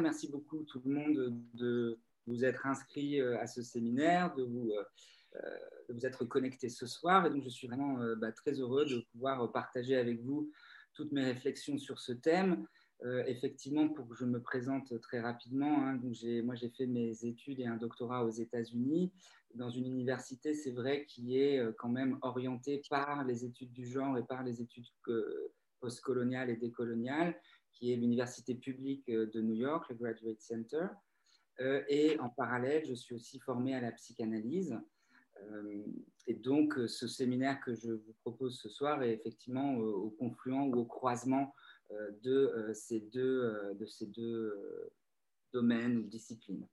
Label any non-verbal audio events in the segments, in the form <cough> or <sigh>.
Merci beaucoup tout le monde de vous être inscrit à ce séminaire, de vous, de vous être connecté ce soir. Et donc, je suis vraiment bah, très heureux de pouvoir partager avec vous toutes mes réflexions sur ce thème. Euh, effectivement, pour que je me présente très rapidement, hein, moi j'ai fait mes études et un doctorat aux États-Unis dans une université, c'est vrai, qui est euh, quand même orientée par les études du genre et par les études euh, postcoloniales et décoloniales, qui est l'université publique de New York, le Graduate Center. et en parallèle, je suis aussi formée à la psychanalyse. et donc, ce séminaire que je vous propose ce soir est effectivement au confluent ou au croisement euh, de euh, ces deux, euh, de ces deux domaines ou disciplines.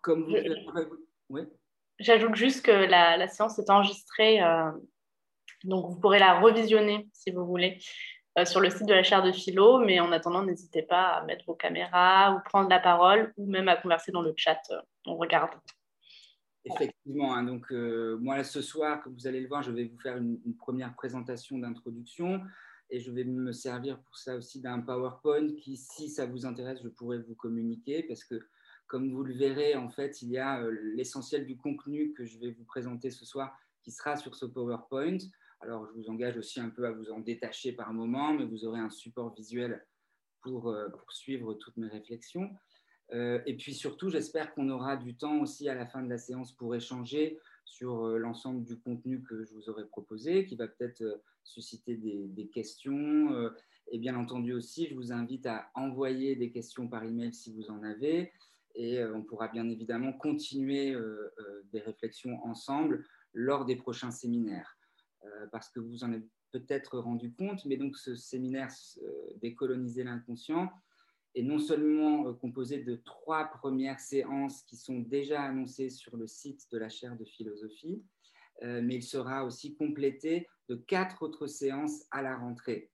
comme J'ajoute juste que la, séance est enregistrée, donc vous pourrez la revisionner si vous voulez sur le site de la chaire de philo, mais en attendant, n'hésitez pas à mettre vos caméras ou prendre la parole ou même à converser dans le chat. On regarde. Effectivement, hein, donc euh, moi ce soir, comme vous allez le voir, je vais vous faire une, première présentation d'introduction et je vais me servir pour ça aussi d'un PowerPoint qui, si ça vous intéresse, je pourrais vous communiquer parce que comme vous le verrez, en fait, il y a euh, l'essentiel du contenu que je vais vous présenter ce soir qui sera sur ce PowerPoint. Alors, je vous engage aussi un peu à vous en détacher par moment, mais vous aurez un support visuel pour, euh, suivre toutes mes réflexions. Euh, et puis surtout, j'espère qu'on aura du temps aussi à la fin de la séance pour échanger sur euh, l'ensemble du contenu que je vous aurais proposé, qui va peut-être susciter des, questions. Et bien entendu aussi, je vous invite à envoyer des questions par email si vous en avez. Et on pourra bien évidemment continuer des réflexions ensemble lors des prochains séminaires. Parce que vous en avez peut-être rendu compte, mais donc ce séminaire Décoloniser l'inconscient, est non seulement euh, composé de trois premières séances qui sont déjà annoncées sur le site de la chaire de philosophie, euh, mais il sera aussi complété de quatre autres séances à la rentrée.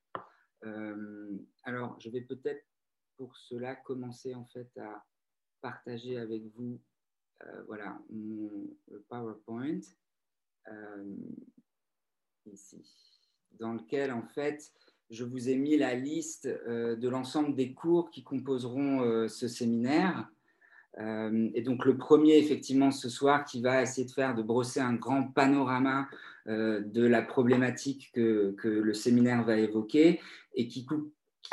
Euh, alors, je vais peut-être pour cela commencer en fait à partager avec vous voilà, mon PowerPoint dans lequel en fait je vous ai mis la liste euh, de l'ensemble des cours qui composeront euh, ce séminaire. Euh, et donc le premier, effectivement, ce soir, qui va essayer de faire, de brosser un grand panorama de la problématique que, le séminaire va évoquer et qui,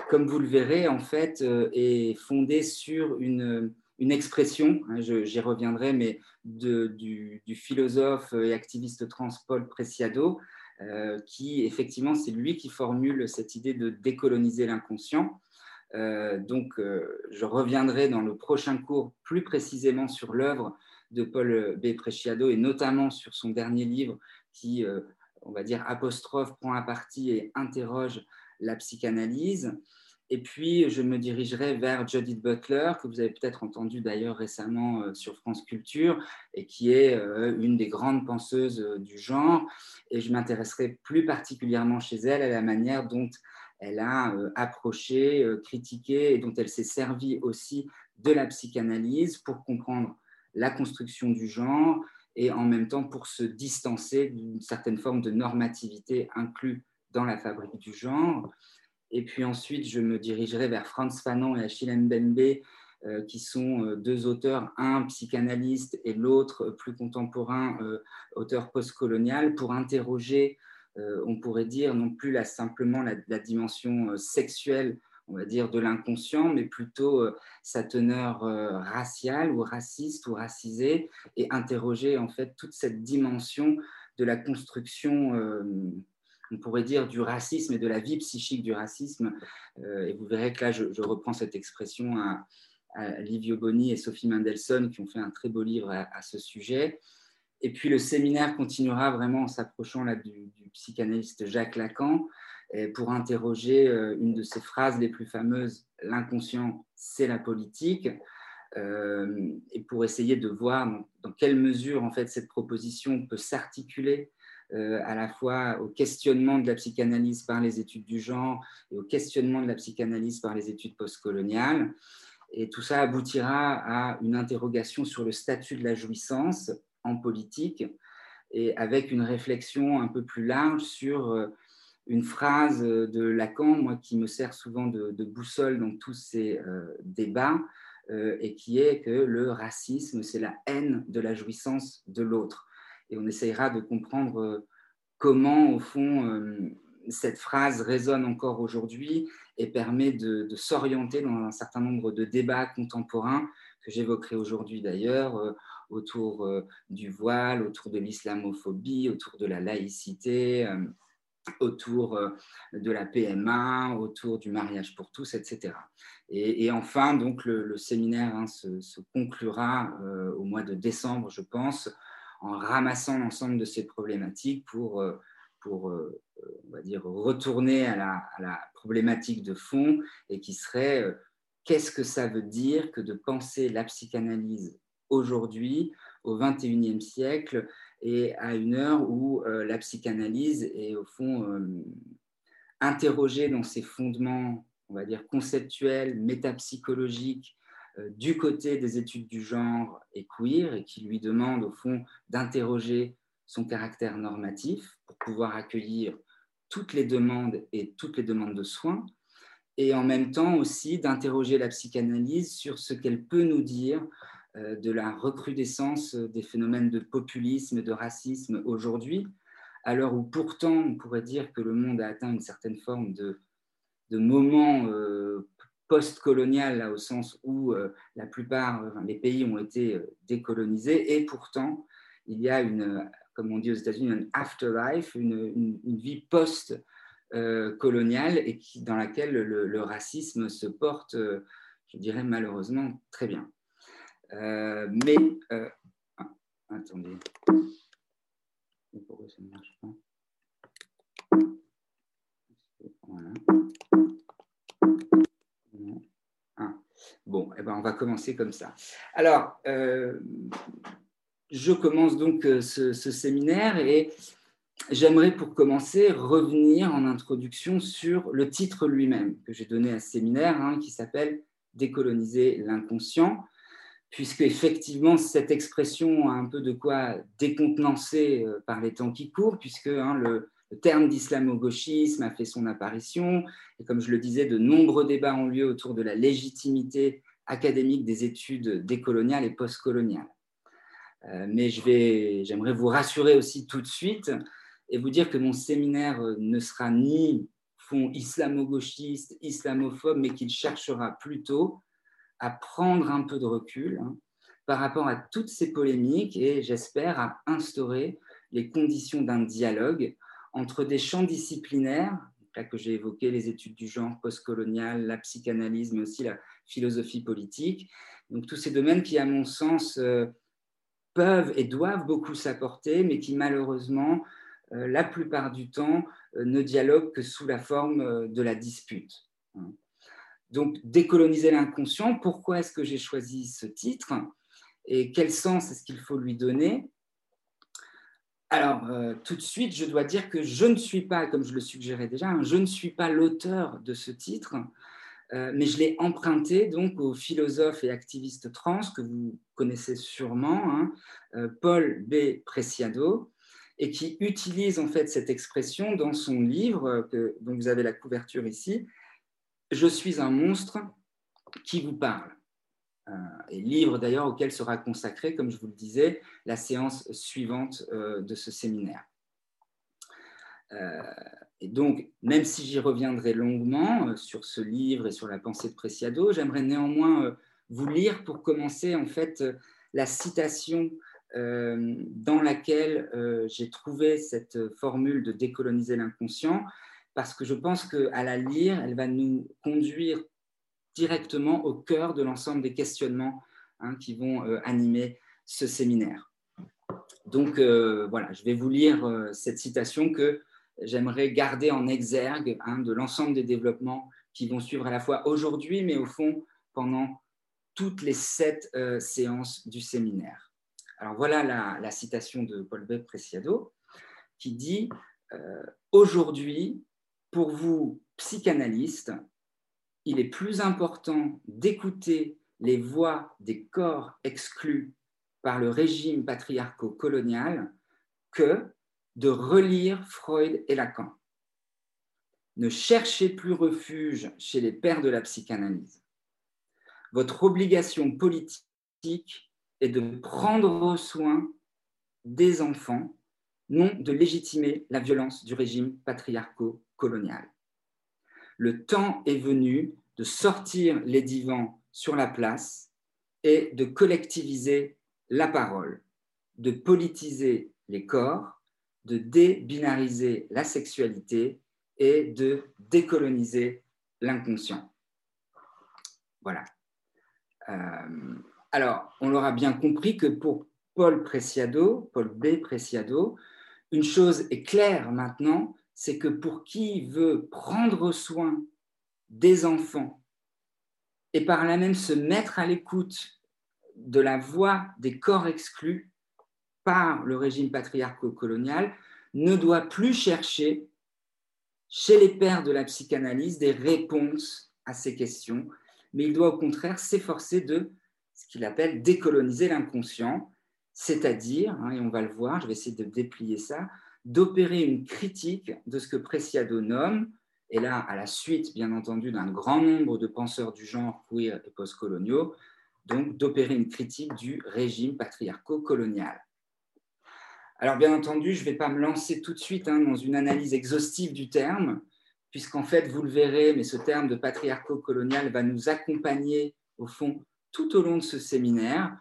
comme vous le verrez, en fait, est fondé sur une, expression, hein, j'y reviendrai, mais du, du, philosophe et activiste trans Paul Preciado, euh, qui effectivement, c'est lui qui formule cette idée de décoloniser l'inconscient. Euh, donc, euh, je reviendrai dans le prochain cours plus précisément sur l'œuvre de Paul B. Preciado et notamment sur son dernier livre qui, on va dire, apostrophe, prend à partie et interroge la psychanalyse. Et puis, je me dirigerai vers Judith Butler, que vous avez peut-être entendu d'ailleurs récemment euh, sur France Culture, et qui est euh, une des grandes penseuses euh, du genre. Et je m'intéresserai plus particulièrement chez elle à la manière dont elle a approché, critiqué, et dont elle s'est servie aussi de la psychanalyse pour comprendre la construction du genre et en même temps pour se distancer d'une certaine forme de normativité inclue dans la fabrique du genre. Et puis ensuite, je me dirigerai vers Franz Fanon et Achille Mbembe, euh, qui sont euh, deux auteurs, un psychanalyste et l'autre plus contemporain, euh, auteur postcolonial, pour interroger, on pourrait dire, non plus la, simplement la, dimension sexuelle, on va dire, de l'inconscient, mais plutôt sa teneur raciale ou raciste ou racisée, et interroger en fait toute cette dimension de la construction on pourrait dire, du racisme et de la vie psychique du racisme. Euh, et vous verrez que là, je, reprends cette expression à, Livio Boni et Sophie Mendelssohn qui ont fait un très beau livre à, ce sujet. Et puis le séminaire continuera vraiment en s'approchant du, du, psychanalyste Jacques Lacan pour interroger euh, une de ses phrases les plus fameuses, l'inconscient, c'est la politique. Euh, et pour essayer de voir dans, quelle mesure en fait cette proposition peut s'articuler à la fois au questionnement de la psychanalyse par les études du genre et au questionnement de la psychanalyse par les études postcoloniales. Et tout ça aboutira à une interrogation sur le statut de la jouissance en politique et avec une réflexion un peu plus large sur euh, une phrase de Lacan, moi, qui me sert souvent de, boussole dans tous ces débats, et qui est que le racisme, c'est la haine de la jouissance de l'autre. Et on essayera de comprendre comment, au fond, cette phrase résonne encore aujourd'hui et permet de, s'orienter dans un certain nombre de débats contemporains que j'évoquerai aujourd'hui d'ailleurs, euh, autour euh, du voile, autour de l'islamophobie, autour de la laïcité, euh, autour de la PMA, autour du mariage pour tous, etc. Et, enfin, donc, le, séminaire hein, se, conclura au mois de décembre, je pense, en ramassant l'ensemble de ces problématiques pour euh, dire, retourner à la, problématique de fond et qui serait euh, qu'est-ce que ça veut dire que de penser la psychanalyse aujourd'hui, au XXIe siècle, et à une heure où euh, la psychanalyse est au fond interrogée dans ses fondements, on va dire, conceptuels, métapsychologiques, du côté des études du genre et queer, et qui lui demande au fond d'interroger son caractère normatif pour pouvoir accueillir toutes les demandes et toutes les demandes de soins, et en même temps aussi d'interroger la psychanalyse sur ce qu'elle peut nous dire euh, de la recrudescence des phénomènes de populisme et de racisme aujourd'hui, à l'heure où pourtant on pourrait dire que le monde a atteint une certaine forme de, de moment euh, post-colonial, au sens où euh, la plupart, des pays ont été décolonisés, et pourtant il y a une comme on dit aux États-Unis, un afterlife, une, vie post-coloniale et qui, dans laquelle le, racisme se porte, euh, je dirais malheureusement, très bien. Euh, mais, euh, ah, attendez, pourquoi ça ne marche pas? Voilà. Bon, eh ben on va commencer comme ça. Alors, je commence donc euh, ce, séminaire et j'aimerais pour commencer revenir en introduction sur le titre lui-même que j'ai donné à ce séminaire hein, qui s'appelle Décoloniser l'inconscient, puisque effectivement cette expression a un peu de quoi décontenancer euh, par les temps qui courent, puisque hein, le, le terme d'islamo-gauchisme a fait son apparition, et comme je le disais, de nombreux débats ont lieu autour de la légitimité académique des études décoloniales et postcoloniales. Euh, mais j'aimerais vous rassurer aussi tout de suite et vous dire que mon séminaire ne sera ni fond islamo-gauchiste, islamophobe, mais qu'il cherchera plutôt à prendre un peu de recul hein, par rapport à toutes ces polémiques et j'espère à instaurer les conditions d'un dialogue entre des champs disciplinaires, là que j'ai évoqué les études du genre postcolonial, la psychanalyse, mais aussi la philosophie politique. Donc tous ces domaines qui, à mon sens, euh, peuvent et doivent beaucoup s'apporter, mais qui malheureusement, euh, la plupart du temps, euh, ne dialoguent que sous la forme de la dispute. Hein. Donc, décoloniser l'inconscient, pourquoi est-ce que j'ai choisi ce titre? Et quel sens est-ce qu'il faut lui donner? Alors, tout de suite, je dois dire que je ne suis pas, comme je le suggérais déjà, hein, je ne suis pas l'auteur de ce titre. Euh, mais je l'ai emprunté donc au philosophe et activiste trans que vous connaissez sûrement, hein, euh, Paul B. Preciado, et qui utilise en fait cette expression dans son livre, euh, dont vous avez la couverture ici, Je suis un monstre qui vous parle. Et livre d'ailleurs auquel sera consacré, comme je vous le disais, la séance suivante de ce séminaire. Et donc, même si j'y reviendrai longuement euh, sur ce livre et sur la pensée de Preciado, j'aimerais néanmoins euh, vous lire pour commencer en fait euh, la citation dans laquelle j'ai trouvé cette formule de décoloniser l'inconscient, parce que je pense qu'à la lire, elle va nous conduire directement au cœur de l'ensemble des questionnements hein, qui vont animer ce séminaire. Donc voilà, je vais vous lire cette citation que j'aimerais garder en exergue hein, de l'ensemble des développements qui vont suivre à la fois aujourd'hui, mais au fond pendant toutes les sept euh, séances du séminaire. Alors voilà la, citation de Paul B. Preciado qui dit euh, Aujourd'hui, pour vous, psychanalystes, il est plus important d'écouter les voix des corps exclus par le régime patriarco-colonial que de relire Freud et Lacan. ne cherchez plus refuge chez les pères de la psychanalyse. Votre obligation politique est de prendre soin des enfants, non de légitimer la violence du régime patriarco-colonial. Le temps est venu de sortir les divans sur la place et de collectiviser la parole, de politiser les corps, de débinariser la sexualité et de décoloniser l'inconscient. Voilà. Euh, alors, on l'aura bien compris que pour Paul Preciado, Paul B. Preciado, une chose est claire maintenant, c'est que pour qui veut prendre soin des enfants et par là même se mettre à l'écoute de la voix des corps exclus par le régime patriarco-colonial, ne doit plus chercher chez les pères de la psychanalyse des réponses à ces questions, mais il doit au contraire s'efforcer de ce qu'il appelle décoloniser l'inconscient, c'est-à-dire, hein, et on va le voir, je vais essayer de déplier ça, d'opérer une critique de ce que Preciado nomme, et là, à la suite, bien entendu, d'un grand nombre de penseurs du genre queer et postcoloniaux, donc d'opérer une critique du régime patriarco-colonial. Alors, bien entendu, je ne vais pas me lancer tout de suite hein, dans une analyse exhaustive du terme, puisqu'en fait, vous le verrez, mais ce terme de patriarco-colonial va nous accompagner, au fond, tout au long de ce séminaire.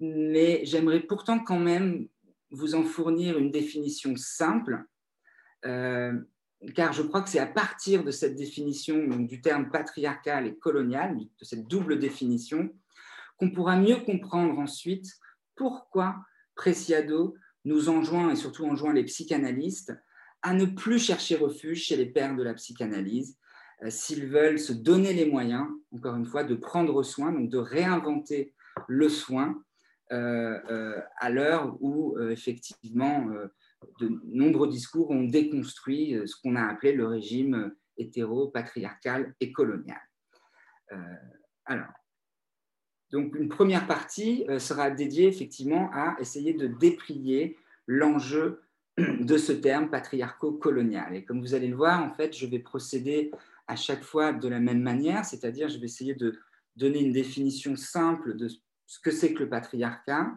Mais j'aimerais pourtant quand même vous en fournir une définition simple, euh, car je crois que c'est à partir de cette définition du terme patriarcal et colonial, de cette double définition, qu'on pourra mieux comprendre ensuite pourquoi Preciado nous enjoint, et surtout enjoint les psychanalystes, à ne plus chercher refuge chez les pères de la psychanalyse, euh, s'ils veulent se donner les moyens, encore une fois, de prendre soin, donc de réinventer le soin à l'heure où, effectivement, de nombreux discours ont déconstruit ce qu'on a appelé le régime hétéro-patriarcal et colonial. alors, donc, une première partie euh, sera dédiée effectivement à essayer de déplier l'enjeu <clears throat> de ce terme patriarco-colonial. Et comme vous allez le voir, en fait, je vais procéder à chaque fois de la même manière, c'est-à-dire je vais essayer de donner une définition simple de ce que c'est que le patriarcat,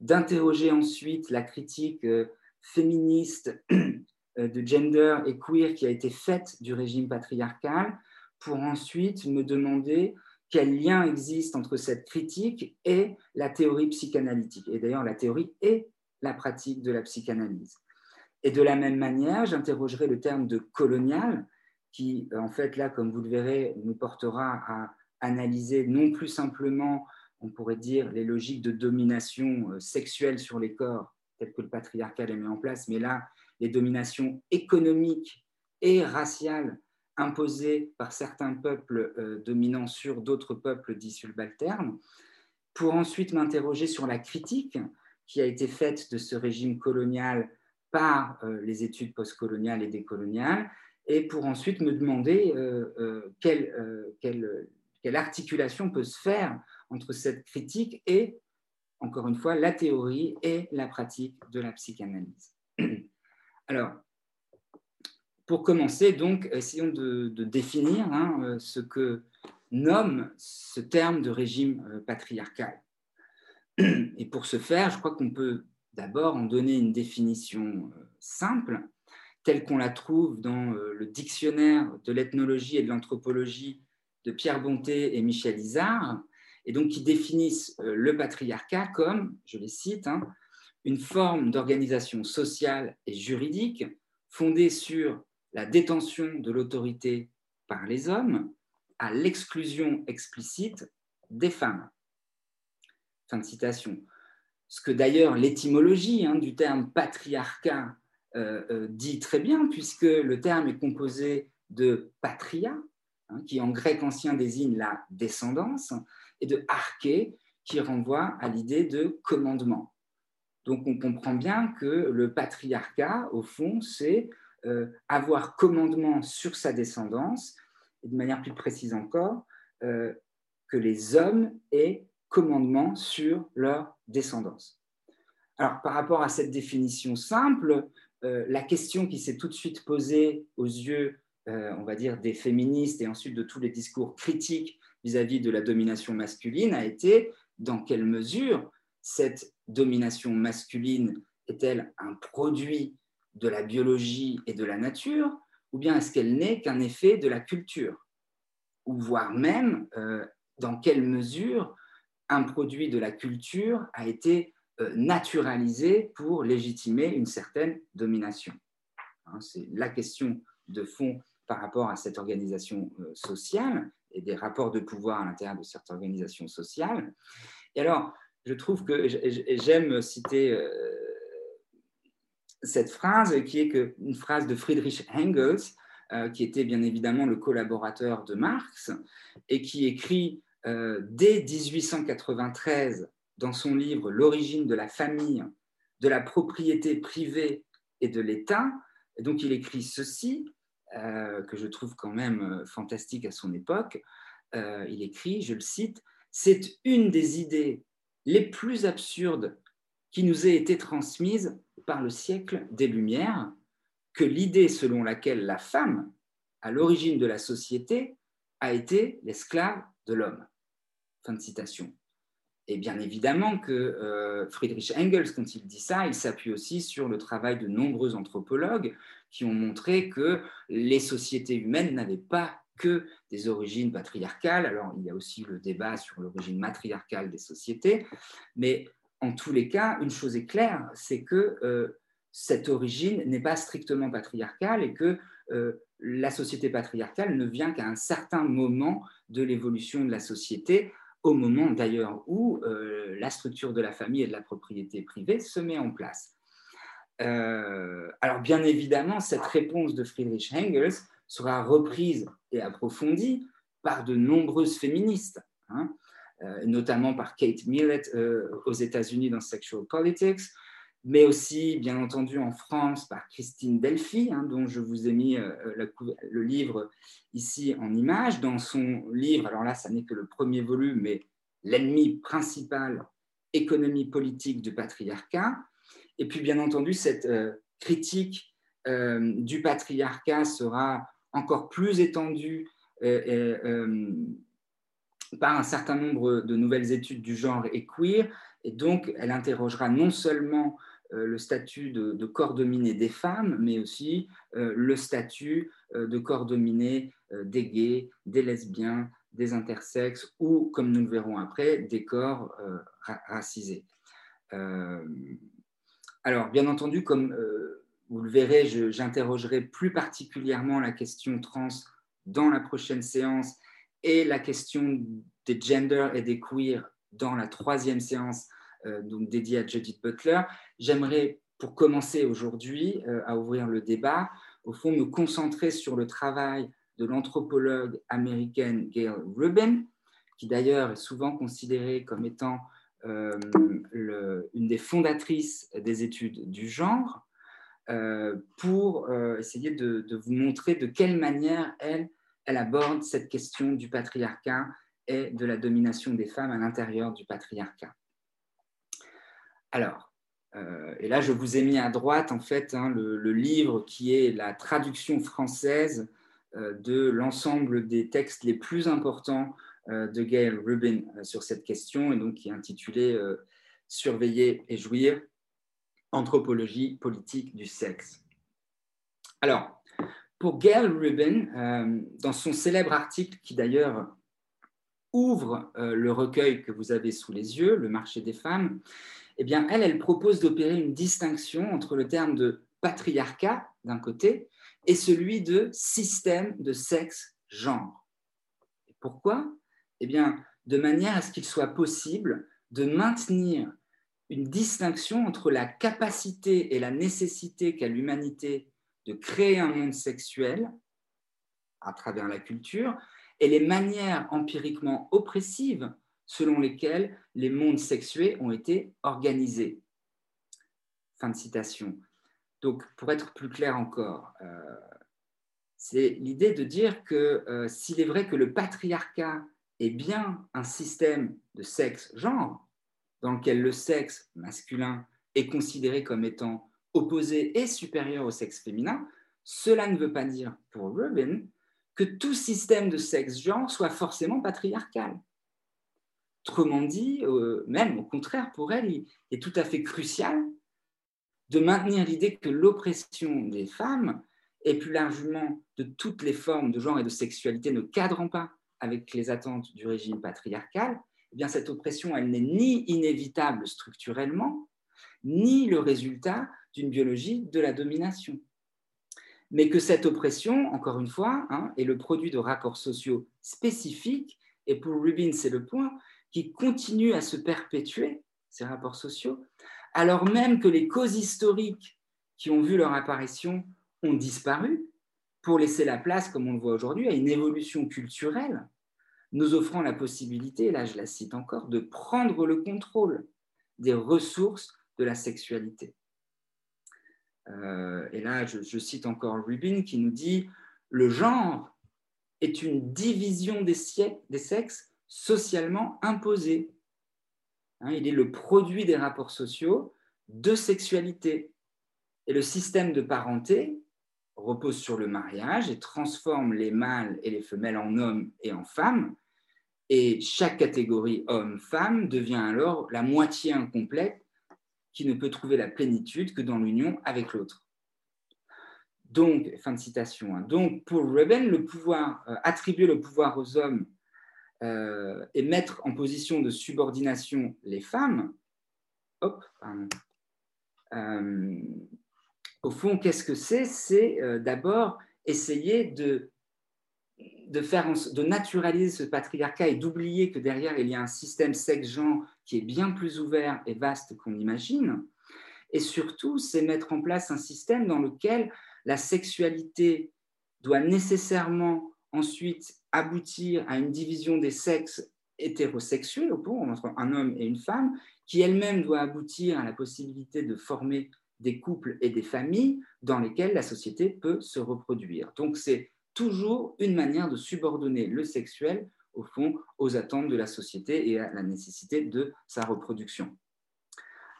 d'interroger ensuite la critique euh, féministe <clears throat> euh, de gender et queer qui a été faite du régime patriarcal, pour ensuite me demander quel lien existe entre cette critique et la théorie psychanalytique. Et d'ailleurs, la théorie est la pratique de la psychanalyse. Et de la même manière, j'interrogerai le terme de colonial, qui, en fait, là, comme vous le verrez, nous portera à analyser non plus simplement, on pourrait dire, les logiques de domination euh, sexuelle sur les corps, telles que le patriarcat les mis en place, mais là, les dominations économiques et raciales imposée par certains peuples euh, dominants sur d'autres peuples dits subalternes, pour ensuite m'interroger sur la critique qui a été faite de ce régime colonial par euh, les études postcoloniales et décoloniales, et pour ensuite me demander quelle articulation peut se faire entre cette critique et, encore une fois, la théorie et la pratique de la psychanalyse. <clears throat> Alors, pour commencer, donc, essayons de, définir hein, euh, ce que nomme ce terme de régime euh, patriarcal. <clears throat> Et pour ce faire, je crois qu'on peut d'abord en donner une définition euh, simple, telle qu'on la trouve dans le dictionnaire de l'ethnologie et de l'anthropologie de Pierre Bonté et Michel Isard, et donc qui définissent le patriarcat comme, je les cite, hein, une forme d'organisation sociale et juridique fondée sur la détention de l'autorité par les hommes à l'exclusion explicite des femmes. Fin de citation. Ce que d'ailleurs l'étymologie hein, du terme patriarcat euh, euh, dit très bien, puisque le terme est composé de patria, hein, qui en grec ancien désigne la descendance, et de arché, qui renvoie à l'idée de commandement. Donc on comprend bien que le patriarcat, au fond, c'est euh, avoir commandement sur sa descendance, et de manière plus précise encore, euh, que les hommes aient commandement sur leur descendance. Alors, par rapport à cette définition simple, euh, la question qui s'est tout de suite posée aux yeux on va dire, des féministes et ensuite de tous les discours critiques vis-à-vis de la domination masculine a été dans quelle mesure cette domination masculine est-elle un produit de la biologie et de la nature, ou bien est-ce qu'elle n'est qu'un effet de la culture Ou voire même, euh, dans quelle mesure un produit de la culture a été euh, naturalisé pour légitimer une certaine domination? Hein, C'est la question de fond par rapport à cette organisation euh, sociale et des rapports de pouvoir à l'intérieur de cette organisation sociale. Et alors, je trouve que j'aime citer cette phrase qui est une phrase de Friedrich Engels, euh, qui était bien évidemment le collaborateur de Marx, et qui écrit euh, dès 1893 dans son livre L'origine de la famille, de la propriété privée et de l'État. Donc il écrit ceci, euh, que je trouve quand même fantastique à son époque. il écrit, je le cite, C'est une des idées les plus absurdes qui nous ait été transmise par le siècle des Lumières, que l'idée selon laquelle la femme, à l'origine de la société, a été l'esclave de l'homme. Fin de citation. Et bien évidemment que euh, Friedrich Engels, quand il dit ça, il s'appuie aussi sur le travail de nombreux anthropologues qui ont montré que les sociétés humaines n'avaient pas que des origines patriarcales. Alors, il y a aussi le débat sur l'origine matriarcale des sociétés, mais en tous les cas, une chose est claire, c'est que euh, cette origine n'est pas strictement patriarcale et que euh, la société patriarcale ne vient qu'à un certain moment de l'évolution de la société, au moment d'ailleurs où euh, la structure de la famille et de la propriété privée se met en place. alors bien évidemment, cette réponse de Friedrich Engels sera reprise et approfondie par de nombreuses féministes. Hein. Euh, notamment par Kate Millett euh, aux États-Unis dans Sexual Politics, mais aussi, bien entendu, en France par Christine Delphi, hein, dont je vous ai mis euh, le, livre ici en image. Dans son livre, alors là, ça n'est que le premier volume, mais l'ennemi principal, économie politique du patriarcat. Et puis, bien entendu, cette critique du patriarcat sera encore plus étendue par un certain nombre de nouvelles études du genre et queer. Et donc, elle interrogera non seulement euh, le statut de, corps dominé des femmes, mais aussi euh, le statut euh, de corps dominé des gays, des lesbiens, des intersexes ou, comme nous le verrons après, des corps racisés. alors, bien entendu, comme vous le verrez, j'interrogerai plus particulièrement la question trans dans la prochaine séance et la question des gender et des queer dans la troisième séance euh, donc dédiée à Judith Butler. J'aimerais, pour commencer aujourd'hui euh, à ouvrir le débat, au fond me concentrer sur le travail de l'anthropologue américaine Gail Rubin, qui d'ailleurs est souvent considérée comme étant euh, une des fondatrices des études du genre, pour essayer de, vous montrer de quelle manière elle aborde cette question du patriarcat et de la domination des femmes à l'intérieur du patriarcat. Alors, euh, et là, je vous ai mis à droite, en fait, hein, le, livre qui est la traduction française euh, de l'ensemble des textes les plus importants euh, de Gail Rubin sur cette question, et donc qui est intitulé Surveiller et jouir, anthropologie politique du sexe. Alors, pour Gail Rubin, dans son célèbre article qui d'ailleurs ouvre le recueil que vous avez sous les yeux, Le marché des femmes, eh bien, elle, propose d'opérer une distinction entre le terme de patriarcat d'un côté et celui de système de sexe-genre. Pourquoi? Eh bien, de manière à ce qu'il soit possible de maintenir une distinction entre la capacité et la nécessité qu'a l'humanité de créer un monde sexuel à travers la culture et les manières empiriquement oppressives selon lesquelles les mondes sexués ont été organisés. Fin de citation. Donc, pour être plus clair encore, euh, c'est l'idée de dire que euh, s'il est vrai que le patriarcat est bien un système de sexe-genre, dans lequel le sexe masculin est considéré comme étant opposé et supérieur au sexe féminin, cela ne veut pas dire pour Rubin que tout système de sexe-genre soit forcément patriarcal. Autrement dit, euh, même au contraire, pour elle, il est tout à fait crucial de maintenir l'idée que l'oppression des femmes et plus largement de toutes les formes de genre et de sexualité ne cadrant pas avec les attentes du régime patriarcal, eh bien cette oppression, elle n'est ni inévitable structurellement, ni le résultat d'une biologie de la domination. Mais que cette oppression, encore une fois, hein, est le produit de rapports sociaux spécifiques, et pour Rubin, c'est le point, qui continuent à se perpétuer, ces rapports sociaux, alors même que les causes historiques qui ont vu leur apparition ont disparu, pour laisser la place, comme on le voit aujourd'hui, à une évolution culturelle, nous offrant la possibilité, là je la cite encore, de prendre le contrôle des ressources de la sexualité. Euh, et là, je, cite encore Rubin qui nous dit Le genre est une division des, des sexes socialement imposée. Hein, il est le produit des rapports sociaux de sexualité. Et le système de parenté repose sur le mariage et transforme les mâles et les femelles en hommes et en femmes. Et chaque catégorie homme-femme devient alors la moitié incomplète qui ne peut trouver la plénitude que dans l'union avec l'autre. Donc, fin de citation. Hein. Donc, pour Reben, le pouvoir, euh, attribuer le pouvoir aux hommes euh, et mettre en position de subordination les femmes, hop, euh, au fond, qu'est-ce que c'est? C'est d'abord essayer de de, faire, de naturaliser ce patriarcat et d'oublier que derrière, il y a un système sexe-genre qui est bien plus ouvert et vaste qu'on imagine. Et surtout, c'est mettre en place un système dans lequel la sexualité doit nécessairement ensuite aboutir à une division des sexes hétérosexuels, entre un homme et une femme, qui elle-même doit aboutir à la possibilité de former des couples et des familles dans lesquelles la société peut se reproduire. Donc c'est toujours une manière de subordonner le sexuel, au fond, aux attentes de la société et à la nécessité de sa reproduction.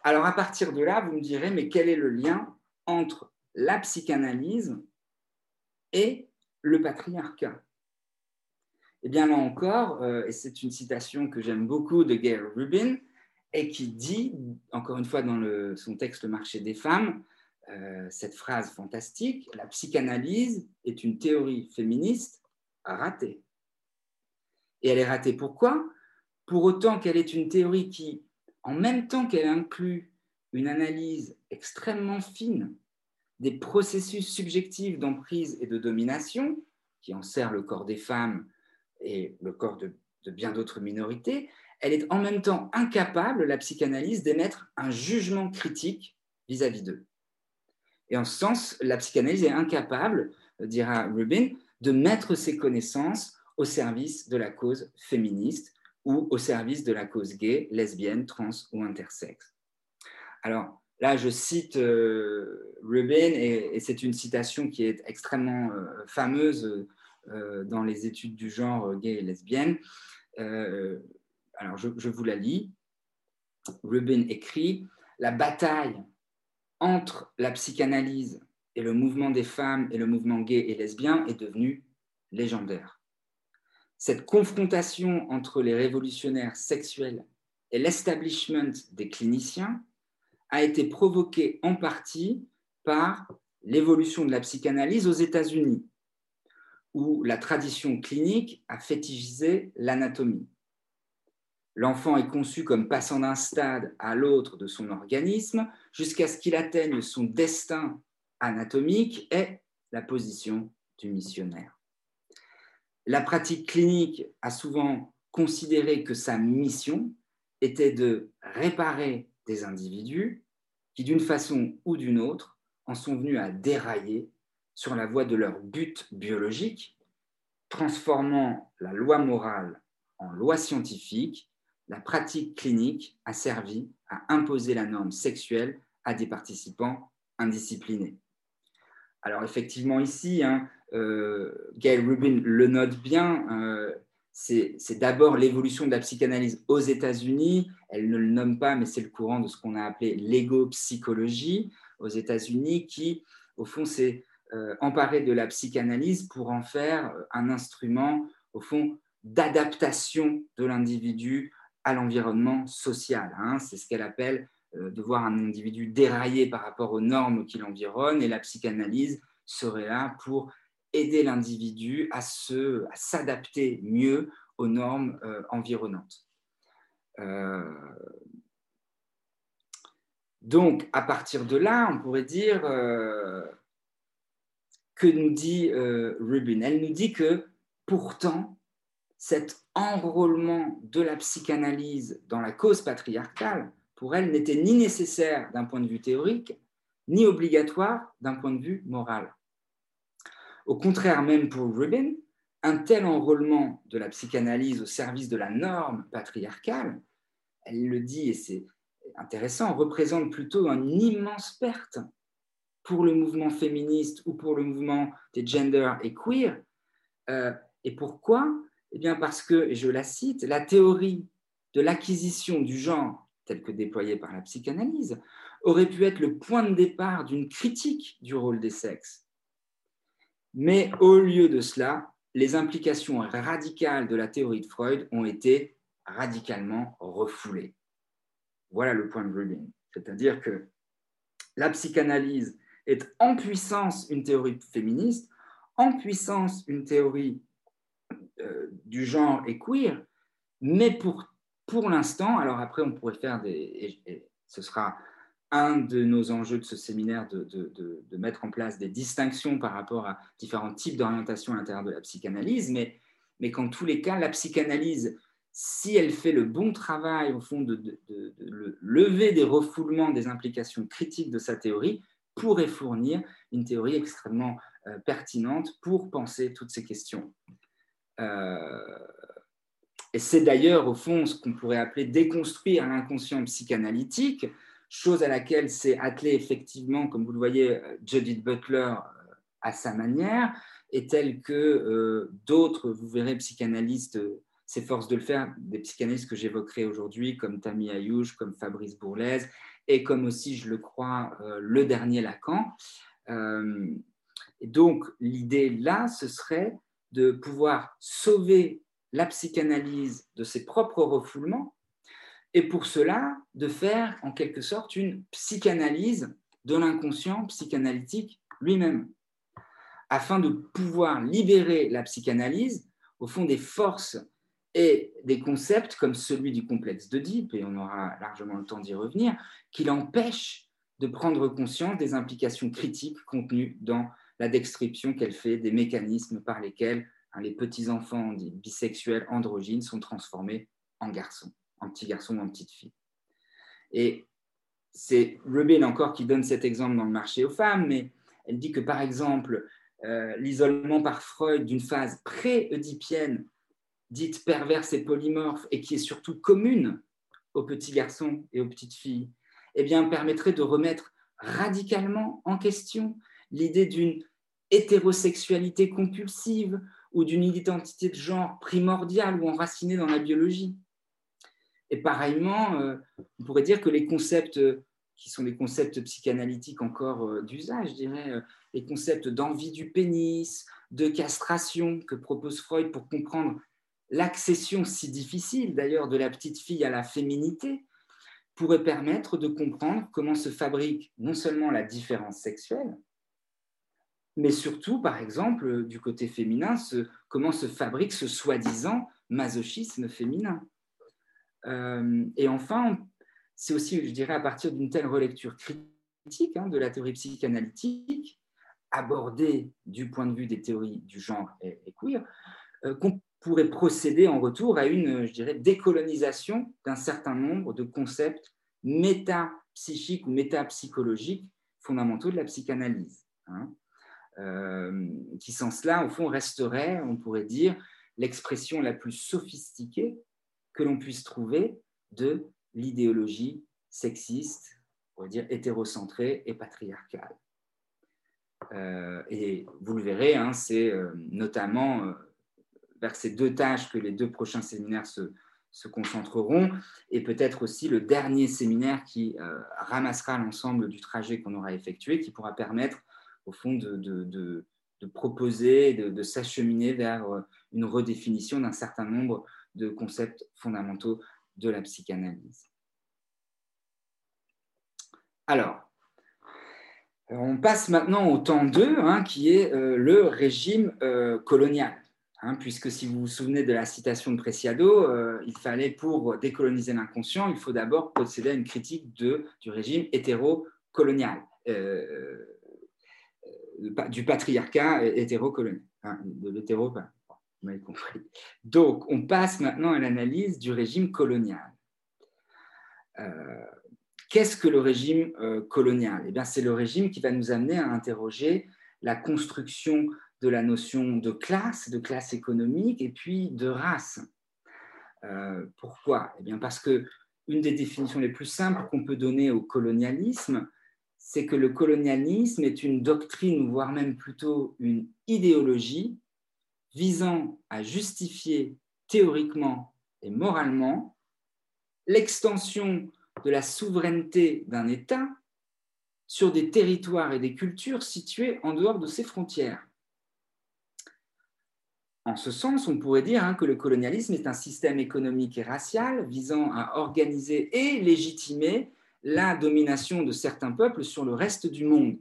Alors à partir de là, vous me direz, mais quel est le lien entre la psychanalyse et le patriarcat? Eh bien là encore, euh, et c'est une citation que j'aime beaucoup de Gail Rubin, et qui dit, encore une fois dans son texte Le marché des femmes, euh, cette phrase fantastique, la psychanalyse est une théorie féministe ratée. Et elle est ratée pourquoi? Pour autant qu'elle est une théorie qui, en même temps qu'elle inclut une analyse extrêmement fine des processus subjectifs d'emprise et de domination, qui enserrent le corps des femmes et le corps de, bien d'autres minorités, elle est en même temps incapable, la psychanalyse, d'émettre un jugement critique vis-à-vis d'eux. Et en ce sens, la psychanalyse est incapable, dira Rubin, de mettre ses connaissances au service de la cause féministe ou au service de la cause gay, lesbienne, trans ou intersexe. Alors là, je cite euh, Rubin et, c'est une citation qui est extrêmement euh, fameuse dans les études du genre gay et lesbienne. alors je, vous la lis. Rubin écrit La bataille entre la psychanalyse et le mouvement des femmes et le mouvement gay et lesbien est devenu légendaire. Cette confrontation entre les révolutionnaires sexuels et l'establishment des cliniciens a été provoquée en partie par l'évolution de la psychanalyse aux États-Unis, où la tradition clinique a fétichisé l'anatomie. L'enfant est conçu comme passant d'un stade à l'autre de son organisme jusqu'à ce qu'il atteigne son destin anatomique et la position du missionnaire. La pratique clinique a souvent considéré que sa mission était de réparer des individus qui, d'une façon ou d'une autre, en sont venus à dérailler sur la voie de leur but biologique, transformant la loi morale en loi scientifique la pratique clinique a servi à imposer la norme sexuelle à des participants indisciplinés. Alors effectivement ici, hein, euh, Gail Rubin le note bien, euh, c'est d'abord l'évolution de la psychanalyse aux États-Unis. Elle ne le nomme pas, mais c'est le courant de ce qu'on a appelé l'ego-psychologie aux États-Unis, qui, au fond, c'est emparer de la psychanalyse pour en faire un instrument, au fond, d'adaptation de l'individu à l'environnement social. Hein. C'est ce qu'elle appelle de voir un individu déraillé par rapport aux normes qui l'environnent, et la psychanalyse serait là pour aider l'individu à s'adapter mieux aux normes environnantes. Donc, à partir de là, on pourrait dire euh, que nous dit euh, Rubin Elle nous dit que pourtant, cet enrôlement de la psychanalyse dans la cause patriarcale, pour elle, n'était ni nécessaire d'un point de vue théorique, ni obligatoire d'un point de vue moral. Au contraire même pour Rubin, un tel enrôlement de la psychanalyse au service de la norme patriarcale, elle le dit et c'est intéressant, représente plutôt une immense perte pour le mouvement féministe ou pour le mouvement des gender et queer. Euh, et pourquoi? Eh bien parce que, je la cite, la théorie de l'acquisition du genre, telle que déployée par la psychanalyse, aurait pu être le point de départ d'une critique du rôle des sexes. Mais au lieu de cela, les implications radicales de la théorie de Freud ont été radicalement refoulées. Voilà le point de Rubin. C'est-à-dire que la psychanalyse est en puissance une théorie féministe, en puissance une théorie euh, du genre et queer, mais pour, pour l'instant, alors après on pourrait faire des... Ce sera un de nos enjeux de ce séminaire de, de, de, mettre en place des distinctions par rapport à différents types d'orientation à l'intérieur de la psychanalyse, mais, mais qu'en tous les cas, la psychanalyse si elle fait le bon travail, au fond, de, lever des refoulements des implications critiques de sa théorie, pourrait fournir une théorie extrêmement euh, pertinente pour penser toutes ces questions. Euh, et c'est d'ailleurs, au fond, ce qu'on pourrait appeler déconstruire l'inconscient psychanalytique, chose à laquelle s'est attelé effectivement, comme vous le voyez, Judith Butler euh, à sa manière, et tel que d'autres, vous verrez, psychanalystes s'efforce de le faire, des psychanalystes que j'évoquerai aujourd'hui, comme Tammy Ayouch, comme Fabrice Bourlaise, et comme aussi, je le crois, euh, le dernier Lacan. Euh, donc, l'idée là, ce serait de pouvoir sauver la psychanalyse de ses propres refoulements, et pour cela, de faire en quelque sorte une psychanalyse de l'inconscient psychanalytique lui-même, afin de pouvoir libérer la psychanalyse, au fond, des forces et des concepts comme celui du complexe d'Oedipe, et on aura largement le temps d'y revenir, qui l'empêchent de prendre conscience des implications critiques contenues dans la description qu'elle fait des mécanismes par lesquels hein, les petits-enfants bisexuels androgynes sont transformés en garçons, en petits garçons ou en petites filles. Et c'est Rubin encore qui donne cet exemple dans le marché aux femmes, mais elle dit que par exemple, euh, l'isolement par Freud d'une phase pré-oedipienne dite perverse et polymorphe et qui est surtout commune aux petits garçons et aux petites filles, eh bien, permettrait de remettre radicalement en question l'idée d'une hétérosexualité compulsive ou d'une identité de genre primordiale ou enracinée dans la biologie. Et pareillement, euh, on pourrait dire que les concepts qui sont des concepts psychanalytiques encore euh, d'usage, je euh, les concepts d'envie du pénis, de castration que propose Freud pour comprendre l'accession si difficile d'ailleurs de la petite fille à la féminité pourrait permettre de comprendre comment se fabrique non seulement la différence sexuelle, mais surtout, par exemple, du côté féminin, comment se fabrique ce soi-disant masochisme féminin. Euh, et enfin, c'est aussi, je dirais, à partir d'une telle relecture critique hein, de la théorie psychanalytique, abordée du point de vue des théories du genre et, queer, euh, pourrait procéder en retour à une, je dirais, décolonisation d'un certain nombre de concepts métapsychiques ou métapsychologiques fondamentaux de la psychanalyse. Hein. Euh, qui, sans cela, au fond, resterait, on pourrait dire, l'expression la plus sophistiquée que l'on puisse trouver de l'idéologie sexiste, on pourrait dire hétérocentrée et patriarcale. Euh, et vous le verrez, hein, c'est euh, notamment vers ces deux tâches que les deux prochains séminaires se, concentreront, et peut-être aussi le dernier séminaire qui euh, ramassera l'ensemble du trajet qu'on aura effectué, qui pourra permettre au fond, de, proposer, de, s'acheminer vers une redéfinition d'un certain nombre de concepts fondamentaux de la psychanalyse. Alors, on passe maintenant au temps 2, hein, qui est euh, le régime euh, colonial. Hein, puisque si vous vous souvenez de la citation de Preciado, euh, il fallait pour décoloniser l'inconscient, il faut d'abord procéder à une critique du régime hétérocolonial, du patriarcat hétérocolonial, hein, de l'hétéro, compris. Donc, on passe maintenant à l'analyse du régime colonial. Qu'est-ce que le régime euh, colonial? Eh C'est le régime qui va nous amener à interroger la construction de la notion de classe, de classe économique et puis de race. Euh, pourquoi? Eh bien Parce que une des définitions les plus simples qu'on peut donner au colonialisme, c'est que le colonialisme est une doctrine, voire même plutôt une idéologie, visant à justifier théoriquement et moralement l'extension de la souveraineté d'un État sur des territoires et des cultures situés en dehors de ses frontières. En ce sens, on pourrait dire hein, que le colonialisme est un système économique et racial visant à organiser et légitimer la domination de certains peuples sur le reste du monde.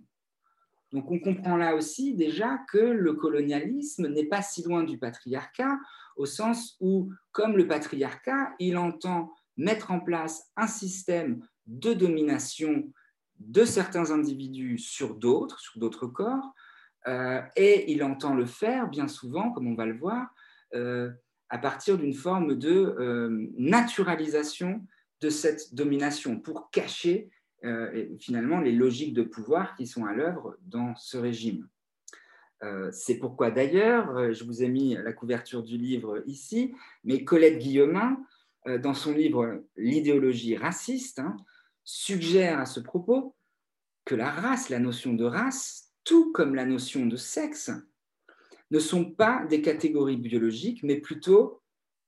Donc on comprend là aussi déjà que le colonialisme n'est pas si loin du patriarcat, au sens où, comme le patriarcat, il entend mettre en place un système de domination de certains individus sur d'autres, sur d'autres corps, euh, et il entend le faire bien souvent, comme on va le voir, euh, à partir d'une forme de euh, naturalisation de cette domination pour cacher finalement les logiques de pouvoir qui sont à l'œuvre dans ce régime. C'est pourquoi d'ailleurs, je vous ai mis la couverture du livre ici, mais Colette Guillemin dans son livre L'idéologie raciste, hein, suggère à ce propos que la race, la notion de race, tout comme la notion de sexe, ne sont pas des catégories biologiques, mais plutôt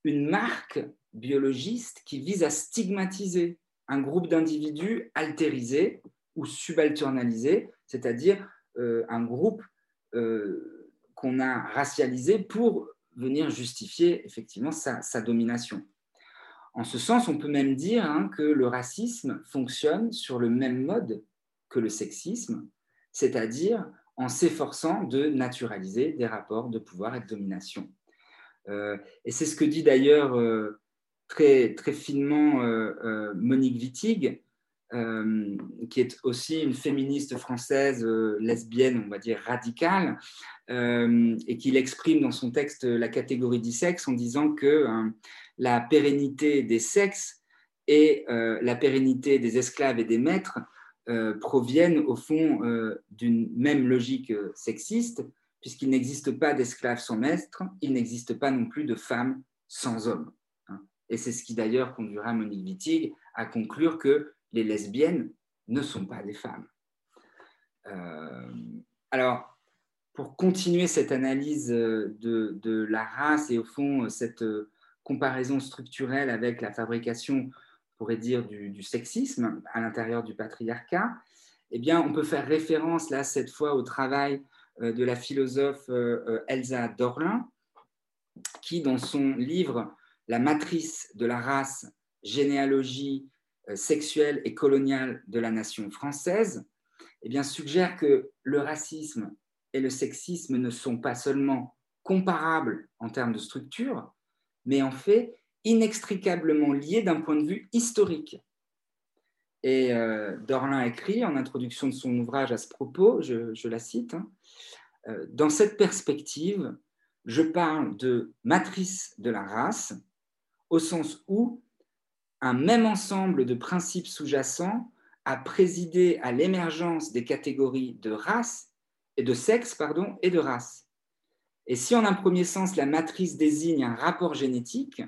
une marque biologiste qui vise à stigmatiser un groupe d'individus altérisés ou subalternalisés, c'est-à-dire euh, un groupe euh, qu'on a racialisé pour venir justifier effectivement sa domination. En ce sens, on peut même dire hein, que le racisme fonctionne sur le même mode que le sexisme, c'est-à-dire en s'efforçant de naturaliser des rapports de pouvoir et de domination. Euh, et c'est ce que dit d'ailleurs euh, très, très finement euh, Monique Wittig, qui est aussi une féministe française lesbienne, on va dire radicale, et qui l'exprime dans son texte La catégorie du sexe en disant que la pérennité des sexes et la pérennité des esclaves et des maîtres proviennent au fond euh, d'une même logique sexiste, puisqu'il n'existe pas d'esclaves sans maître, il n'existe pas non plus de femmes sans hommes. Hein. Et c'est ce qui d'ailleurs conduira Monique Wittig à conclure que les lesbiennes ne sont pas des femmes. alors, pour continuer cette analyse de, de, la race et au fond cette comparaison structurelle avec la fabrication, on pourrait dire, du, sexisme à l'intérieur du patriarcat, eh bien, on peut faire référence là cette fois au travail euh, de la philosophe euh, euh, Elsa Dorlin, qui, dans son livre La matrice de la race, généalogie sexuelle et coloniale de la nation française, eh bien, suggère que le racisme et le sexisme ne sont pas seulement comparables en termes de structure, mais en fait inextricablement liés d'un point de vue historique. Et euh, Dorlin écrit en introduction de son ouvrage à ce propos, je, la cite, hein, euh, Dans cette perspective, je parle de matrice de la race, au sens où un même ensemble de principes sous-jacents a présidé à l'émergence des catégories de race et de sexe pardon, et de race. Et si en un premier sens la matrice désigne un rapport génétique,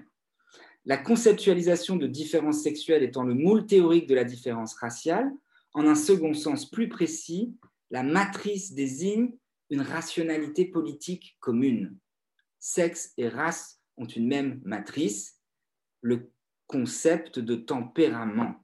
la conceptualisation de différence sexuelle étant le moule théorique de la différence raciale, en un second sens plus précis, la matrice désigne une rationalité politique commune. Sexe et race ont une même matrice, le concept de tempérament.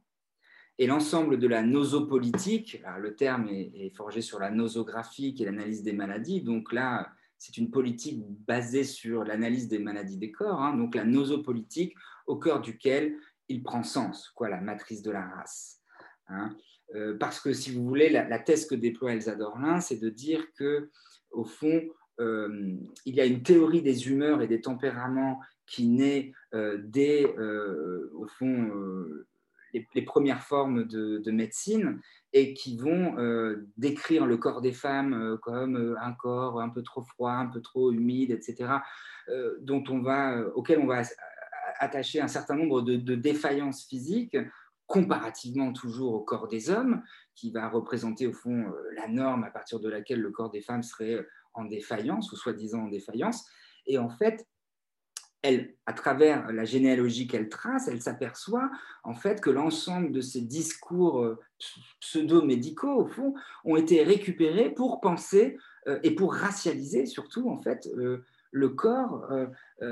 et l'ensemble de la nosopolitique, le terme est, forgé sur la nosographie est l'analyse des maladies, donc là, c'est une politique basée sur l'analyse des maladies des corps, hein. donc la nosopolitique au cœur duquel il prend sens, quoi, la matrice de la race. Hein. Euh, parce que, si vous voulez, la, thèse que déploie Elsa Dorlin, c'est de dire que, au fond, euh, il y a une théorie des humeurs et des tempéraments qui naît euh, dès, au fond, les, premières formes de, médecine et qui vont décrire le corps des femmes comme un corps un peu trop froid, un peu trop humide, etc., dont on va, auquel on va attacher un certain nombre de, de défaillances physiques comparativement toujours au corps des hommes, qui va représenter au fond euh, la norme à partir de laquelle le corps des femmes serait euh, en défaillance ou soi-disant en défaillance. Et en fait, elle, à travers la généalogie qu'elle trace, elle s'aperçoit en fait que l'ensemble de ces discours euh, pseudo-médicaux, au fond, ont été récupérés pour penser et pour racialiser surtout en fait le corps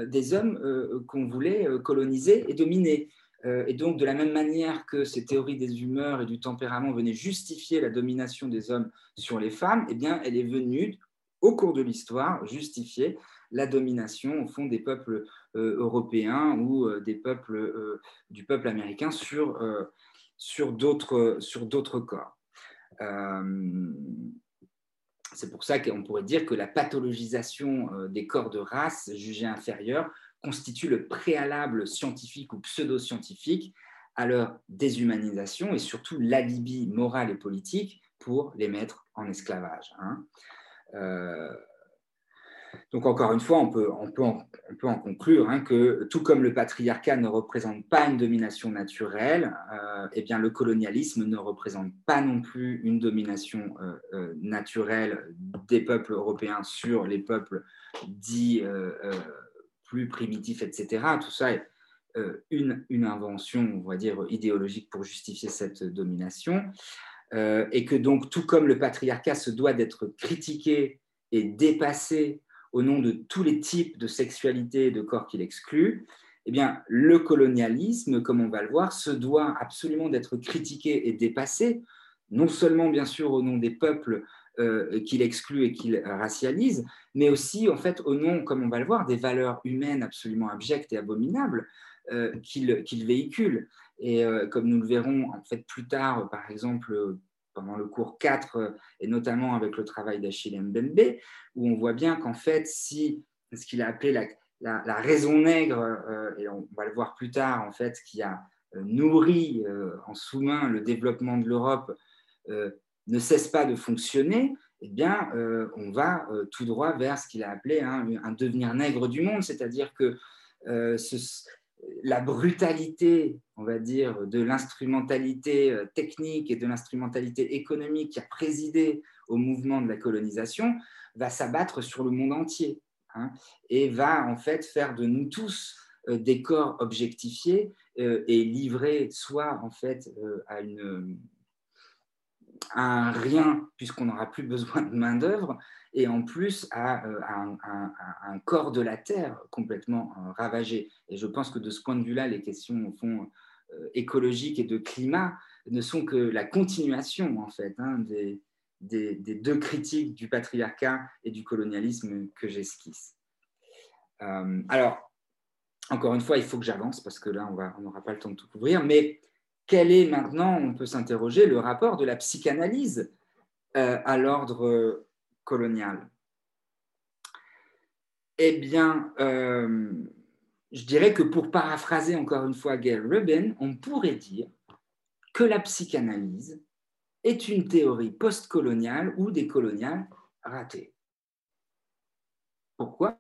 des hommes qu'on voulait coloniser et dominer. Euh, et donc, de la même manière que ces théories des humeurs et du tempérament venaient justifier la domination des hommes sur les femmes, eh bien, elle est venue, au cours de l'histoire, justifier la domination, au fond, des peuples euh, européens ou euh, des peuples, du peuple américain sur, sur d'autres corps. c'est pour ça qu'on pourrait dire que la pathologisation des corps de race jugés inférieurs constitue le préalable scientifique ou pseudo-scientifique à leur déshumanisation et surtout l'alibi moral et politique pour les mettre en esclavage. Hein. Euh, donc encore une fois, on peut, on peut, en, on peut en conclure hein, que tout comme le patriarcat ne représente pas une domination naturelle, euh, eh bien le colonialisme ne représente pas non plus une domination euh, naturelle des peuples européens sur les peuples dits plus primitif, etc. Tout ça est euh, une, une, invention, on va dire, idéologique pour justifier cette domination. Euh, et que donc, tout comme le patriarcat se doit d'être critiqué et dépassé au nom de tous les types de sexualité et de corps qu'il exclut, eh bien, le colonialisme, comme on va le voir, se doit absolument d'être critiqué et dépassé, non seulement bien sûr au nom des peuples euh, qu'il exclut et qu'il racialise, mais aussi en fait au nom, comme on va le voir, des valeurs humaines absolument abjectes et abominables euh, qu'il véhicule. Et euh, comme nous le verrons en fait plus tard, par exemple pendant le cours 4, et notamment avec le travail d'Achille Mbembe, où on voit bien qu'en fait, si ce qu'il a appelé la, raison nègre, et on va le voir plus tard, en fait, qui a nourri en sous-main le développement de l'Europe, ne cesse pas de fonctionner, eh bien, euh, on va euh, tout droit vers ce qu'il a appelé hein, un devenir nègre du monde, c'est-à-dire que euh, la brutalité, on va dire, de l'instrumentalité technique et de l'instrumentalité économique qui a présidé au mouvement de la colonisation va s'abattre sur le monde entier hein, et va en fait faire de nous tous des corps objectifiés et livrés soit en fait à une un rien, puisqu'on n'aura plus besoin de main-d'œuvre, et en plus à, euh, un, corps de la terre complètement euh, ravagé. Et je pense que de ce point de vue-là, les questions au euh, écologiques et de climat ne sont que la continuation, en fait, hein, des, deux critiques du patriarcat et du colonialisme que j'esquisse. alors, encore une fois, il faut que j'avance parce que là, on n'aura pas le temps de tout couvrir, mais quel est maintenant, on peut s'interroger, le rapport de la psychanalyse à l'ordre colonial Eh bien, euh, je dirais que pour paraphraser encore une fois Gail Rubin, on pourrait dire que la psychanalyse est une théorie postcoloniale ou décoloniale ratée. Pourquoi?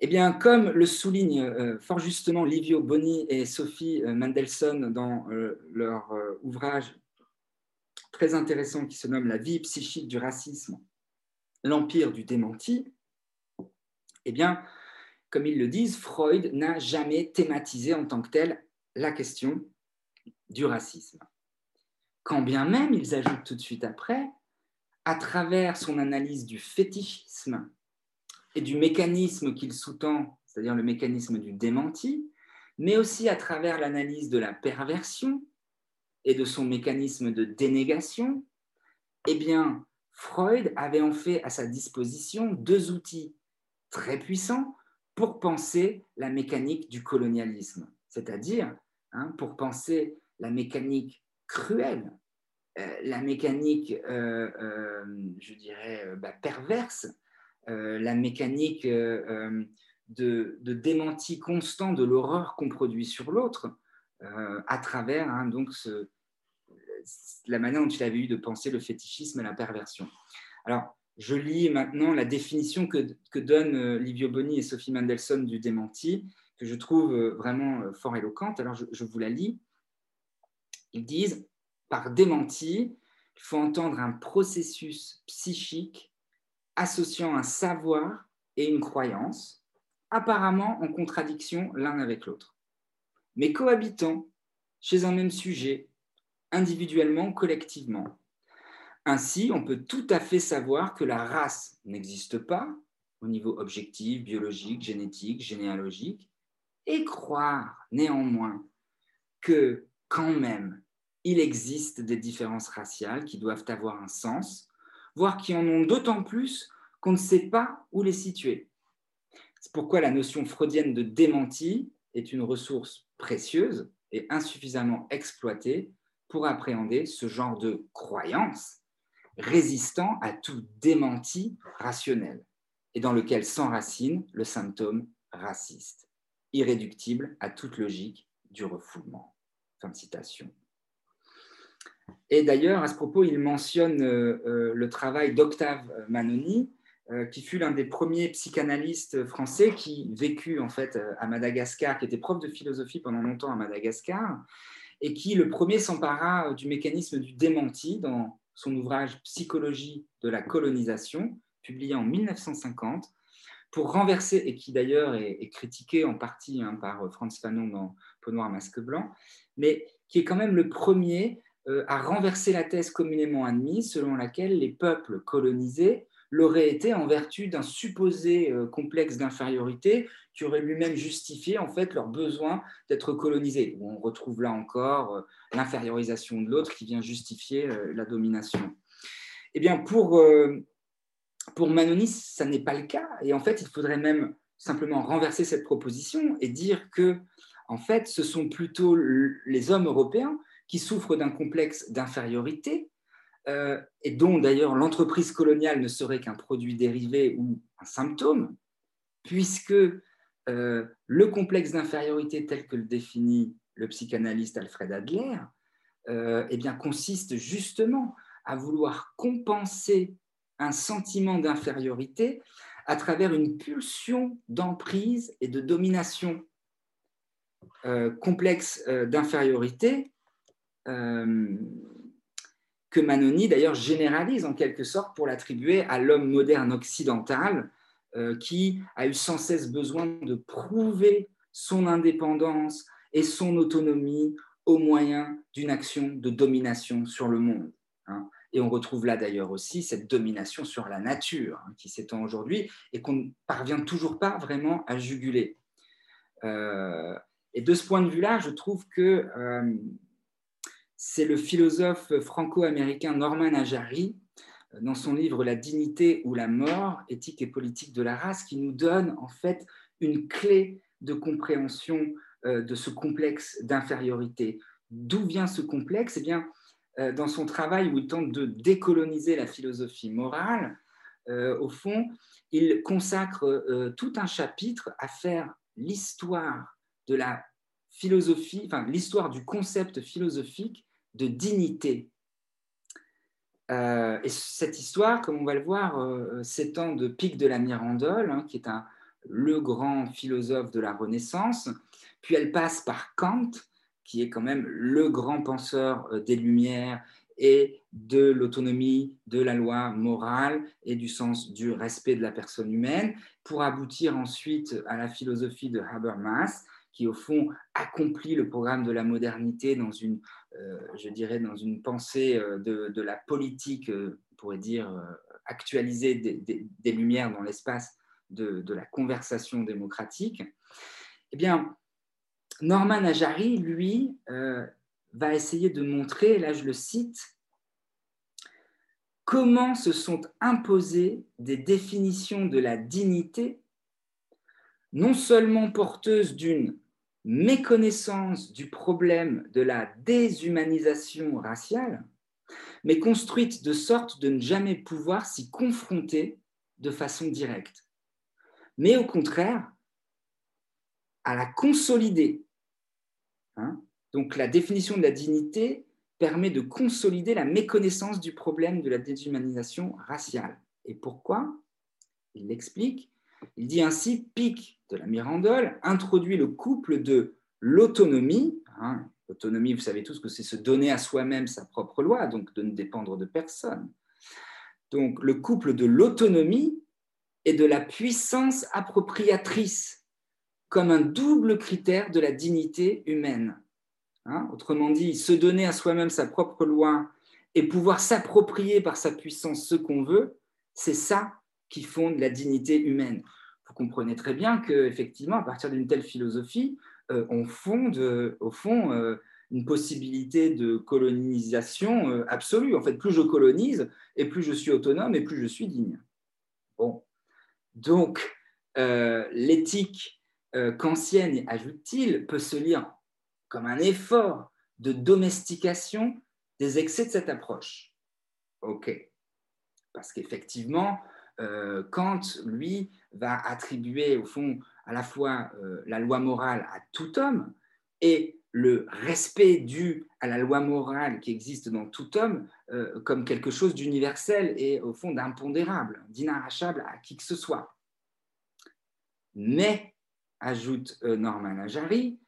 Eh bien, comme le soulignent euh, fort justement Livio Boni et Sophie euh, Mendelssohn dans euh, leur ouvrage très intéressant qui se nomme La vie psychique du racisme, l'empire du démenti, eh bien, comme ils le disent, Freud n'a jamais thématisé en tant que tel la question du racisme. Quand bien même, ils ajoutent tout de suite après, à travers son analyse du fétichisme et du mécanisme qu'il sous-tend, c'est-à-dire le mécanisme du démenti, mais aussi à travers l'analyse de la perversion, et de son mécanisme de dénégation, eh bien, Freud avait en fait à sa disposition deux outils très puissants pour penser la mécanique du colonialisme, c'est-à-dire hein, pour penser la mécanique cruelle, euh, la mécanique, euh, euh, je dirais, bah, perverse, la mécanique de, de, démenti constant de l'horreur qu'on produit sur l'autre, à travers hein, donc la manière dont il avait eu de penser le fétichisme et la perversion. Alors, je lis maintenant la définition que, donnent euh, Livio Boni et Sophie Mendelssohn du démenti, que je trouve euh, vraiment euh, fort éloquente. Alors, je, vous la lis. Ils disent, par démenti, il faut entendre un processus psychique associant un savoir et une croyance, apparemment en contradiction l'un avec l'autre, mais cohabitant chez un même sujet individuellement, collectivement. Ainsi, on peut tout à fait savoir que la race n'existe pas au niveau objectif, biologique, génétique, généalogique, et croire néanmoins que quand même, il existe des différences raciales qui doivent avoir un sens, voire qui en ont d'autant plus qu'on ne sait pas où les situer. C'est pourquoi la notion freudienne de démenti est une ressource précieuse et insuffisamment exploitée pour appréhender ce genre de croyance résistant à tout démenti rationnel et dans lequel s'enracine le symptôme raciste, irréductible à toute logique du refoulement. Fin de citation. Et d'ailleurs, à ce propos, il mentionne euh, euh, le travail d'Octave Manoni, euh, qui fut l'un des premiers psychanalystes français qui vécut en fait à Madagascar, qui était prof de philosophie pendant longtemps à Madagascar, et qui le premier s'empara du mécanisme du démenti dans son ouvrage Psychologie de la colonisation, publié en 1950, pour renverser, et qui d'ailleurs est, critiqué en partie hein, par Franz Fanon dans Peau noire, masque blanc, mais qui est quand même le premier euh, à renverser la thèse communément admise selon laquelle les peuples colonisés l'aurait été en vertu d'un supposé euh, complexe d'infériorité qui aurait lui-même justifié en fait leur besoin d'être colonisés. On retrouve là encore euh, l'infériorisation de l'autre qui vient justifier euh, la domination. Eh bien, pour, pour Manonis, ça n'est pas le cas. Et en fait, il faudrait même simplement renverser cette proposition et dire que, en fait, ce sont plutôt les hommes européens qui souffrent d'un complexe d'infériorité euh, et dont d'ailleurs l'entreprise coloniale ne serait qu'un produit dérivé ou un symptôme, puisque euh, le complexe d'infériorité tel que le définit le psychanalyste Alfred Adler, euh, eh bien, consiste justement à vouloir compenser un sentiment d'infériorité à travers une pulsion d'emprise et de domination. complexe d'infériorité que Manoni d'ailleurs généralise en quelque sorte pour l'attribuer à l'homme moderne occidental euh, qui a eu sans cesse besoin de prouver son indépendance et son autonomie au moyen d'une action de domination sur le monde. Hein. Et on retrouve là d'ailleurs aussi cette domination sur la nature hein, qui s'étend aujourd'hui et qu'on ne parvient toujours pas vraiment à juguler. Euh, et de ce point de vue-là, je trouve que euh, c'est le philosophe franco-américain Norman Ajari, euh, dans son livre La dignité ou la mort, éthique et politique de la race, qui nous donne en fait une clé de compréhension euh, de ce complexe d'infériorité. D'où vient ce complexe? Eh bien, euh, dans son travail où il tente de décoloniser la philosophie morale, au fond, il consacre tout un chapitre à faire l'histoire de la philosophie, l'histoire du concept philosophique de dignité. Euh, et cette histoire, comme on va le voir, euh, s'étend de Pic de la Mirandole, hein, qui est un, le grand philosophe de la Renaissance, puis elle passe par Kant, qui est quand même le grand penseur euh, des Lumières et de l'autonomie, de la loi morale et du sens du respect de la personne humaine, pour aboutir ensuite à la philosophie de Habermas, qui au fond accomplit le programme de la modernité dans une, euh, je dirais, dans une pensée euh, de, la politique, euh, on pourrait dire, actualisée des, Lumières dans l'espace de, la conversation démocratique. Eh bien, Norman Ajari, lui, va essayer de montrer, là je le cite, comment se sont imposées des définitions de la dignité, non seulement porteuses d'une méconnaissance du problème de la déshumanisation raciale, mais construites de sorte de ne jamais pouvoir s'y confronter de façon directe, mais au contraire à la consolider. Hein? Donc la définition de la dignité permet de consolider la méconnaissance du problème de la déshumanisation raciale. Et pourquoi? Il l'explique. Il dit ainsi, Pic de la Mirandole introduit le couple de l'autonomie. Hein. L'autonomie, vous savez tous que c'est se donner à soi-même sa propre loi, donc de ne dépendre de personne. Donc le couple de l'autonomie et de la puissance appropriatrice comme un double critère de la dignité humaine. Hein, autrement dit, se donner à soi-même sa propre loi et pouvoir s'approprier par sa puissance ce qu'on veut, c'est ça qui fonde la dignité humaine. Vous comprenez très bien qu'effectivement, à partir d'une telle philosophie, euh, on fonde euh, au fond euh, une possibilité de colonisation absolue. En fait, plus je colonise et plus je suis autonome et plus je suis digne. Bon. Donc, l'éthique kantienne, ajoute-t-il, peut se lire comme un effort de domestication des excès de cette approche. OK. Parce qu'effectivement, euh, Kant, lui, va attribuer au fond à la fois euh, la loi morale à tout homme et le respect dû à la loi morale qui existe dans tout homme euh, comme quelque chose d'universel et au fond d'impondérable, d'inarrachable à qui que ce soit. Mais, ajoute Norman Ajari,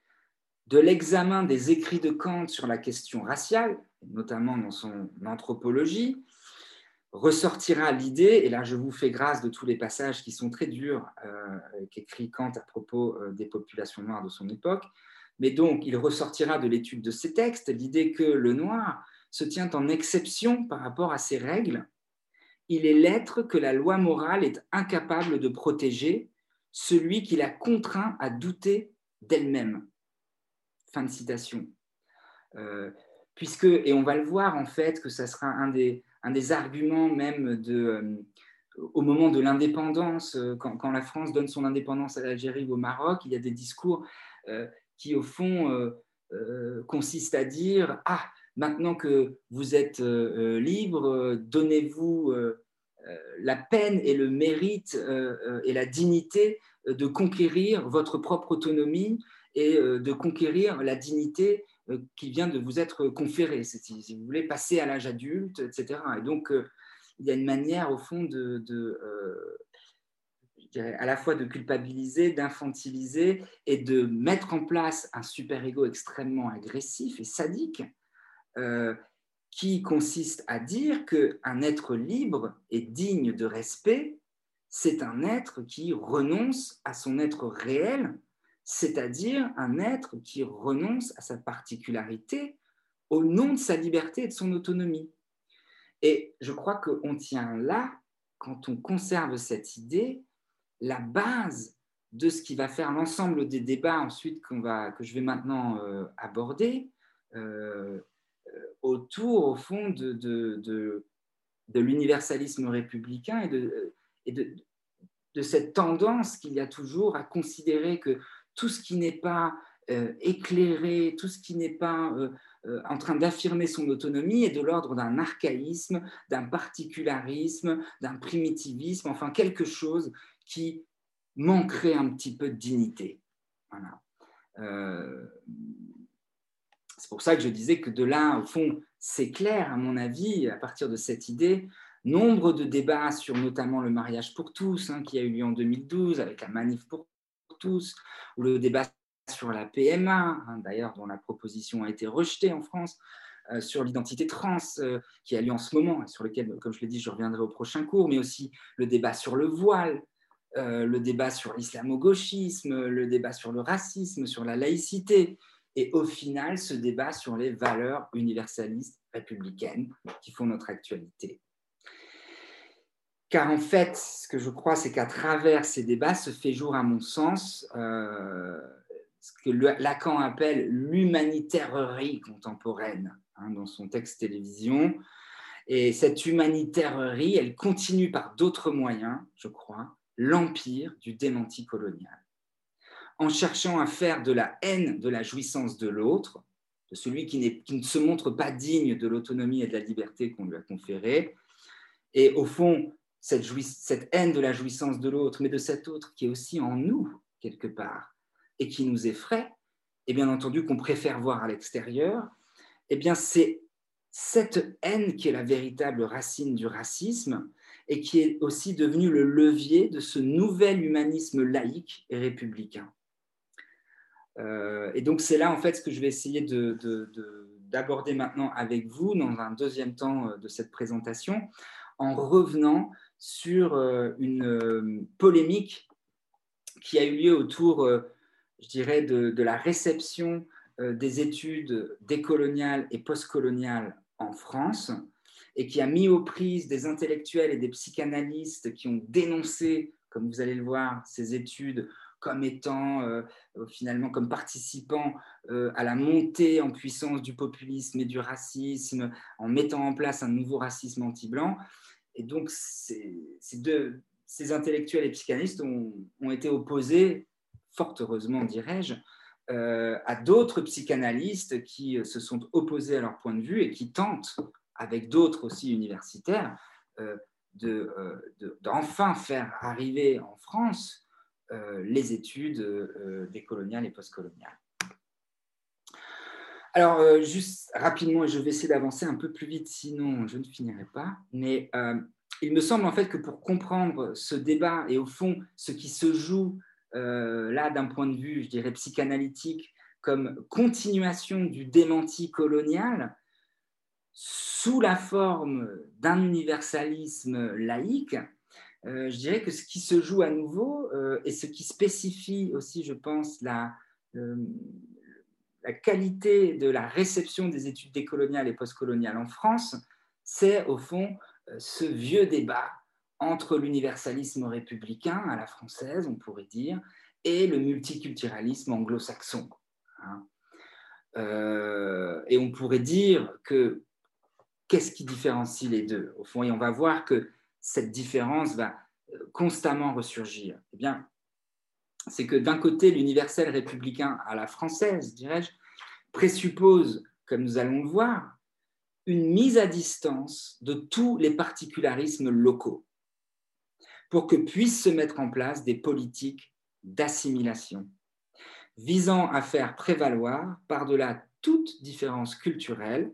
de l'examen des écrits de Kant sur la question raciale, notamment dans son anthropologie, ressortira l'idée, et là je vous fais grâce de tous les passages qui sont très durs euh, qu'écrit Kant à propos euh, des populations noires de son époque, mais donc il ressortira de l'étude de ces textes l'idée que le noir se tient en exception par rapport à ces règles. Il est l'être que la loi morale est incapable de protéger, celui qui la contraint à douter d'elle-même. Fin de citation. Euh, puisque, et on va le voir en fait, que ça sera un des, un des arguments même euh, au moment de l'indépendance, euh, quand, quand, la France donne son indépendance à l'Algérie ou au Maroc, il y a des discours qui, au fond, consistent à dire Ah, maintenant que vous êtes libre, donnez-vous la peine et le mérite et la dignité de conquérir votre propre autonomie et euh, de conquérir la dignité euh, qui vient de vous être conférée, si vous voulez passer à l'âge adulte, etc. Et donc, euh, il y a une manière, au fond, de, à la fois de culpabiliser, d'infantiliser et de mettre en place un super-ego extrêmement agressif et sadique qui consiste à dire qu'un être libre et digne de respect, c'est un être qui renonce à son être réel c'est-à-dire un être qui renonce à sa particularité au nom de sa liberté et de son autonomie. Et je crois qu'on tient là, quand on conserve cette idée, la base de ce qui va faire l'ensemble des débats ensuite va, que je vais maintenant euh, aborder euh, autour, au fond, de, de, l'universalisme républicain et, de, et de, cette tendance qu'il y a toujours à considérer que tout ce qui n'est pas euh, éclairé, tout ce qui n'est pas euh, euh, en train d'affirmer son autonomie est de l'ordre d'un archaïsme, d'un particularisme, d'un primitivisme, enfin quelque chose qui manquerait un petit peu de dignité. C'est pour ça que je disais que de là, au fond, c'est clair, à mon avis, à partir de cette idée, nombre de débats sur notamment le mariage pour tous, hein, qui a eu lieu en 2012 avec la manif pour tous, ou le débat sur la PMA, hein, d'ailleurs dont la proposition a été rejetée en France, euh, sur l'identité trans euh, qui a lieu en ce moment, et sur lequel, comme je l'ai dit, je reviendrai au prochain cours, mais aussi le débat sur le voile, euh, le débat sur l'islamo-gauchisme, le débat sur le racisme, sur la laïcité, et au final ce débat sur les valeurs universalistes républicaines qui font notre actualité. Car en fait, ce que je crois, c'est qu'à travers ces débats se fait jour, à mon sens, euh, ce que Lacan appelle l'humanitairerie contemporaine hein, dans son texte télévision. Et cette humanitairerie, elle continue par d'autres moyens, je crois, l'empire du démenti colonial. En cherchant à faire de la haine de la jouissance de l'autre, de celui qui, qui, ne se montre pas digne de l'autonomie et de la liberté qu'on lui a conférée, et au fond, cette, haine de la jouissance de l'autre, mais de cet autre qui est aussi en nous, quelque part, et qui nous effraie, et bien entendu qu'on préfère voir à l'extérieur, eh bien c'est cette haine qui est la véritable racine du racisme et qui est aussi devenue le levier de ce nouvel humanisme laïque et républicain. Euh, et donc c'est là en fait ce que je vais essayer d'aborder maintenant avec vous dans un deuxième temps euh, de cette présentation, en revenant sur euh, une polémique qui a eu lieu autour je dirais, de, la réception euh, des études décoloniales et postcoloniales en France et qui a mis aux prises des intellectuels et des psychanalystes qui ont dénoncé, comme vous allez le voir, ces études comme étant euh, finalement comme participant euh, à la montée en puissance du populisme et du racisme, en mettant en place un nouveau racisme anti-blanc. Et donc, ces, deux, ces intellectuels et psychanalystes ont, été opposés fort heureusement dirais-je, euh, à d'autres psychanalystes qui euh, se sont opposés à leur point de vue et qui tentent, avec d'autres aussi universitaires, euh, d'enfin faire arriver en France les études décoloniales et postcoloniales. Alors, juste rapidement, je vais essayer d'avancer un peu plus vite, sinon je ne finirai pas, mais il me semble en fait que pour comprendre ce débat et au fond ce qui se joue euh, là, d'un point de vue, je dirais, psychanalytique, comme continuation du démenti colonial sous la forme d'un universalisme laïque, euh, je dirais que ce qui se joue à nouveau euh, et ce qui spécifie aussi, je pense, la, la qualité de la réception des études décoloniales et postcoloniales en France, c'est au fond ce vieux débat entre l'universalisme républicain à la française, on pourrait dire, et le multiculturalisme anglo-saxon. Hein. Euh, et on pourrait dire que qu'est-ce qui différencie les deux au fond? Et on va voir que cette différence va euh, constamment ressurgir. Eh bien, c'est que d'un côté, l'universel républicain à la française, dirais-je, présuppose, comme nous allons le voir, une mise à distance de tous les particularismes locaux pour que puissent se mettre en place des politiques d'assimilation visant à faire prévaloir, par-delà toute différence culturelle,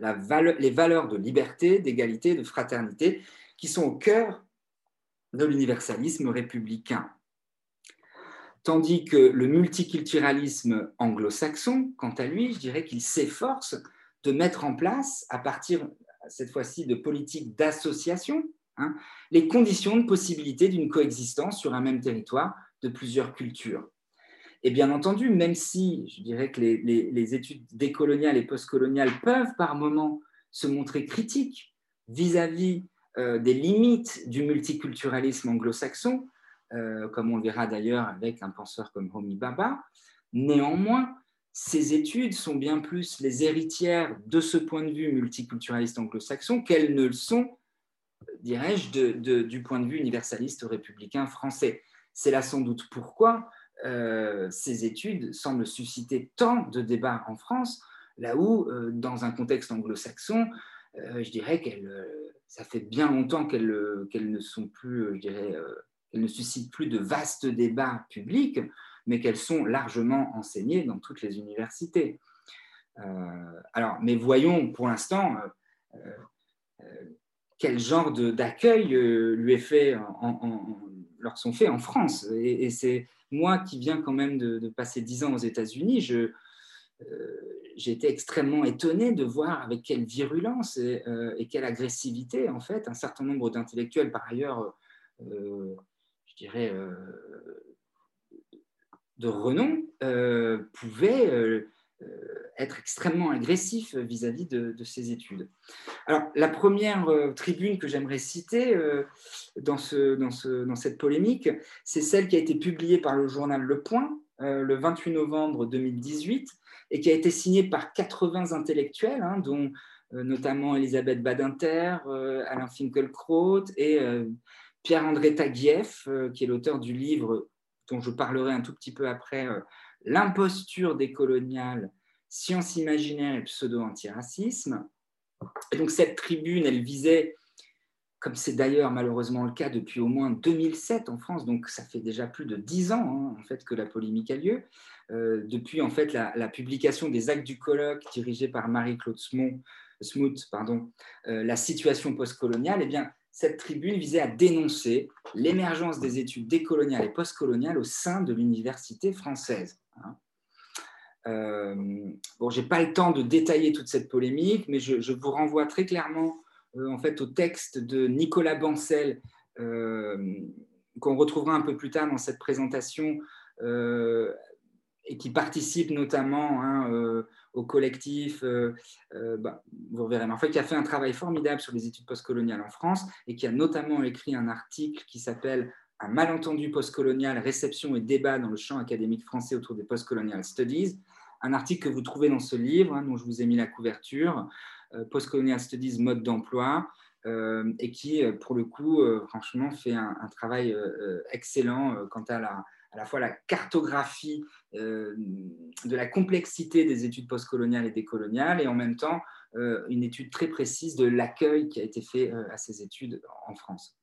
les valeurs de liberté, d'égalité, de fraternité qui sont au cœur de l'universalisme républicain. Tandis que le multiculturalisme anglo-saxon, quant à lui, je dirais qu'il s'efforce de mettre en place, à partir cette fois-ci de politiques d'association, Hein, les conditions de possibilité d'une coexistence sur un même territoire de plusieurs cultures. Et bien entendu, même si je dirais que les, études décoloniales et postcoloniales peuvent par moments se montrer critiques vis-à-vis euh, des limites du multiculturalisme anglo-saxon, euh, comme on le verra d'ailleurs avec un penseur comme Homi Baba, néanmoins, ces études sont bien plus les héritières de ce point de vue multiculturaliste anglo-saxon qu'elles ne le sont dirais-je, du point de vue universaliste républicain français. C'est là sans doute pourquoi euh, ces études semblent susciter tant de débats en France, là où, euh, dans un contexte anglo-saxon, je dirais qu'elles, ça fait bien longtemps qu'elles, ne sont plus, je dirais, qu'elles ne suscitent plus de vastes débats publics, mais qu'elles sont largement enseignées dans toutes les universités. alors, mais voyons pour l'instant quel genre d'accueil euh, lui est fait, leur sont faits en France. Et, c'est moi qui viens quand même de, passer dix ans aux États-Unis, euh, j'ai été extrêmement étonné de voir avec quelle virulence euh, et, quelle agressivité, en fait, un certain nombre d'intellectuels, par ailleurs, je dirais, de renom, pouvaient euh, être extrêmement agressif vis-à-vis de, ces études. Alors, la première euh, tribune que j'aimerais citer euh, dans, ce, dans, ce, dans, cette polémique, c'est celle qui a été publiée par le journal Le Point le 28 novembre 2018 et qui a été signé par 80 intellectuels, hein, dont notamment Elisabeth Badinter, Alain Finkielkraut et Pierre-André Taguieff, qui est l'auteur du livre dont je parlerai un tout petit peu après, L'imposture décoloniale, sciences imaginaires et pseudo-antiracisme. Et donc cette tribune, elle visait, comme c'est d'ailleurs malheureusement le cas depuis au moins 2007 en France, donc ça fait déjà plus de dix ans hein, en fait que la polémique a lieu, euh, depuis en fait la, publication des actes du colloque dirigé par Marie-Claude Smoot, pardon, euh, la situation postcoloniale, eh bien cette tribune visait à dénoncer l'émergence des études décoloniales et postcoloniales au sein de l'université française. Hein. Euh, bon, j'ai pas le temps de détailler toute cette polémique, mais je, vous renvoie très clairement euh, en fait au texte de Nicolas Bancel euh, qu'on retrouvera un peu plus tard dans cette présentation et qui participe notamment hein, au collectif, bah, vous verrez, mais en fait, qui a fait un travail formidable sur les études postcoloniales en France et qui a notamment écrit un article qui s'appelle Un malentendu postcolonial, réception et débat dans le champ académique français autour des postcolonial studies, un article que vous trouvez dans ce livre, hein, dont je vous ai mis la couverture, euh, Postcolonial Studies, mode d'emploi, euh, et qui, euh, pour le coup, franchement, fait un, travail excellent quant à la, à la fois la cartographie de la complexité des études postcoloniales et décoloniales, et en même temps une étude très précise de l'accueil qui a été fait à ces études en France.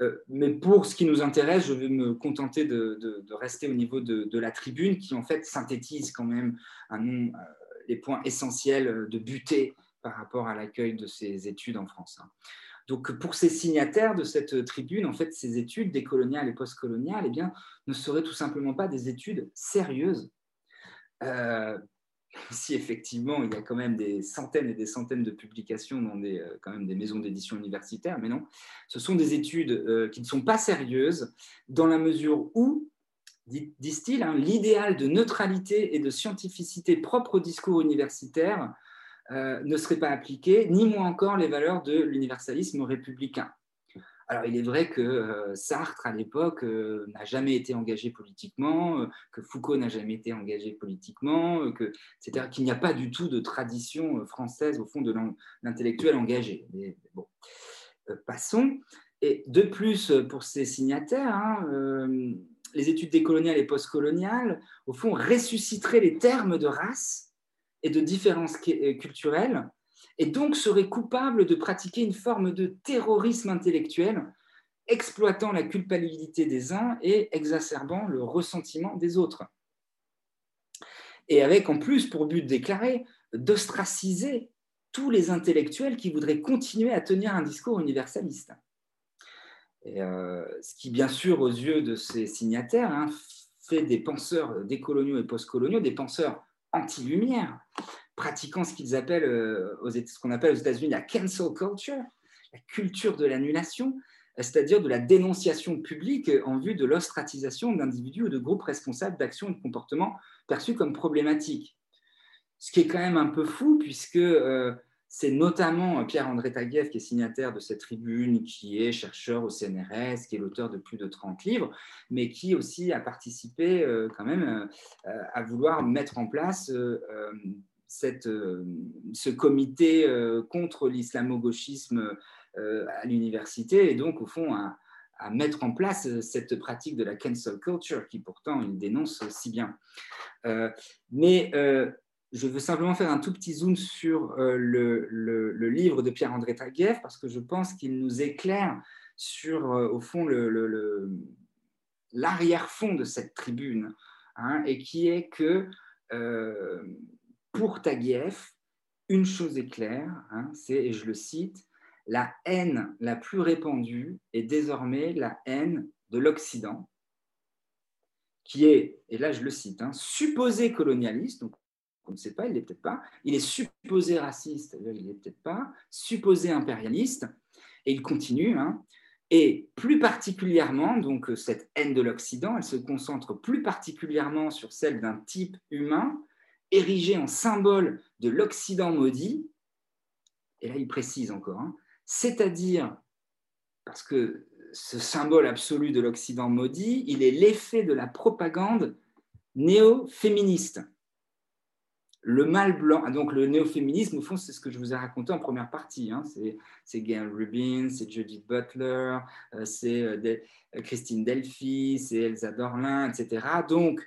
Euh, mais pour ce qui nous intéresse, je vais me contenter de, rester au niveau de, la tribune qui en fait synthétise quand même euh, les points essentiels de Buté par rapport à l'accueil de ces études en France. Donc pour ces signataires de cette tribune, en fait, ces études décoloniales et postcoloniales eh bien, ne seraient tout simplement pas des études sérieuses. Euh, si effectivement il y a quand même des centaines et des centaines de publications dans des, euh, quand même des maisons d'édition universitaires, mais non, ce sont des études euh, qui ne sont pas sérieuses dans la mesure où, disent-ils, hein, l'idéal de neutralité et de scientificité propre au discours universitaire euh, ne serait pas appliqué, ni moins encore les valeurs de l'universalisme républicain. Alors, il est vrai que euh, Sartre, à l'époque, euh, n'a jamais été engagé politiquement, que Foucault n'a jamais été engagé politiquement, que, c'est-à-dire qu'il n'y a pas du tout de tradition française, au fond, de l'intellectuel engagé. Bon, passons. Et de plus, pour ces signataires, hein, les études décoloniales et postcoloniales, au fond, ressusciteraient les termes de race et de différence culturelle et donc serait coupable de pratiquer une forme de terrorisme intellectuel, exploitant la culpabilité des uns et exacerbant le ressentiment des autres. Et avec en plus pour but déclaré d'ostraciser tous les intellectuels qui voudraient continuer à tenir un discours universaliste. Euh, ce qui, bien sûr, aux yeux de ces signataires, hein, fait des penseurs décoloniaux et postcoloniaux des penseurs anti-lumière, pratiquant ce qu'ils appellent, euh, ce qu'on appelle aux États-Unis la cancel culture, la culture de l'annulation, c'est-à-dire de la dénonciation publique en vue de l'ostratisation d'individus ou de groupes responsables d'actions et de comportements perçus comme problématiques. Ce qui est quand même un peu fou, puisque euh, c'est notamment Pierre-André Taguieff qui est signataire de cette tribune, qui est chercheur au CNRS, qui est l'auteur de plus de 30 livres, mais qui aussi a participé euh, quand même à vouloir mettre en place cette, euh, ce comité euh, contre l'islamo-gauchisme euh, à l'université et donc au fond à, mettre en place cette pratique de la cancel culture qui pourtant il dénonce si bien. mais je veux simplement faire un tout petit zoom sur le, le, livre de Pierre-André Taguieff parce que je pense qu'il nous éclaire sur, au fond, l'arrière-fond de cette tribune, hein, et qui est que pour Taguieff, une chose est claire, hein, c'est, et je le cite, la haine la plus répandue est désormais la haine de l'Occident, qui est, et là je le cite, hein, supposé colonialiste, donc on ne sait pas, il n'est peut-être pas, il est supposé raciste, il n'est peut-être pas, supposé impérialiste, et il continue, hein, et plus particulièrement, donc cette haine de l'Occident, elle se concentre plus particulièrement sur celle d'un type humain érigé en symbole de l'Occident maudit, et là il précise encore, hein, c'est-à-dire, parce que ce symbole absolu de l'Occident maudit, il est l'effet de la propagande néo-féministe. Le mâle blanc, ah, donc le néo-féminisme, au fond, c'est ce que je vous ai raconté en première partie. Hein. C'est Gail Rubin, c'est Judith Butler, euh, c'est euh, Christine Delphi, c'est Elsa Dorlin, etc. Donc,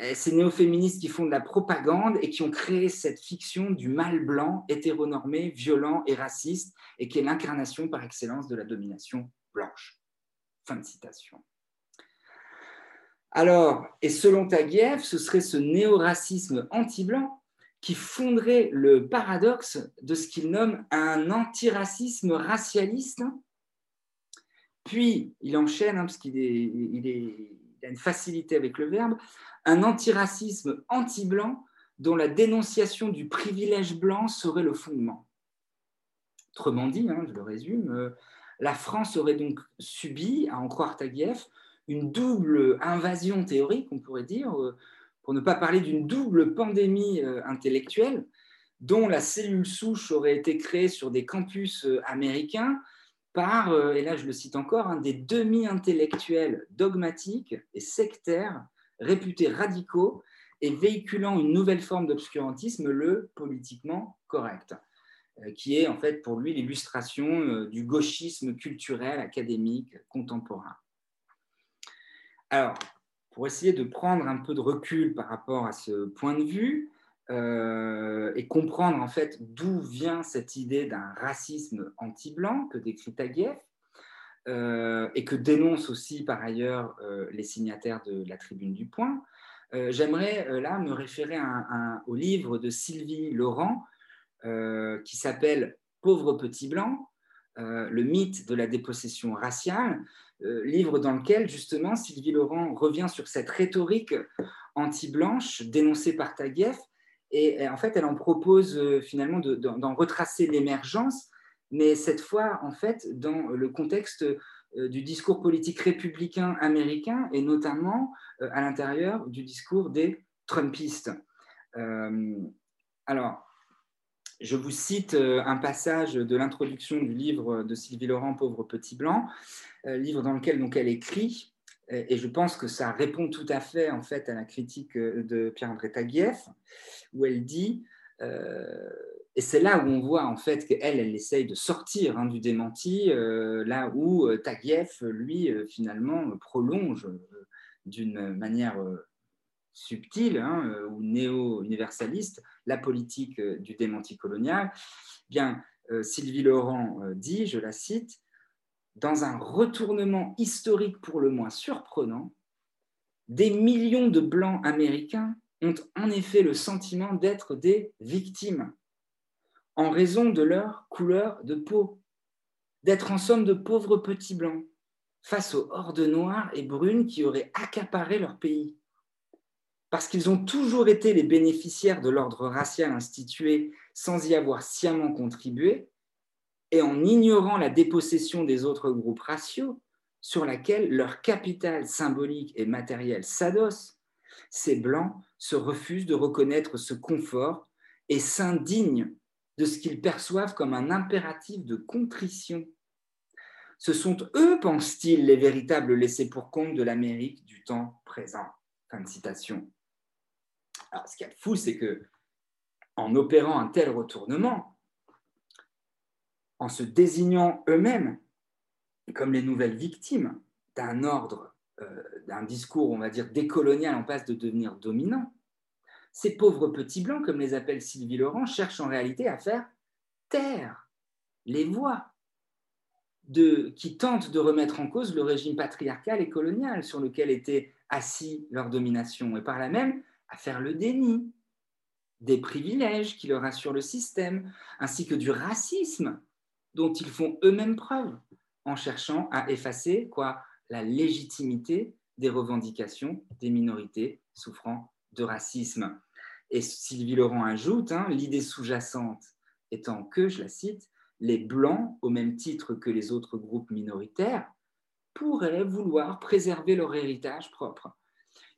euh, ces néo-féministes qui font de la propagande et qui ont créé cette fiction du mâle blanc, hétéronormé, violent et raciste, et qui est l'incarnation par excellence de la domination blanche. Fin de citation. Alors, et selon Taguieff, ce serait ce néo-racisme anti-blanc qui fonderait le paradoxe de ce qu'il nomme un antiracisme racialiste. Puis, il enchaîne, hein, parce qu'il a une facilité avec le verbe, un antiracisme anti-blanc dont la dénonciation du privilège blanc serait le fondement. Autrement dit, hein, je le résume, euh, la France aurait donc subi, à en croire Taguieff, une double invasion théorique, on pourrait dire, euh, pour ne pas parler d'une double pandémie euh, intellectuelle, dont la cellule souche aurait été créée sur des campus euh, américains par, et là je le cite encore, un des demi-intellectuels dogmatiques et sectaires, réputés radicaux et véhiculant une nouvelle forme d'obscurantisme, le politiquement correct, qui est en fait pour lui l'illustration du gauchisme culturel, académique, contemporain. Alors, pour essayer de prendre un peu de recul par rapport à ce point de vue euh, et comprendre en fait d'où vient cette idée d'un racisme anti-blanc que décrit Taguieff euh, et que dénoncent aussi par ailleurs euh, les signataires de la Tribune du Point, j'aimerais là me référer au livre de Sylvie Laurent qui s'appelle Pauvre petit blanc, le mythe de la dépossession raciale, livre dans lequel justement Sylvie Laurent revient sur cette rhétorique anti-blanche dénoncée par Taguieff et, en fait elle en propose euh, finalement d'en retracer l'émergence mais cette fois en fait dans le contexte euh, du discours politique républicain américain et notamment à l'intérieur du discours des Trumpistes. alors, je vous cite un passage de l'introduction du livre de Sylvie Laurent, Pauvre Petit Blanc, euh, livre dans lequel donc, elle écrit, et je pense que ça répond tout à fait en fait à la critique euh, de Pierre-André Taguieff, où elle dit, euh, et c'est là où on voit en fait qu'elle, elle essaye de sortir hein, du démenti, là où Taguieff, lui, finalement, prolonge d'une manière subtile hein, ou néo-universaliste la politique du démenti colonial. Bien, Sylvie Laurent dit, je la cite, dans un retournement historique pour le moins surprenant, des millions de Blancs américains ont en effet le sentiment d'être des victimes en raison de leur couleur de peau, d'être en somme de pauvres petits Blancs face aux hordes noires et brunes qui auraient accaparé leur pays. Parce qu'ils ont toujours été les bénéficiaires de l'ordre racial institué sans y avoir sciemment contribué, et en ignorant la dépossession des autres groupes raciaux sur laquelle leur capital symbolique et matériel s'adosse, ces Blancs se refusent de reconnaître ce confort et s'indignent de ce qu'ils perçoivent comme un impératif de contrition. Ce sont eux, pensent-ils, les véritables laissés pour compte de l'Amérique du temps présent. Fin de citation. Alors, ce qui est fou, c'est que en opérant un tel retournement, en se désignant eux-mêmes comme les nouvelles victimes d'un ordre, euh, d'un discours, on va dire, décolonial en passe de devenir dominant, ces pauvres petits blancs, comme les appelle Sylvie Laurent, cherchent en réalité à faire taire les voix qui tentent de remettre en cause le régime patriarcal et colonial sur lequel était assis leur domination, et par là même à faire le déni des privilèges qui leur assurent le système, ainsi que du racisme dont ils font eux-mêmes preuve en cherchant à effacer quoi la légitimité des revendications des minorités souffrant de racisme. Et Sylvie Laurent ajoute, hein, l'idée sous-jacente étant que, je la cite, les Blancs, au même titre que les autres groupes minoritaires, pourraient vouloir préserver leur héritage propre.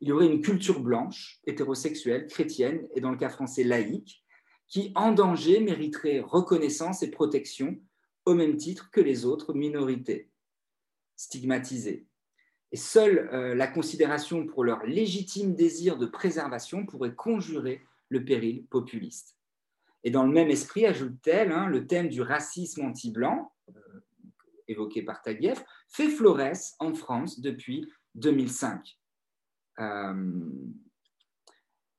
Il y aurait une culture blanche, hétérosexuelle, chrétienne et dans le cas français laïque, qui en danger mériterait reconnaissance et protection au même titre que les autres minorités stigmatisées. et seule la considération pour leur légitime désir de préservation pourrait conjurer le péril populiste. Et dans le même esprit, ajoute-t-elle, hein, le thème du racisme anti-blanc, évoqué par Taguieff, fait florès en France depuis 2005.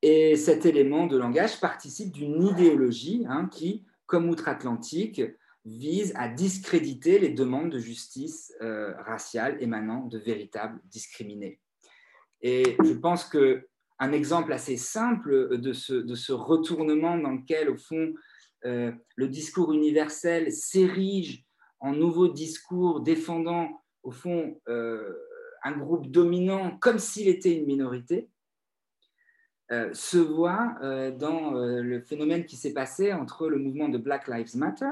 et cet élément de langage participe d'une idéologie hein, qui, comme outre-Atlantique, vise à discréditer les demandes de justice euh, raciale émanant de véritables discriminés. Et je pense qu'un exemple assez simple de ce, de ce, retournement dans lequel, au fond, euh, le discours universel s'érige en nouveau discours défendant, au fond, euh, un groupe dominant comme s'il était une minorité, se voit dans le phénomène qui s'est passé entre le mouvement de Black Lives Matter,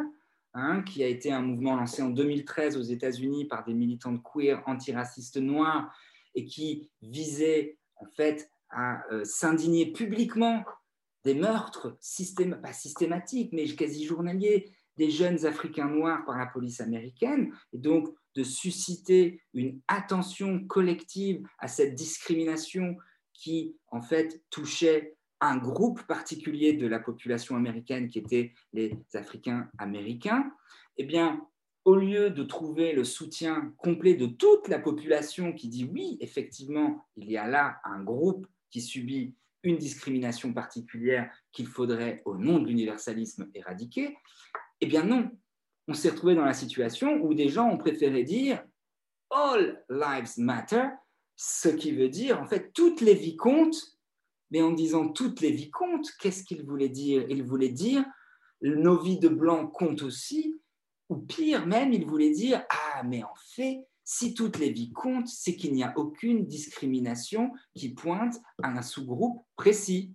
Hein, qui a été un mouvement lancé en 2013 aux États-Unis par des militants de queer antiracistes noirs et qui visait en fait à euh, s'indigner publiquement des meurtres, pas systématiques, mais quasi journaliers, des jeunes Africains noirs par la police américaine, et donc de susciter une attention collective à cette discrimination qui, en fait, touchait un groupe particulier de la population américaine qui était les Africains américains, eh bien, au lieu de trouver le soutien complet de toute la population qui dit oui, effectivement, il y a là un groupe qui subit une discrimination particulière qu'il faudrait, au nom de l'universalisme, éradiquer, eh bien non, on s'est retrouvé dans la situation où des gens ont préféré dire All lives matter, ce qui veut dire en fait toutes les vies comptent mais en disant toutes les vies comptent, qu'est-ce qu'il voulait dire? Il voulait dire nos vies de blanc comptent aussi, ou pire même, il voulait dire ah, mais en fait, si toutes les vies comptent, c'est qu'il n'y a aucune discrimination qui pointe à un sous-groupe précis.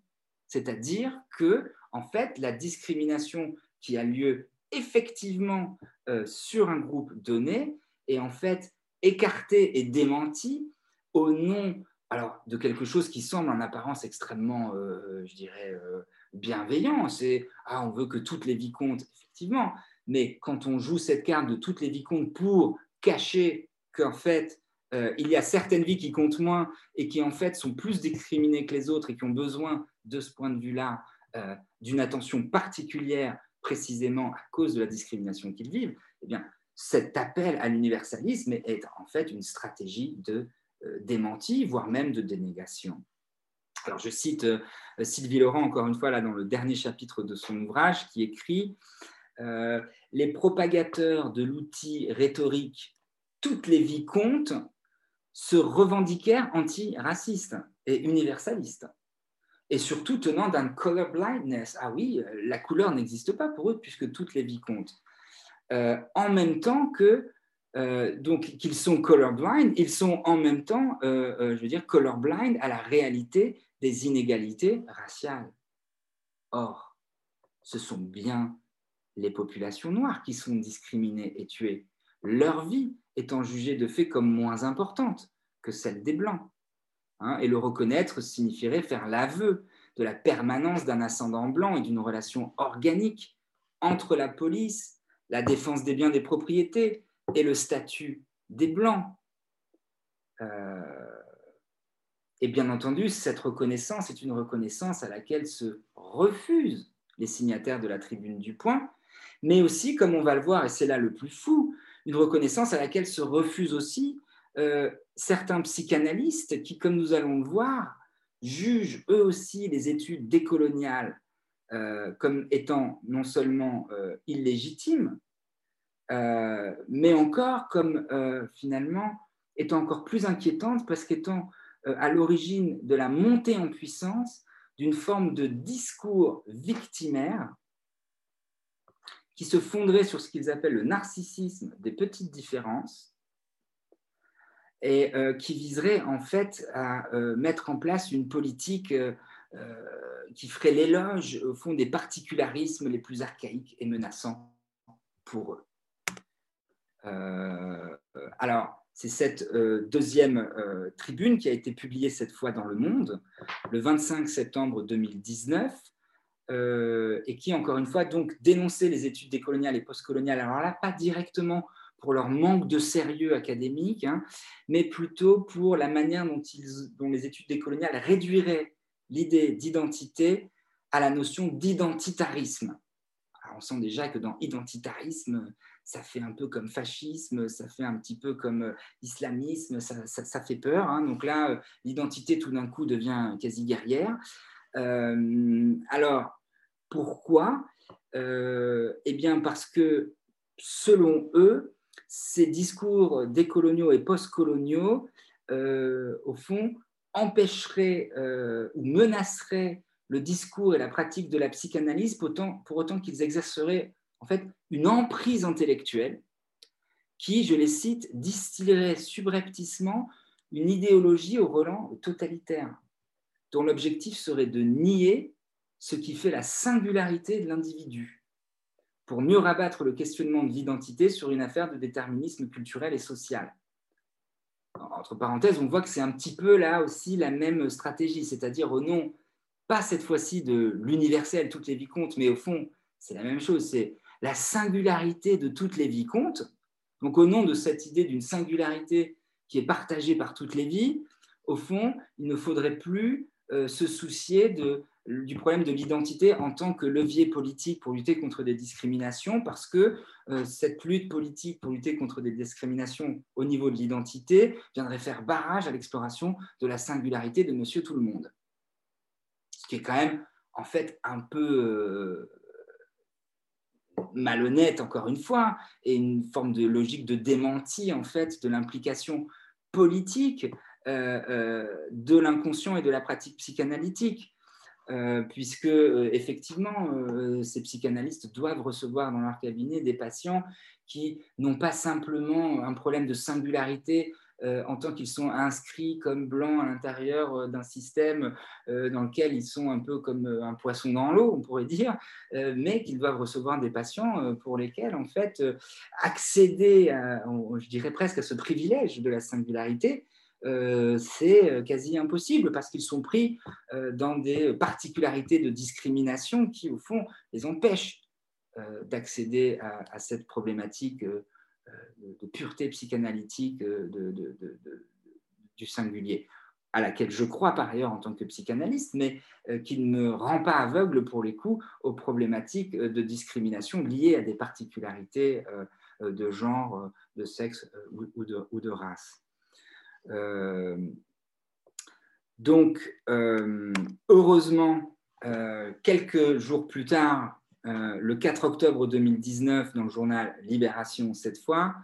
C'est-à-dire que, en fait, la discrimination qui a lieu effectivement euh, sur un groupe donné est en fait écartée et démentie au nom alors, de quelque chose qui semble en apparence extrêmement, euh, je dirais, euh, bienveillant. C'est, ah, on veut que toutes les vies comptent, effectivement. Mais quand on joue cette carte de toutes les vies comptent pour cacher qu'en fait, euh, il y a certaines vies qui comptent moins et qui en fait sont plus discriminées que les autres et qui ont besoin de ce point de vue-là d'une attention particulière précisément à cause de la discrimination qu'ils vivent, eh bien, cet appel à l'universalisme est en fait une stratégie de euh, démenti, voire même de dénégation. Alors je cite euh, Sylvie Laurent encore une fois là dans le dernier chapitre de son ouvrage qui écrit euh, Les propagateurs de l'outil rhétorique toutes les vies comptent se revendiquèrent antiracistes et universalistes et surtout tenant d'un color blindness. Ah oui, la couleur n'existe pas pour eux puisque toutes les vies comptent. en même temps que euh, donc qu'ils sont colorblind, ils sont en même temps, euh, euh, je veux dire, colorblind à la réalité des inégalités raciales. Or, ce sont bien les populations noires qui sont discriminées et tuées, leur vie étant jugée de fait comme moins importante que celle des Blancs. Hein, et le reconnaître signifierait faire l'aveu de la permanence d'un ascendant blanc et d'une relation organique entre la police, la défense des biens des propriétés, et le statut des Blancs. Euh, et bien entendu, cette reconnaissance est une reconnaissance à laquelle se refusent les signataires de la tribune du point, mais aussi, comme on va le voir, et c'est là le plus fou, une reconnaissance à laquelle se refusent aussi euh, certains psychanalystes qui, comme nous allons le voir, jugent eux aussi les études décoloniales euh, comme étant non seulement illégitimes, euh, mais encore comme euh, finalement étant encore plus inquiétante parce qu'étant euh, à l'origine de la montée en puissance d'une forme de discours victimaire qui se fonderait sur ce qu'ils appellent le narcissisme des petites différences et qui viserait en fait à mettre en place une politique qui ferait l'éloge au fond des particularismes les plus archaïques et menaçants pour eux. Euh, alors, c'est cette euh, deuxième euh, tribune qui a été publiée cette fois dans Le Monde le 25 septembre 2019 et qui, encore une fois, donc dénonçait les études décoloniales et postcoloniales. Alors là, pas directement pour leur manque de sérieux académique, hein, mais plutôt pour la manière dont, dont les études décoloniales réduiraient l'idée d'identité à la notion d'identitarisme. On sent déjà que dans identitarisme, ça fait un peu comme fascisme, ça fait un petit peu comme euh, islamisme, ça, fait peur. Hein. Donc là, euh, l'identité tout d'un coup devient quasi guerrière. Euh, alors, pourquoi? Eh bien, parce que selon eux, ces discours décoloniaux et postcoloniaux, au fond, empêcheraient ou menaceraient le discours et la pratique de la psychanalyse pour autant, pour autant qu'ils exerceraient en fait une emprise intellectuelle qui, je les cite, distillerait subrepticement une idéologie au relent totalitaire, dont l'objectif serait de nier ce qui fait la singularité de l'individu, pour mieux rabattre le questionnement de l'identité sur une affaire de déterminisme culturel et social. Entre parenthèses, on voit que c'est un petit peu là aussi la même stratégie, c'est-à-dire au nom, pas cette fois-ci de l'universel, toutes les vies comptent, mais au fond, c'est la même chose, c'est la singularité de toutes les vies compte. Donc au nom de cette idée d'une singularité qui est partagée par toutes les vies, au fond, il ne faudrait plus euh, se soucier du problème de l'identité en tant que levier politique pour lutter contre des discriminations, parce que euh, cette lutte politique pour lutter contre des discriminations au niveau de l'identité viendrait faire barrage à l'exploration de la singularité de Monsieur Tout le Monde. Ce qui est quand même, en fait, un peu... Euh, malhonnête encore une fois, et une forme de logique de démenti en fait de l'implication politique euh, euh, de l'inconscient et de la pratique psychanalytique. Euh, puisque effectivement, ces psychanalystes doivent recevoir dans leur cabinet des patients qui n'ont pas simplement un problème de singularité euh, en tant qu'ils sont inscrits comme blancs à l'intérieur euh, d'un système euh, dans lequel ils sont un peu comme un poisson dans l'eau, on pourrait dire, mais qu'ils doivent recevoir des patients pour lesquels, en fait, accéder, je dirais presque à ce privilège de la singularité, c'est quasi impossible parce qu'ils sont pris dans des particularités de discrimination qui, au fond, les empêchent d'accéder à, cette problématique de, pureté psychanalytique euh, du singulier, à laquelle je crois par ailleurs en tant que psychanalyste, mais euh, qui ne me rend pas aveugle pour les coups aux problématiques euh, de discrimination liées à des particularités de genre, de sexe ou, de, race. donc, heureusement, quelques jours plus tard, euh, le 4 octobre 2019 dans le journal Libération cette fois,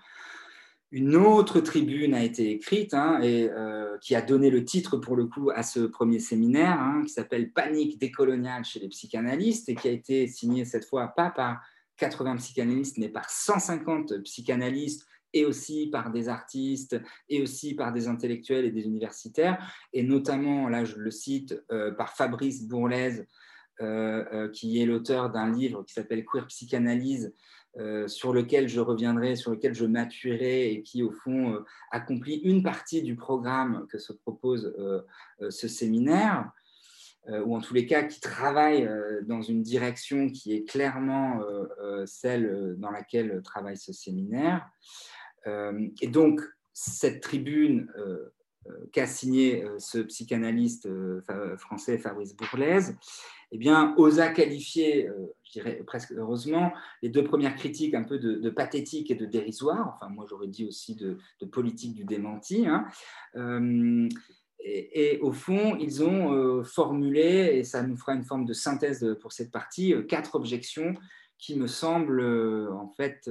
une autre tribune a été écrite hein, et euh, qui a donné le titre pour le coup à ce premier séminaire hein, qui s'appelle Panique décoloniale chez les psychanalystes et qui a été signé cette fois pas par 80 psychanalystes mais par 150 psychanalystes et aussi par des artistes et aussi par des intellectuels et des universitaires. Et notamment là je le cite euh, par Fabrice Bourlaise qui est l'auteur d'un livre qui s'appelle Queer Psychanalyse, euh, sur lequel je reviendrai, sur lequel je m'appuierai et qui, au fond, accomplit une partie du programme que se propose ce séminaire, ou en tous les cas qui travaille dans une direction qui est clairement celle dans laquelle travaille ce séminaire. et donc, cette tribune qu'a signée ce psychanalyste français Fabrice Bourlaise eh bien, osa qualifier, euh, je dirais presque heureusement, les deux premières critiques un peu de, pathétique et de dérisoire, enfin moi j'aurais dit aussi de, politique du démenti. Hein. Euh, et, au fond, ils ont euh, formulé, et ça nous fera une forme de synthèse pour cette partie, quatre objections qui me semblent en fait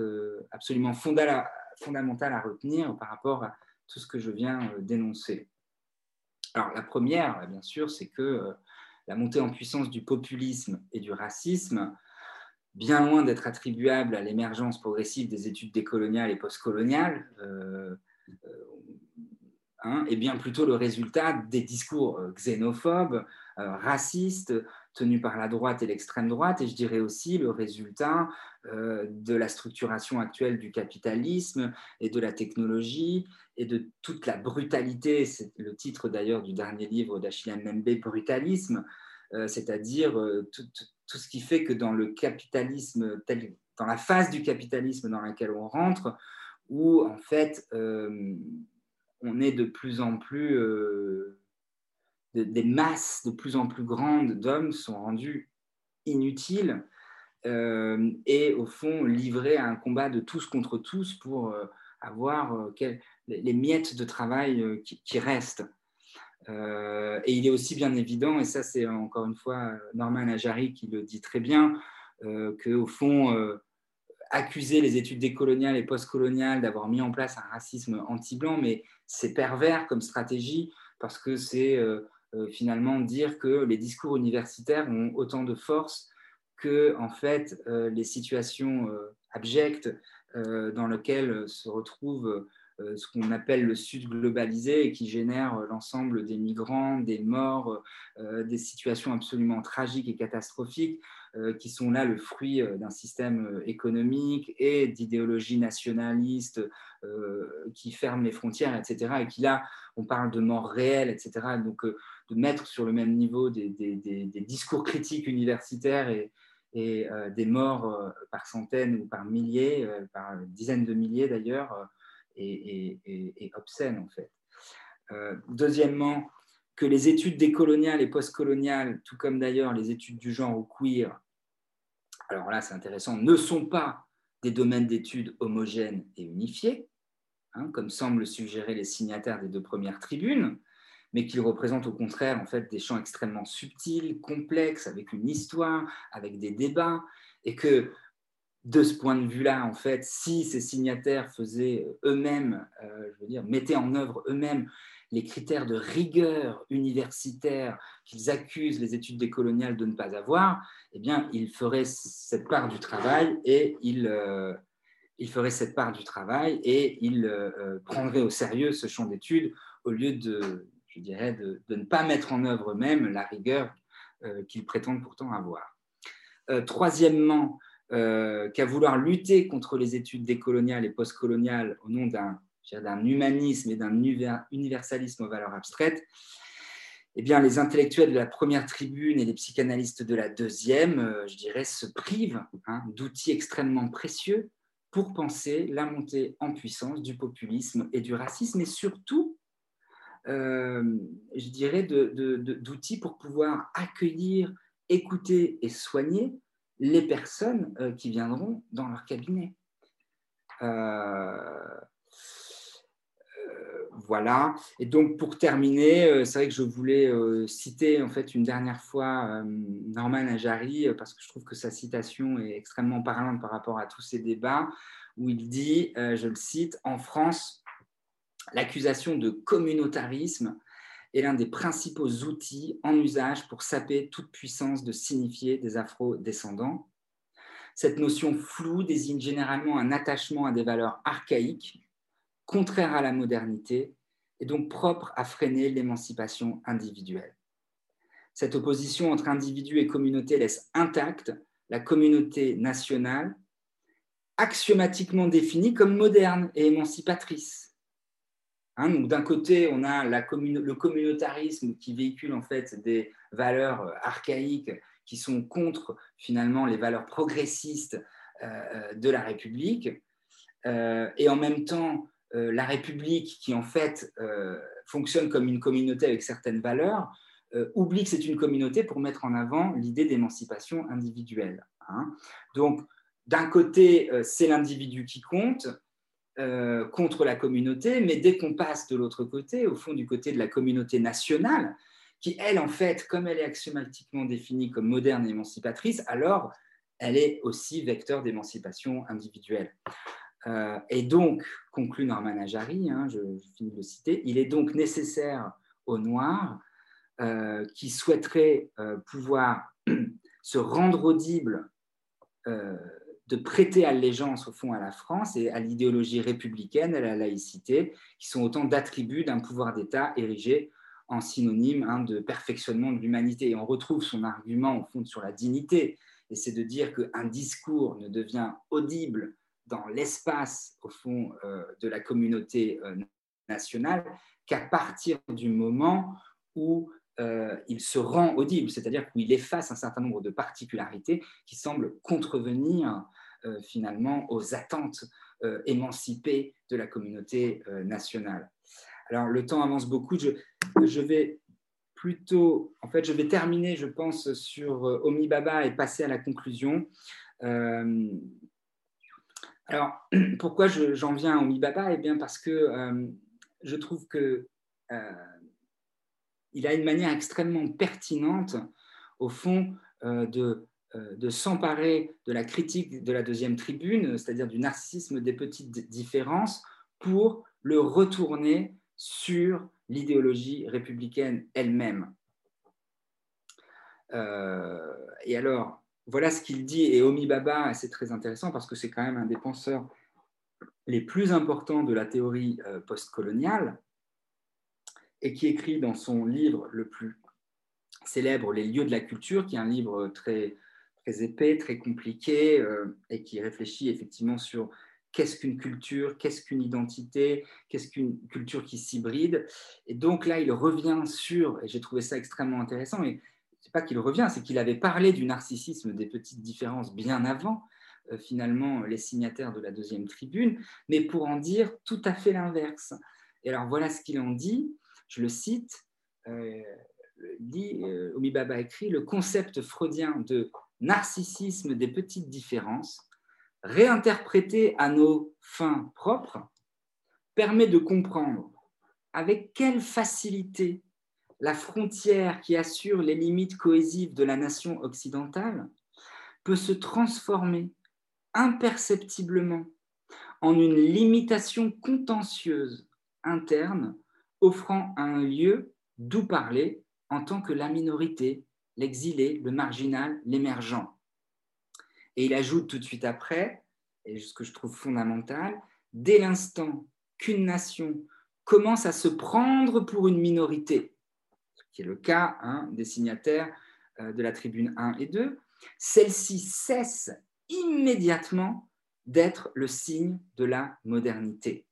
absolument fondamentales à retenir par rapport à tout ce que je viens d'énoncer. Alors la première, bien sûr, c'est que la montée en puissance du populisme et du racisme, bien loin d'être attribuable à l'émergence progressive des études décoloniales et postcoloniales, euh, euh hein, bien plutôt le résultat des discours euh, xénophobes, euh, racistes, tenus par la droite et l'extrême droite, et je dirais aussi le résultat de la structuration actuelle du capitalisme et de la technologie et de toute la brutalité, c'est le titre d'ailleurs du dernier livre d'Achille Mbembe, Brutalisme, euh, c'est-à-dire euh, tout, ce qui fait que dans le capitalisme, dans la phase du capitalisme dans laquelle on rentre, où en fait on est de plus en plus, des masses de plus en plus grandes d'hommes sont rendues inutiles et au fond livrés à un combat de tous contre tous pour avoir les miettes de travail qui restent. Euh, et il est aussi bien évident, et ça c'est encore une fois Norman Ajari qui le dit très bien, euh, qu'au fond, euh, accuser les études décoloniales et postcoloniales d'avoir mis en place un racisme anti-blanc, mais c'est pervers comme stratégie parce que c'est finalement dire que les discours universitaires ont autant de force que en fait les situations abjectes dans lesquelles se retrouvent euh, ce qu'on appelle le Sud globalisé et qui génère euh, l'ensemble des migrants, des morts, euh, des situations absolument tragiques et catastrophiques qui sont là le fruit d'un système économique et d'idéologie nationaliste qui ferme les frontières, etc. Et qui là, on parle de morts réelles, etc. Donc de mettre sur le même niveau des, discours critiques universitaires et, et des morts par centaines ou par milliers, par dizaines de milliers d'ailleurs, et, obscène en fait. Euh, deuxièmement, que les études décoloniales et postcoloniales, tout comme d'ailleurs les études du genre ou queer, alors là c'est intéressant, ne sont pas des domaines d'études homogènes et unifiés, hein, comme semblent suggérer les signataires des deux premières tribunes, mais qu'ils représentent au contraire en fait des champs extrêmement subtils, complexes, avec une histoire, avec des débats, et que de ce point de vue-là, en fait, si ces signataires faisaient eux-mêmes, euh, je veux dire, mettaient en œuvre eux-mêmes les critères de rigueur universitaire qu'ils accusent les études décoloniales de ne pas avoir, eh bien, ils feraient cette part du travail et ils, euh, feraient cette part du travail et ils euh, prendraient au sérieux ce champ d'études au lieu de, je dirais, de, ne pas mettre en œuvre eux-mêmes la rigueur qu'ils prétendent pourtant avoir. troisièmement, euh, qu'à vouloir lutter contre les études décoloniales et postcoloniales au nom d'un humanisme et d'un universalisme aux valeurs abstraites, eh bien, les intellectuels de la première tribune et les psychanalystes de la deuxième, euh, je dirais, se privent hein, d'outils extrêmement précieux pour penser la montée en puissance du populisme et du racisme, et surtout, euh, je dirais, d'outils pour pouvoir accueillir, écouter et soigner les personnes euh, qui viendront dans leur cabinet. Euh, euh, voilà. Et donc, pour terminer, c'est vrai que je voulais citer en fait une dernière fois Norman Ajari parce que je trouve que sa citation est extrêmement parlante par rapport à tous ces débats où il dit, je le cite, en France, l'accusation de communautarisme est l'un des principaux outils en usage pour saper toute puissance de signifier des afro-descendants. Cette notion floue désigne généralement un attachement à des valeurs archaïques, contraires à la modernité, et donc propres à freiner l'émancipation individuelle. Cette opposition entre individu et communauté laisse intacte la communauté nationale, axiomatiquement définie comme moderne et émancipatrice Hein, d'un côté, on a le communautarisme qui véhicule en fait des valeurs euh, archaïques qui sont contre finalement les valeurs progressistes euh, euh, de la République, et en même temps la République qui en fait fonctionne comme une communauté avec certaines valeurs, oublie que c'est une communauté pour mettre en avant l'idée d'émancipation individuelle. Hein. Donc, d'un côté, c'est l'individu qui compte, euh, contre la communauté, mais dès qu'on passe de l'autre côté, au fond du côté de la communauté nationale, qui, elle, en fait, comme elle est axiomatiquement définie comme moderne et émancipatrice, alors elle est aussi vecteur d'émancipation individuelle. Euh, et donc, conclut Norman Ajari, hein, je, finis de le citer, il est donc nécessaire aux Noirs euh, qui souhaiteraient pouvoir <clears throat> se rendre audibles de prêter allégeance au fond à la France et à l'idéologie républicaine, à la laïcité, qui sont autant d'attributs d'un pouvoir d'État érigé en synonyme hein, de perfectionnement de l'humanité. Et on retrouve son argument au fond sur la dignité, et c'est de dire qu'un discours ne devient audible dans l'espace au fond euh, de la communauté euh, nationale qu'à partir du moment où euh, il se rend audible, c'est-à-dire qu'il efface un certain nombre de particularités qui semblent contrevenir finalement aux attentes émancipé de la communauté nationale. Alors, le temps avance beaucoup. Je, vais plutôt, en fait, je vais terminer, je pense, sur Omi Baba et passer à la conclusion. alors, <clears throat> pourquoi j'en viens à Omi Baba? Eh bien, parce que je trouve que il a une manière extrêmement pertinente, au fond, euh, de, euh, de s'emparer de la critique de la deuxième tribune, c'est-à-dire du narcissisme des petites différences, pour le retourner sur l'idéologie républicaine elle-même. Euh, et alors, voilà ce qu'il dit, et Omi Baba, c'est très intéressant parce que c'est quand même un des penseurs les plus importants de la théorie postcoloniale, et qui écrit dans son livre le plus célèbre, Les lieux de la culture, qui est un livre très, très épais, très compliqué, euh, et qui réfléchit effectivement sur qu'est-ce qu'une culture, qu'est-ce qu'une identité, qu'est-ce qu'une culture qui s'hybride. Et donc là, il revient sur, et j'ai trouvé ça extrêmement intéressant, et c'est pas qu'il revient, c'est qu'il avait parlé du narcissisme des petites différences bien avant, euh, finalement, les signataires de la deuxième tribune, mais pour en dire tout à fait l'inverse. Et alors voilà ce qu'il en dit je le cite, euh, dit, euh, Omi Baba écrit, le concept freudien de narcissisme des petites différences, réinterprété à nos fins propres, permet de comprendre avec quelle facilité la frontière qui assure les limites cohésives de la nation occidentale peut se transformer imperceptiblement en une limitation contentieuse interne offrant un lieu d'où parler en tant que la minorité, l'exilé, le marginal, l'émergent. Et il ajoute tout de suite après, et ce que je trouve fondamental, dès l'instant qu'une nation commence à se prendre pour une minorité, ce qui est le cas hein, des signataires euh, de la tribune 1 et 2, celle-ci cesse immédiatement d'être le signe de la modernité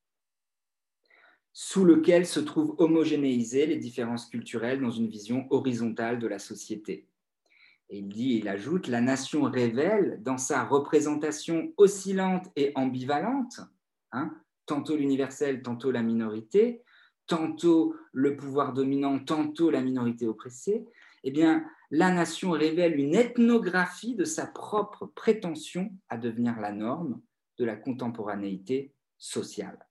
sous lequel se trouvent homogénéisées les différences culturelles dans une vision horizontale de la société. Et il dit, il ajoute, la nation révèle dans sa représentation oscillante et ambivalente, hein, tantôt l'universel, tantôt la minorité, tantôt le pouvoir dominant, tantôt la minorité oppressée, eh bien, la nation révèle une ethnographie de sa propre prétention à devenir la norme de la contemporanéité sociale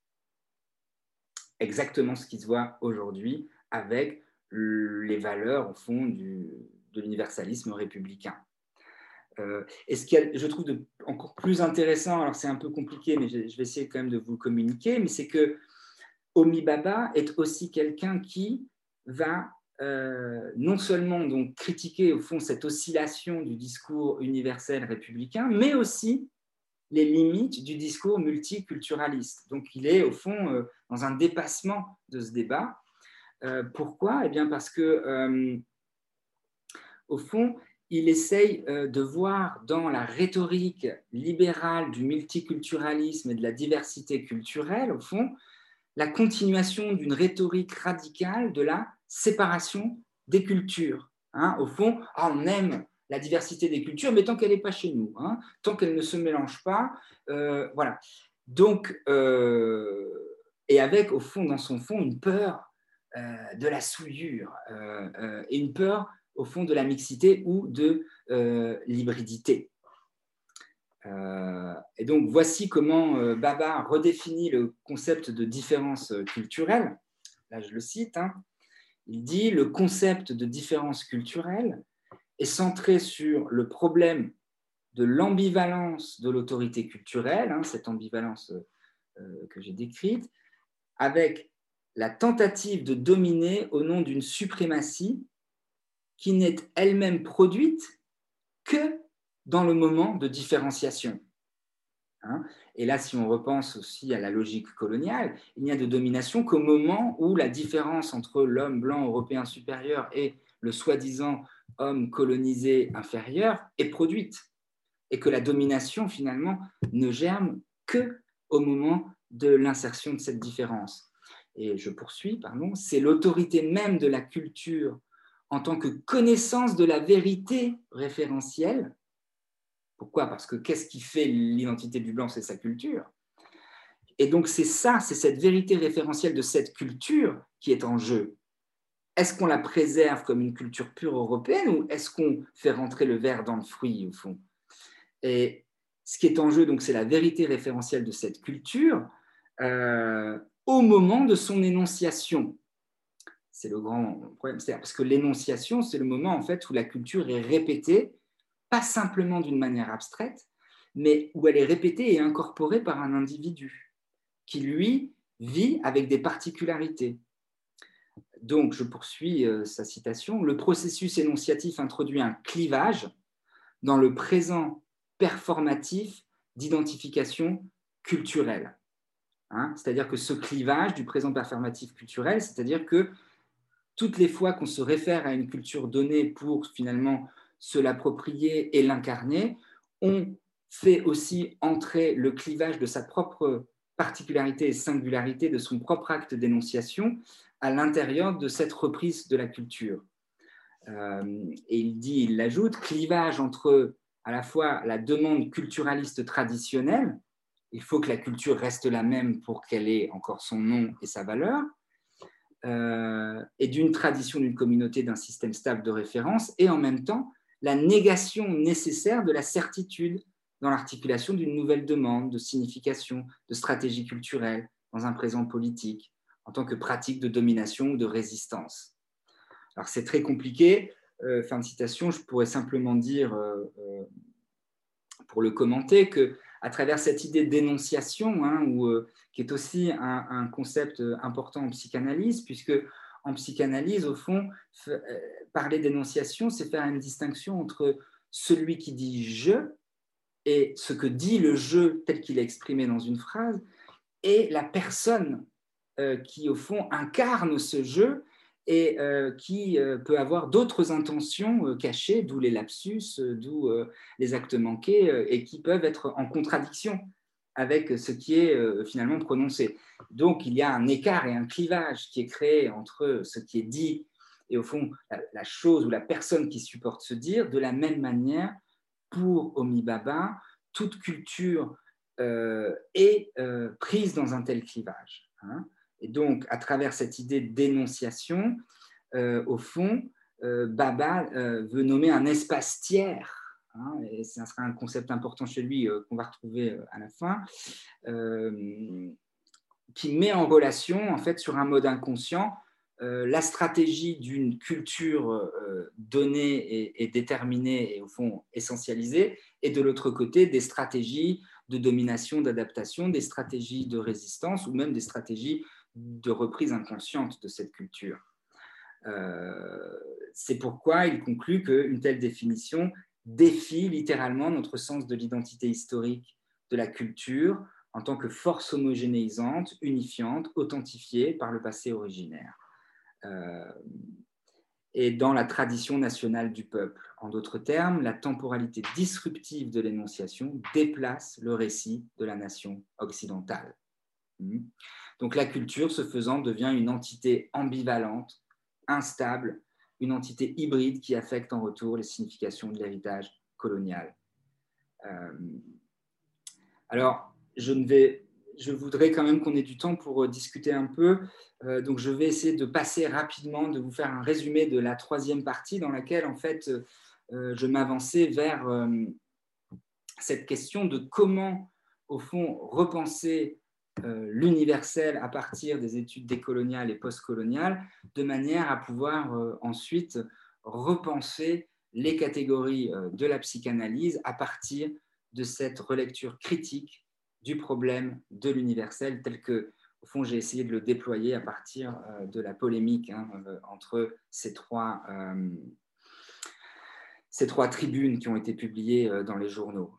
exactement ce qui se voit aujourd'hui avec les valeurs, au fond, de l'universalisme républicain. Euh, et ce qui je trouve encore plus intéressant, alors c'est un peu compliqué, mais je, vais essayer quand même de vous communiquer, mais c'est que Omi Baba est aussi quelqu'un qui va euh, non seulement donc critiquer au fond cette oscillation du discours universel républicain, mais aussi les limites du discours multiculturaliste. Donc il est au fond euh, dans un dépassement de ce débat. Euh, pourquoi? Eh bien parce que euh, au fond, il essaye de voir dans la rhétorique libérale du multiculturalisme et de la diversité culturelle, au fond, la continuation d'une rhétorique radicale de la séparation des cultures. Hein. au fond, ah, on aime la diversité des cultures, mais tant qu'elle n'est pas chez nous, hein, tant qu'elle ne se mélange pas, euh, voilà. Donc, euh, et avec au fond, dans son fond, une peur euh, de la souillure et une peur au fond de la mixité ou de l'hybridité. et donc, voici comment Baba redéfinit le concept de différence culturelle. Là, je le cite. Hein. Il dit le concept de différence culturelle est centré sur le problème de l'ambivalence de l'autorité culturelle, hein, cette ambivalence euh, que j'ai décrite, avec la tentative de dominer au nom d'une suprématie qui n'est elle-même produite que dans le moment de différenciation. Hein. Et là, si on repense aussi à la logique coloniale, il n'y a de domination qu'au moment où la différence entre l'homme blanc européen supérieur et le soi-disant homme colonisé inférieur est produite et que la domination finalement ne germe que au moment de l'insertion de cette différence. Et je poursuis, pardon, c'est l'autorité même de la culture en tant que connaissance de la vérité référentielle. Pourquoi? Parce que qu'est-ce qui fait l'identité du blanc? C'est sa culture. Et donc c'est ça, c'est cette vérité référentielle de cette culture qui est en jeu. Est-ce qu'on la préserve comme une culture pure européenne ou est-ce qu'on fait rentrer le verre dans le fruit au fond? Et ce qui est en jeu, donc, c'est la vérité référentielle de cette culture euh, au moment de son énonciation. C'est le grand problème, parce que l'énonciation, c'est le moment en fait où la culture est répétée, pas simplement d'une manière abstraite, mais où elle est répétée et incorporée par un individu qui, lui, vit avec des particularités. Donc, je poursuis euh, sa citation. Le processus énonciatif introduit un clivage dans le présent performatif d'identification culturelle. Hein, c'est-à-dire que ce clivage du présent performatif culturel, c'est-à-dire que toutes les fois qu'on se réfère à une culture donnée pour finalement se l'approprier et l'incarner, on fait aussi entrer le clivage de sa propre particularité et singularité, de son propre acte d'énonciation à l'intérieur de cette reprise de la culture. Euh, et il dit, il l'ajoute, clivage entre à la fois la demande culturaliste traditionnelle, il faut que la culture reste la même pour qu'elle ait encore son nom et sa valeur, euh, et d'une tradition d'une communauté, d'un système stable de référence, et en même temps la négation nécessaire de la certitude dans l'articulation d'une nouvelle demande de signification, de stratégie culturelle dans un présent politique, en tant que pratique de domination ou de résistance. Alors c'est très compliqué. Euh, fin de citation, je pourrais simplement dire, euh, pour le commenter, que à travers cette idée dénonciation, hein, euh, qui est aussi un, concept important en psychanalyse, puisque en psychanalyse, au fond, euh, parler d'énonciation, c'est faire une distinction entre celui qui dit je et ce que dit le je tel qu'il est exprimé dans une phrase, et la personne euh, qui, au fond, incarne ce jeu et euh, qui euh, peut avoir d'autres intentions euh, cachées, d'où les lapsus, d'où les actes manqués, et qui peuvent être en contradiction avec ce qui est finalement prononcé. Donc il y a un écart et un clivage qui est créé entre ce qui est dit et au fond la, chose ou la personne qui supporte ce dire, de la même manière, pour Omi Baba, toute culture est prise dans un tel clivage. Hein. Et donc, à travers cette idée dénonciation, euh, au fond, euh, Baba euh, veut nommer un espace tiers, hein, et ce sera un concept important chez lui qu'on va retrouver à la fin, qui met en relation, en fait, sur un mode inconscient, la stratégie d'une culture donnée et, déterminée et au fond essentialisée, et de l'autre côté, des stratégies de domination, d'adaptation, des stratégies de résistance ou même des stratégies de reprise inconsciente de cette culture. Euh, c'est pourquoi il conclut qu'une telle définition défie littéralement notre sens de l'identité historique de la culture en tant que force homogénéisante, unifiante, authentifiée par le passé originaire. Euh, et dans la tradition nationale du peuple. En d'autres termes, la temporalité disruptive de l'énonciation déplace le récit de la nation occidentale. Hmm. Donc la culture, ce faisant, devient une entité ambivalente, instable, une entité hybride qui affecte en retour les significations de l'héritage colonial. Euh, alors, je, ne vais, je voudrais quand même qu'on ait du temps pour euh, discuter un peu. Euh, donc, je vais essayer de passer rapidement, de vous faire un résumé de la troisième partie dans laquelle, en fait, je m'avançais vers cette question de comment, au fond, repenser euh, l'universel à partir des études décoloniales et postcoloniales, de manière à pouvoir euh, ensuite repenser les catégories euh, de la psychanalyse à partir de cette relecture critique du problème de l'universel tel que, au fond, j'ai essayé de le déployer à partir de la polémique hein, entre ces trois, ces trois tribunes qui ont été publiées dans les journaux.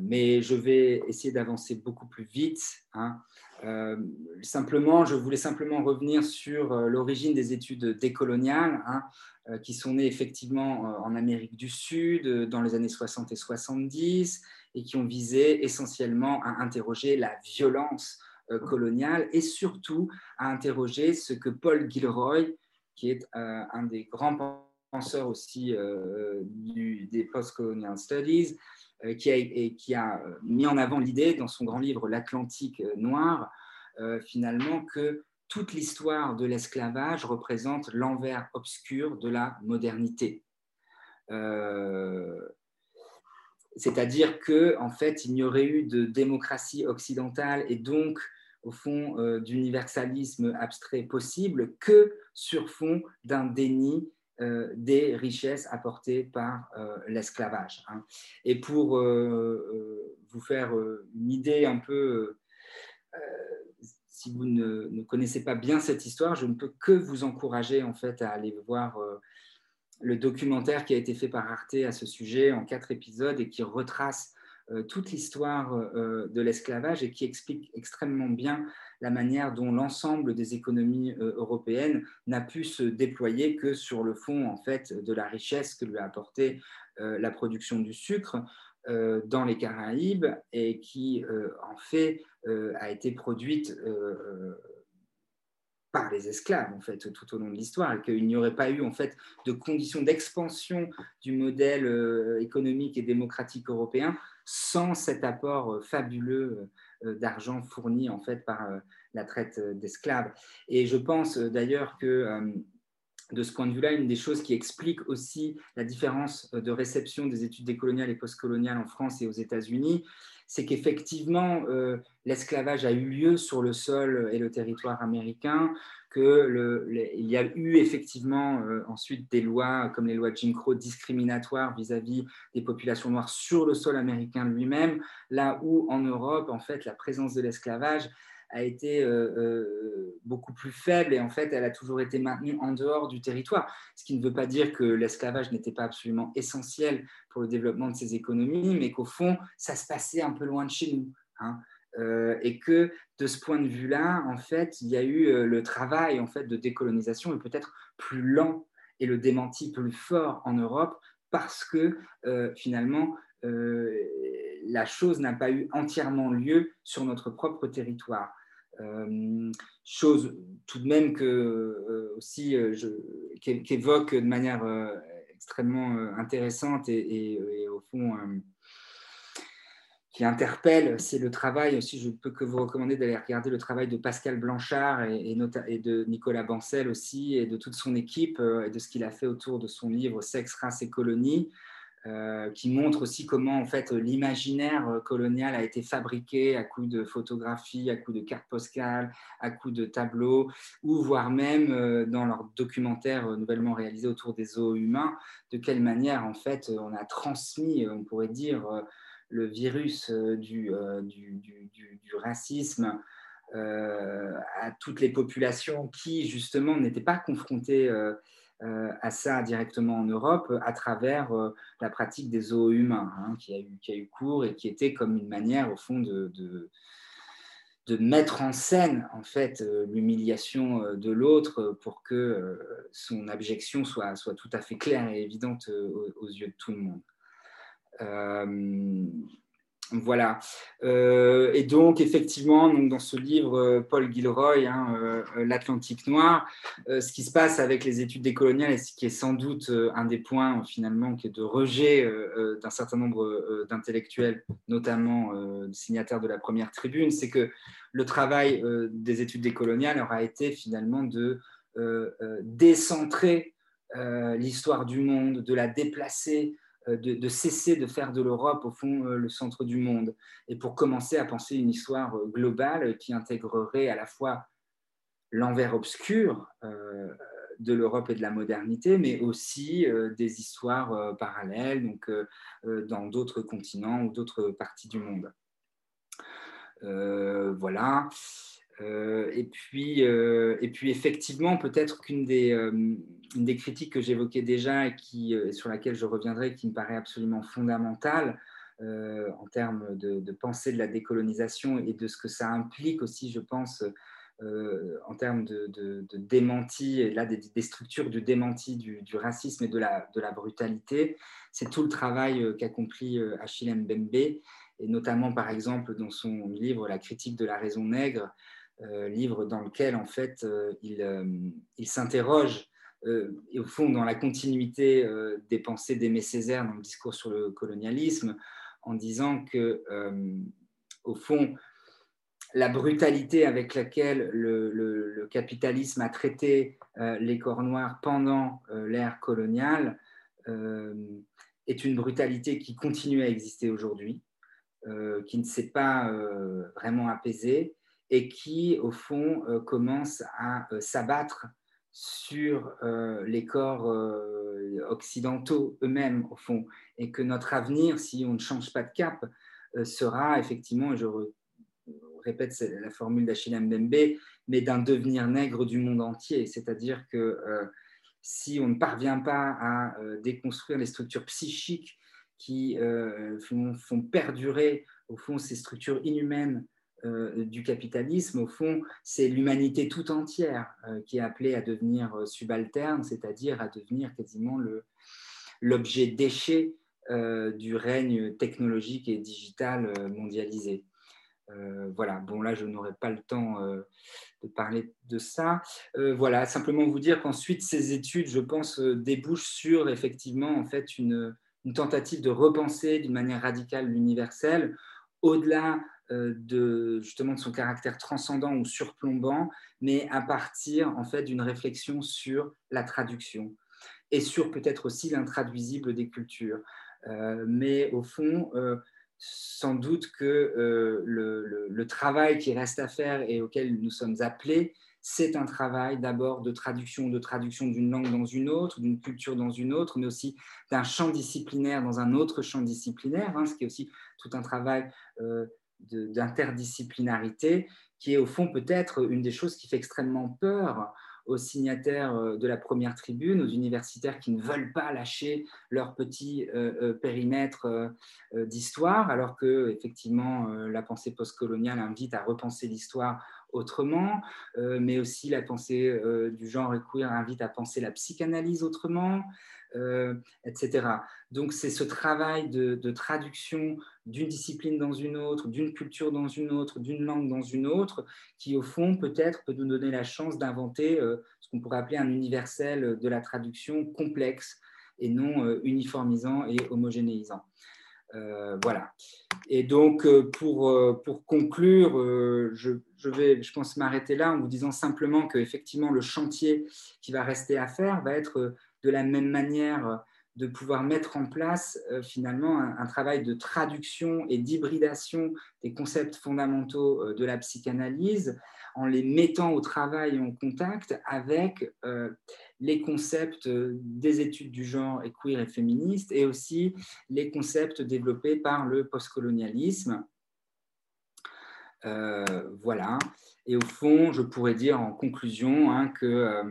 mais je vais essayer d'avancer beaucoup plus vite. Hein. Euh, simplement, je voulais simplement revenir sur euh, l'origine des études décoloniales, hein, euh, qui sont nées effectivement en Amérique du Sud dans les années 60 et 70, et qui ont visé essentiellement à interroger la violence coloniale et surtout à interroger ce que Paul Gilroy, qui est un des grands penseurs aussi du, des post-colonial studies, qui a, et qui a mis en avant l'idée dans son grand livre L'Atlantique noir finalement que toute l'histoire de l'esclavage représente l'envers obscur de la modernité. C'est-à-dire que, en fait, il n'y aurait eu de démocratie occidentale et donc, au fond, euh, d'universalisme abstrait possible que sur fond d'un déni euh, des richesses apportées par euh, l'esclavage. Hein. Et pour vous faire une idée un peu, si vous ne, ne, connaissez pas bien cette histoire, je ne peux que vous encourager en fait à aller voir le documentaire qui a été fait par Arte à ce sujet en quatre épisodes et qui retrace euh, toute l'histoire euh, de l'esclavage et qui explique extrêmement bien la manière dont l'ensemble des économies euh, européennes n'a pu se déployer que sur le fond en fait de la richesse que lui a apporté la production du sucre dans les Caraïbes et qui en fait a été produite par les esclaves en fait tout au long de l'histoire et qu'il n'y aurait pas eu en fait de conditions d'expansion du modèle euh, économique et démocratique européen sans cet apport euh, fabuleux euh, d'argent fourni en fait par la traite d'esclaves. Et je pense d'ailleurs que de ce point de vue-là, une des choses qui explique aussi la différence de réception des études décoloniales et postcoloniales en France et aux États-Unis, c'est qu'effectivement, euh, l'esclavage a eu lieu sur le sol et le territoire américain, qu'il y a eu effectivement euh, ensuite des lois comme les lois Jim Crow discriminatoires vis-à-vis des populations noires sur le sol américain lui-même, là où en Europe, en fait, la présence de l'esclavage a été euh, euh, beaucoup plus faible et en fait, elle a toujours été maintenue en dehors du territoire. Ce qui ne veut pas dire que l'esclavage n'était pas absolument essentiel pour le développement de ces économies, mais qu'au fond, ça se passait un peu loin de chez nous. Hein. Euh, et que de ce point de vue-là, en fait, il y a eu le travail en fait de décolonisation est peut-être plus lent et le démenti plus fort en Europe parce que finalement la chose n'a pas eu entièrement lieu sur notre propre territoire. Euh, chose tout de même que euh, aussi euh, qu'évoque de manière extrêmement intéressante et, au fond qui interpelle, c'est le travail aussi, je peux que vous recommander d'aller regarder le travail de Pascal Blanchard et, et, de Nicolas Bancel aussi, et de toute son équipe, et de ce qu'il a fait autour de son livre Sexe, race et colonie, euh, qui montre aussi comment en fait l'imaginaire euh, colonial a été fabriqué à coup de photographies, à coup de cartes postales, à coup de tableaux, ou voire même euh, dans leur documentaire nouvellement réalisé autour des zoos humains, de quelle manière en fait on a transmis, on pourrait dire, le virus du, racisme à toutes les populations qui justement n'étaient pas confrontées à ça directement en Europe à travers euh, la pratique des zoos humains hein, qui, a eu, qui, a eu, cours et qui était comme une manière au fond de, de, mettre en scène en fait euh, l'humiliation de l'autre pour que son abjection soit, soit tout à fait claire et évidente aux, yeux de tout le monde. Voilà. Euh, et donc, effectivement, dans ce livre, euh, Paul Gilroy, hein, euh, L'Atlantique noir, ce qui se passe avec les études décoloniales, et ce qui est sans doute un des points finalement qui est de rejet d'un certain nombre d'intellectuels, notamment signataires de la première tribune, c'est que le travail des études décoloniales aura été finalement de décentrer l'histoire du monde, de la déplacer euh, de, cesser de faire de l'Europe, au fond, euh, le centre du monde, et pour commencer à penser une histoire euh, globale qui intégrerait à la fois l'envers obscur de l'Europe et de la modernité, mais aussi des histoires parallèles, donc dans d'autres continents ou d'autres parties du monde. voilà. Euh, et, puis, euh, et puis, effectivement, peut-être qu'une des, euh, des, critiques que j'évoquais déjà et qui, sur laquelle je reviendrai, qui me paraît absolument fondamentale en termes de, pensée de la décolonisation et de ce que ça implique aussi, je pense, en termes de, de, démenti, là, des, structures du démenti du, racisme et de la, la brutalité, c'est tout le travail qu'accomplit Achille Mbembe, et notamment, par exemple, dans son livre La critique de la raison nègre, euh, livre dans lequel en fait euh, il, euh, il s'interroge et au fond dans la continuité des pensées d'Aimé Césaire dans le discours sur le colonialisme en disant que au fond la brutalité avec laquelle le, capitalisme a traité les corps noirs pendant l'ère coloniale est une brutalité qui continue à exister aujourd'hui, qui ne s'est pas vraiment apaisée et qui, au fond, commence à s'abattre sur euh, les corps euh, occidentaux eux-mêmes, au fond, et que notre avenir, si on ne change pas de cap, euh, sera effectivement, et je répète la formule d'Achille Mbembe, mais d'un devenir nègre du monde entier, c'est-à-dire que si on ne parvient pas à déconstruire les structures psychiques qui font, perdurer, au fond, ces structures inhumaines euh, du capitalisme, au fond, c'est l'humanité tout entière euh, qui est appelée à devenir euh, subalterne, c'est-à-dire à devenir quasiment l'objet déchet du règne technologique et digital mondialisé. voilà, bon là je n'aurai pas le temps de parler de ça. voilà, simplement vous dire qu'ensuite ces études, je pense, débouchent sur effectivement en fait une, tentative de repenser d'une manière radicale l'universel au-delà de justement de son caractère transcendant ou surplombant, mais à partir en fait d'une réflexion sur la traduction et sur peut-être aussi l'intraduisible des cultures. Euh, mais au fond, euh, sans doute que le, le, travail qui reste à faire et auquel nous sommes appelés, c'est un travail d'abord de traduction, de traduction d'une langue dans une autre, d'une culture dans une autre, mais aussi d'un champ disciplinaire dans un autre champ disciplinaire, hein, ce qui est aussi tout un travail d'interdisciplinarité, qui est au fond peut-être une des choses qui fait extrêmement peur aux signataires euh, de la première tribune, aux universitaires qui ne veulent pas lâcher leur petit euh, euh, périmètre d'histoire, alors que effectivement la pensée postcoloniale invite à repenser l'histoire autrement, mais aussi la pensée du genre et queer invite à penser la psychanalyse autrement, euh, etc. Donc c'est ce travail de, traduction d'une discipline dans une autre, d'une culture dans une autre, d'une langue dans une autre, qui au fond peut-être peut nous donner la chance d'inventer euh, ce qu'on pourrait appeler un universel de la traduction complexe et non euh, uniformisant et homogénéisant. voilà. Et donc, pour, pour conclure, je, je, vais, je pense, m'arrêter là en vous disant simplement que effectivement le chantier qui va rester à faire va être de la même manière euh, de pouvoir mettre en place euh, finalement un, travail de traduction et d'hybridation des concepts fondamentaux euh, de la psychanalyse en les mettant au travail et en contact avec les concepts des études du genre et queer et féministe et aussi les concepts développés par le postcolonialisme. voilà. Et au fond, je pourrais dire en conclusion hein, que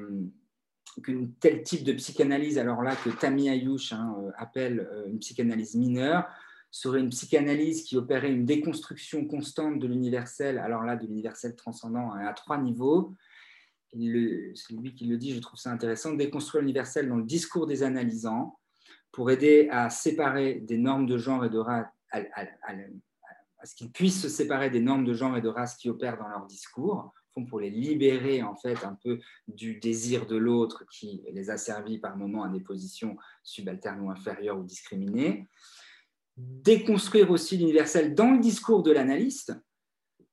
qu'un tel type de psychanalyse, alors là que Tammy Ayush hein, euh, appelle euh, une psychanalyse mineure, serait une psychanalyse qui opérait une déconstruction constante de l'universel, alors là de l'universel transcendant à trois niveaux. C'est lui qui le dit, je trouve ça intéressant, déconstruire l'universel dans le discours des analysants pour aider à séparer des normes de genre et de race, à, à ce qu'ils puissent se séparer des normes de genre et de race qui opèrent dans leur discours pour les libérer en fait un peu du désir de l'autre qui les a servis par moments à des positions subalternes ou inférieures ou discriminées. Déconstruire aussi l'universel dans le discours de l'analyste,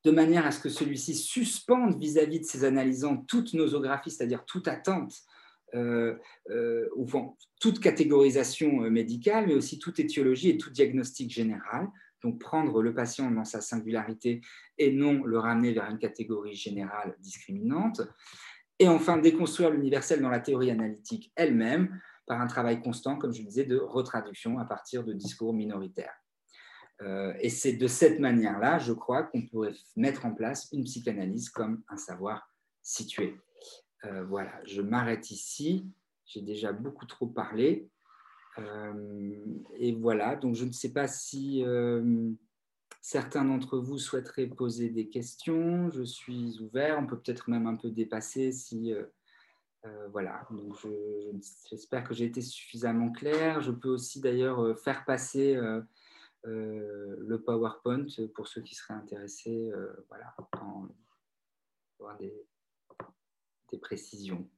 de manière à ce que celui-ci suspende vis-à-vis de ses analysants toute nosographie, c'est-à-dire toute attente, euh, euh, ou toute catégorisation euh, médicale, mais aussi toute étiologie et tout diagnostic général, donc prendre le patient dans sa singularité et non le ramener vers une catégorie générale discriminante. Et enfin, déconstruire l'universel dans la théorie analytique elle-même par un travail constant, comme je le disais, de retraduction à partir de discours minoritaires. Euh, et c'est de cette manière-là, je crois, qu'on pourrait mettre en place une psychanalyse comme un savoir situé. Euh, voilà, je m'arrête ici. J'ai déjà beaucoup trop parlé. Euh, et voilà, donc je ne sais pas si euh, certains d'entre vous souhaiteraient poser des questions. Je suis ouvert, on peut peut-être même un peu dépasser si... Euh, voilà, donc j'espère que j'ai été suffisamment clair. Je peux aussi d'ailleurs faire passer le PowerPoint pour ceux qui seraient intéressés, voilà, pour avoir des précisions.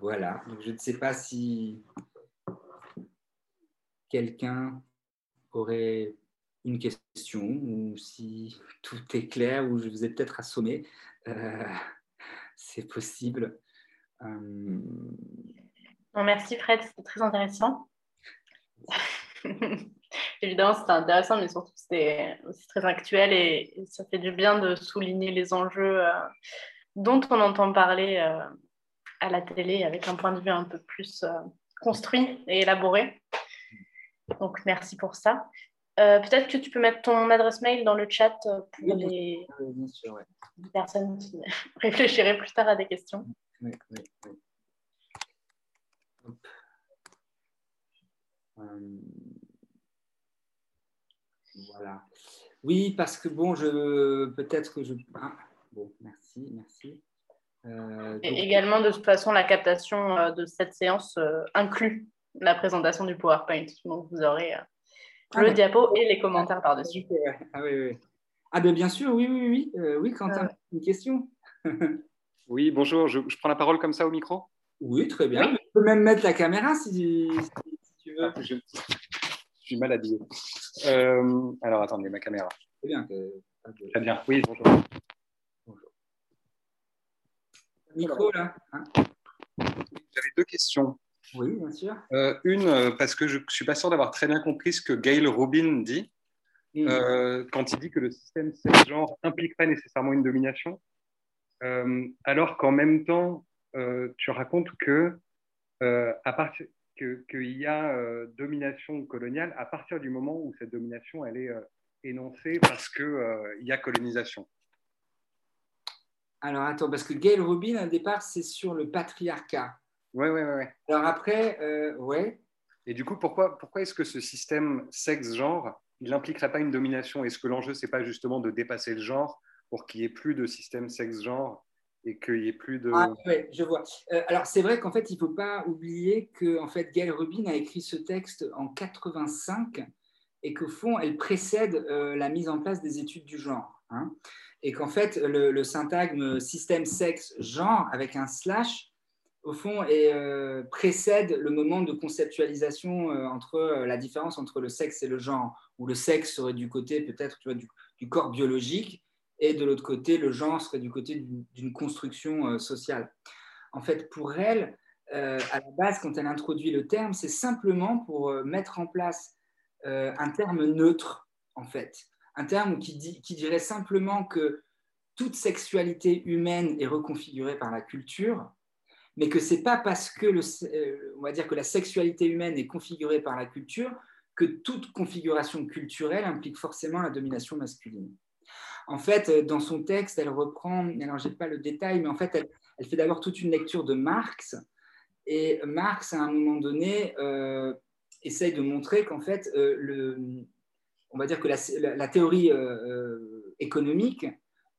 voilà, donc je ne sais pas si quelqu'un aurait une question ou si tout est clair ou je vous ai peut-être assommé. c'est possible. merci Fred, c'était très intéressant. <laughs> Évidemment, c'était intéressant, mais surtout, c'était aussi très actuel et, ça fait du bien de souligner les enjeux euh, dont on entend parler euh, à la télé avec un point de vue un peu plus euh, construit et élaboré. Donc, merci pour ça. Peut-être que tu peux mettre ton adresse mail dans le chat pour les, personnes qui <laughs> réfléchiraient plus tard à des questions. Oui, oui, voilà. Oui, parce que bon, je peut-être que je. Ah, bon, merci, merci. Euh, Et également, de toute façon, la captation euh, de cette séance euh, inclut la présentation du PowerPoint. Donc, vous aurez ah, le diapo et les commentaires par-dessus. Ah oui, oui. Ah ben bien sûr, oui, oui, oui. oui, Quentin, une question? <laughs> oui, bonjour. Je, prends la parole comme ça au micro? Oui, très bien. Je peux même mettre la caméra si, tu veux. je, suis mal habillé. Euh, alors, attendez, ma caméra. Très bien. Très bien. Oui, bonjour. bonjour. Micro, là. Hein J'avais deux questions. Oui, bien sûr. Euh, une, euh, parce que je ne suis pas sûr d'avoir très bien compris ce que Gail Rubin dit, hmm. quand il dit que le système sexe-genre implique pas nécessairement une domination, alors qu'en même temps, tu racontes que à partir qu'il y a euh, domination coloniale à partir du moment où cette domination elle est euh, énoncée parce qu'il euh, il y a colonisation. Alors attends, parce que Gail Rubin, au départ, c'est sur le patriarcat. Oui, oui, oui. Alors après, ouais. Et du coup, pourquoi, pourquoi est-ce que ce système sexe-genre, il n'impliquerait pas une domination? Est-ce que l'enjeu, c'est pas justement de dépasser le genre pour qu'il n'y ait plus de système sexe-genre et qu'il n'y ait plus de. Ah, oui, je vois. Euh, alors, c'est vrai qu'en fait, il ne faut pas oublier que en fait, Gail Rubin a écrit ce texte en 85 et qu'au fond, elle précède euh, la mise en place des études du genre. Hein, et qu'en fait, le, syntagme système sexe genre avec un slash, au fond, euh, précède le moment de conceptualisation entre la différence entre le sexe et le genre, où le sexe serait du côté peut-être du, corps biologique et de l'autre côté, le genre serait du côté d'une construction euh, sociale. En fait, pour elle, euh, à la base, quand elle introduit le terme, c'est simplement pour euh, mettre en place un terme neutre, en fait. Un terme qui dirait simplement que toute sexualité humaine est reconfigurée par la culture, mais que c'est pas parce que le, on va dire que la sexualité humaine est configurée par la culture que toute configuration culturelle implique forcément la domination masculine. En fait, euh, dans son texte, elle reprend, alors je n'ai pas le détail, mais en fait, elle, fait d'abord toute une lecture de Marx. Et Marx, à un moment donné, euh, essaye de montrer qu'en fait, euh, le, on va dire que la, théorie économique,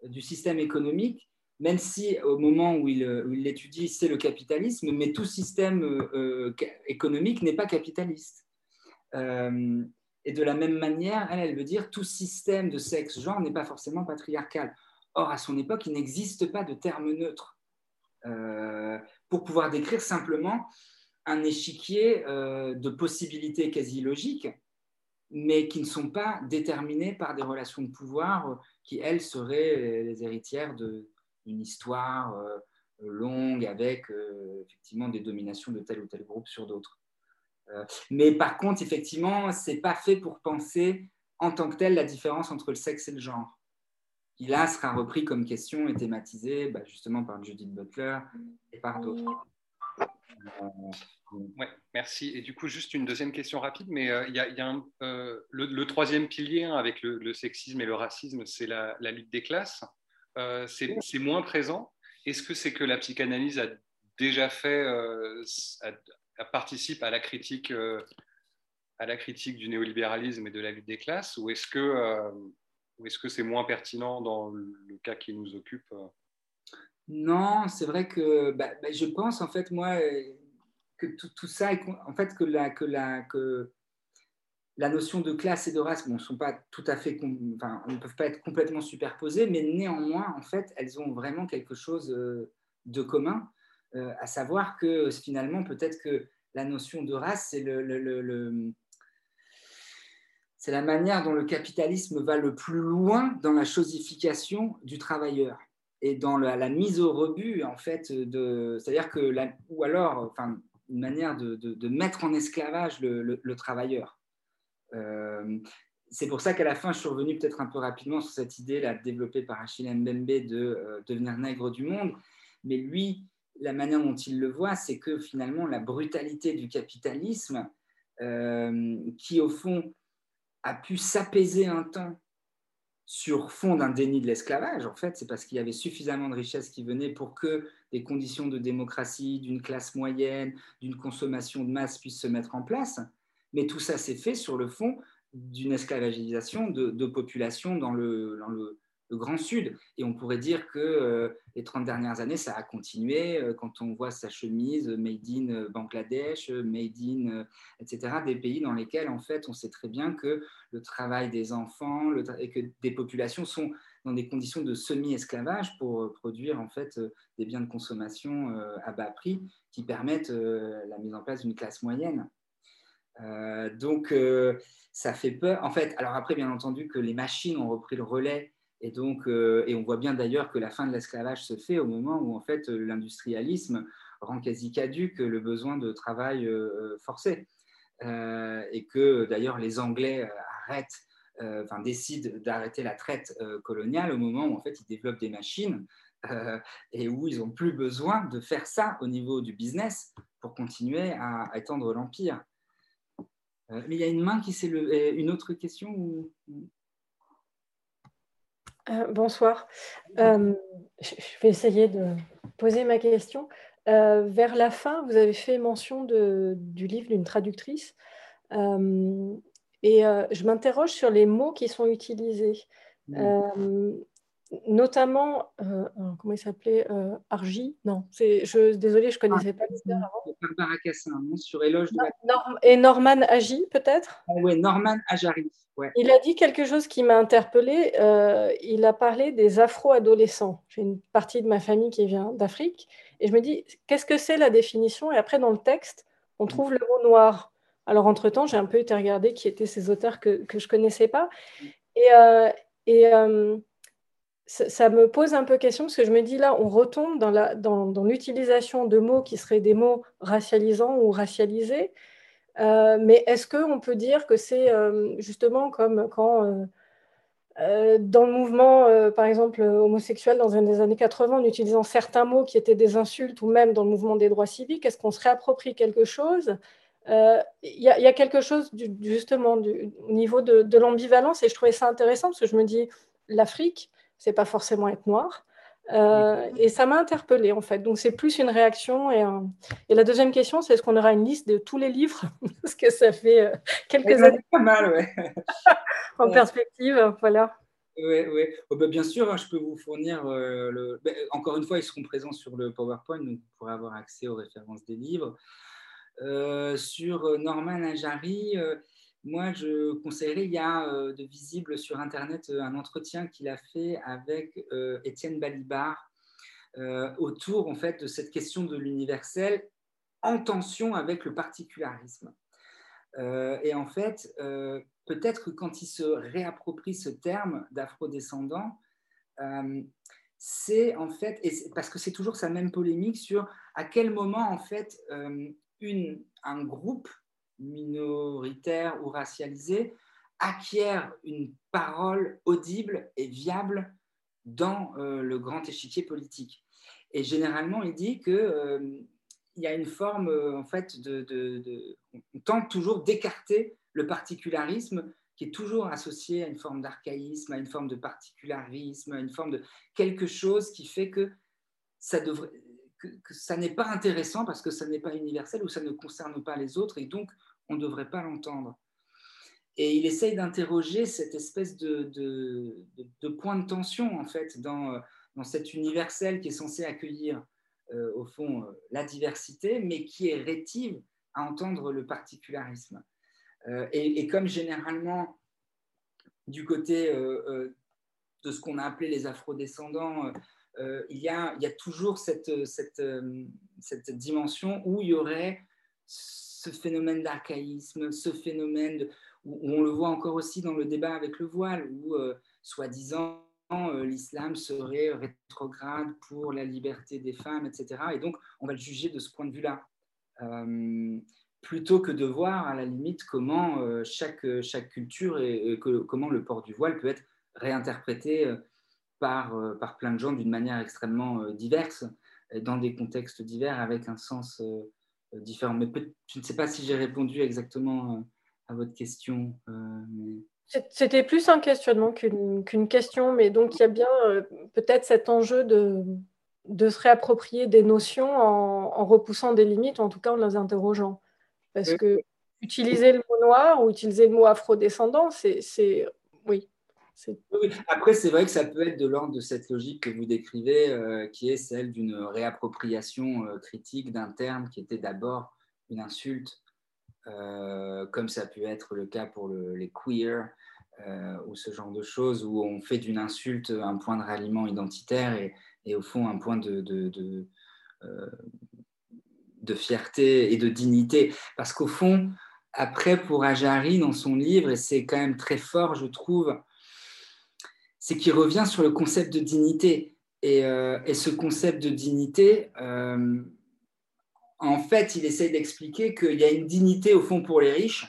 du système économique, même si au moment où il l'étudie, c'est le capitalisme, mais tout système économique n'est pas capitaliste. Et de la même manière, elle, veut dire tout système de sexe-genre n'est pas forcément patriarcal. Or, à son époque, il n'existe pas de terme neutre euh, pour pouvoir décrire simplement un échiquier euh, de possibilités quasi logiques, mais qui ne sont pas déterminées par des relations de pouvoir qui, elles, seraient les héritières d'une histoire euh, longue avec effectivement des dominations de tel ou tel groupe sur d'autres. Euh, mais par contre, effectivement, c'est pas fait pour penser en tant que tel la différence entre le sexe et le genre. Qui là sera repris comme question et thématisé bah, justement par Judith Butler et par d'autres. Ouais, merci. Et du coup, juste une deuxième question rapide, mais euh, il a, y a euh, le, troisième pilier hein, avec le, sexisme et le racisme, c'est la, lutte des classes. C'est moins présent. Est-ce que c'est que la psychanalyse a déjà fait, participe à la critique euh, à la critique du néolibéralisme et de la lutte des classes ou est-ce que euh, est-ce que c'est moins pertinent dans le cas qui nous occupe euh? Non, c'est vrai que bah, bah, je pense en fait moi que tout, ça est, en fait que la que la que la notion de classe et de race bon, ne peuvent pas être complètement superposées mais néanmoins en fait elles ont vraiment quelque chose de commun euh, à savoir que finalement, peut-être que la notion de race, c'est la manière dont le capitalisme va le plus loin dans la chosification du travailleur et dans la, mise au rebut, en fait, de, c'est-à-dire que, ou alors, enfin, une manière de, mettre en esclavage le, travailleur. Euh, c'est pour ça qu'à la fin, je suis revenu peut-être un peu rapidement sur cette idée là, développée par Achille Mbembe de euh, devenir nègre du monde. Mais lui, la manière dont il le voit, c'est que finalement, la brutalité du capitalisme, euh, qui au fond a pu s'apaiser un temps sur fond d'un déni de l'esclavage, en fait, c'est parce qu'il y avait suffisamment de richesses qui venaient pour que des conditions de démocratie, d'une classe moyenne, d'une consommation de masse puissent se mettre en place. Mais tout ça s'est fait sur le fond d'une esclavagisation de, populations dans le, Grand Sud. Et on pourrait dire que euh, les 30 dernières années, ça a continué euh, quand on voit sa chemise made in euh, Bangladesh, made in, etc., des pays dans lesquels, en fait, on sait très bien que le travail des enfants et que des populations sont dans des conditions de semi-esclavage pour produire, en fait, des biens de consommation à bas prix qui permettent la mise en place d'une classe moyenne. Euh, donc, euh, ça fait peur. En fait, alors après, bien entendu, que les machines ont repris le relais. Et donc, euh, et on voit bien d'ailleurs que la fin de l'esclavage se fait au moment où en fait l'industrialisme rend quasi caduque le besoin de travail forcé. et que d'ailleurs les Anglais arrêtent, enfin décident d'arrêter la traite coloniale au moment où en fait ils développent des machines et où ils n'ont plus besoin de faire ça au niveau du business pour continuer à étendre l'empire. Euh, mais il y a une main qui s'est levée. Une autre question euh, Bonsoir. Euh, je vais essayer de poser ma question. vers la fin, vous avez fait mention de, du livre d'une traductrice. et je m'interroge sur les mots qui sont utilisés. Notamment, euh, comment il s'appelait euh, Argy? Non, c'est, je, désolée, je ne connaissais pas l'auteur avant. Barbara Cassin, sur Éloge de Et Norman Agi, peut-être? Ah, Oui, Norman Ajari. Ouais. Il a dit quelque chose qui m'a interpellée. Euh, il a parlé des afro-adolescents. J'ai une partie de ma famille qui vient d'Afrique. Et je me dis, qu'est-ce que c'est la définition? Et après, dans le texte, on mm. trouve le mot noir. Alors, entre-temps, j'ai un peu été regarder qui étaient ces auteurs que, que je ne connaissais pas. Mm. Et, euh, et ça, me pose un peu question parce que je me dis là, on retombe dans l'utilisation de mots qui seraient des mots racialisants ou racialisés. Euh, mais est-ce qu'on peut dire que c'est euh, justement comme quand euh, dans le mouvement, par exemple, homosexuel dans les années 80, en utilisant certains mots qui étaient des insultes ou même dans le mouvement des droits civiques, est-ce qu'on se réapproprie quelque chose? Il y, a quelque chose justement au niveau de, de l'ambivalence et je trouvais ça intéressant parce que je me dis l'Afrique, c'est pas forcément être noir. Euh, et ça m'a interpellée en fait. Donc c'est plus une réaction. Et, et la deuxième question, c'est est-ce qu'on aura une liste de tous les livres? <laughs> Parce que ça fait euh, quelques années. Pas mal, ouais. <laughs> en perspective, voilà. Oui, oui. Oh, bah, bien sûr, hein, je peux vous fournir euh, le. Bah, encore une fois, ils seront présents sur le PowerPoint, donc vous pourrez avoir accès aux références des livres. sur Norman Ajari, moi, je conseillerais, il y a euh, de visible sur Internet euh, un entretien qu'il a fait avec euh, Étienne Balibar autour en fait, de cette question de l'universel en tension avec le particularisme. et en fait, peut-être que quand il se réapproprie ce terme d'afrodescendant, c'est en fait, parce que c'est toujours sa même polémique sur à quel moment en fait un groupe minoritaire ou racialisé acquiert une parole audible et viable dans euh, le grand échiquier politique. Et généralement, il dit qu'il euh, y a une forme, euh, en fait, de, On tente toujours d'écarter le particularisme qui est toujours associé à une forme d'archaïsme, à une forme de particularisme, à une forme de quelque chose qui fait que que, ça n'est pas intéressant parce que ça n'est pas universel ou ça ne concerne pas les autres et donc on ne devrait pas l'entendre. Et il essaye d'interroger cette espèce de, de, point de tension en fait dans, dans cet universel qui est censé accueillir euh, au fond euh, la diversité, mais qui est rétive à entendre le particularisme. Euh, et, comme généralement du côté de ce qu'on a appelé les afrodescendants, il, y a, il, y a, toujours cette, cette, cette, dimension où il y aurait ce phénomène d'archaïsme, ce phénomène on le voit encore aussi dans le débat avec le voile, où, soi-disant, l'islam serait rétrograde pour la liberté des femmes, etc. Et donc, on va le juger de ce point de vue-là. plutôt que de voir, à la limite, comment chaque, chaque culture et, comment le port du voile peut être réinterprété par, par plein de gens d'une manière extrêmement diverse, dans des contextes divers, avec un sens différent. Mais je ne sais pas si j'ai répondu exactement à votre question. C'était plus un questionnement qu'une question, mais donc il y a bien peut-être cet enjeu de, de se réapproprier des notions en, repoussant des limites, en tout cas en les interrogeant. Parce que utiliser le mot noir ou utiliser le mot afrodescendant, c'est oui, après, c'est vrai que ça peut être de l'ordre de cette logique que vous décrivez, euh, qui est celle d'une réappropriation euh, critique d'un terme qui était d'abord une insulte, euh, comme ça a pu être le cas pour les queer ou ce genre de choses, où on fait d'une insulte un point de ralliement identitaire et, au fond un point de, de, fierté et de dignité. Parce qu'au fond, après, pour Ajari, dans son livre, et c'est quand même très fort, je trouve, c'est qu'il revient sur le concept de dignité. Et, euh, ce concept de dignité, euh, en fait, il essaie d'expliquer qu'il y a une dignité au fond pour les riches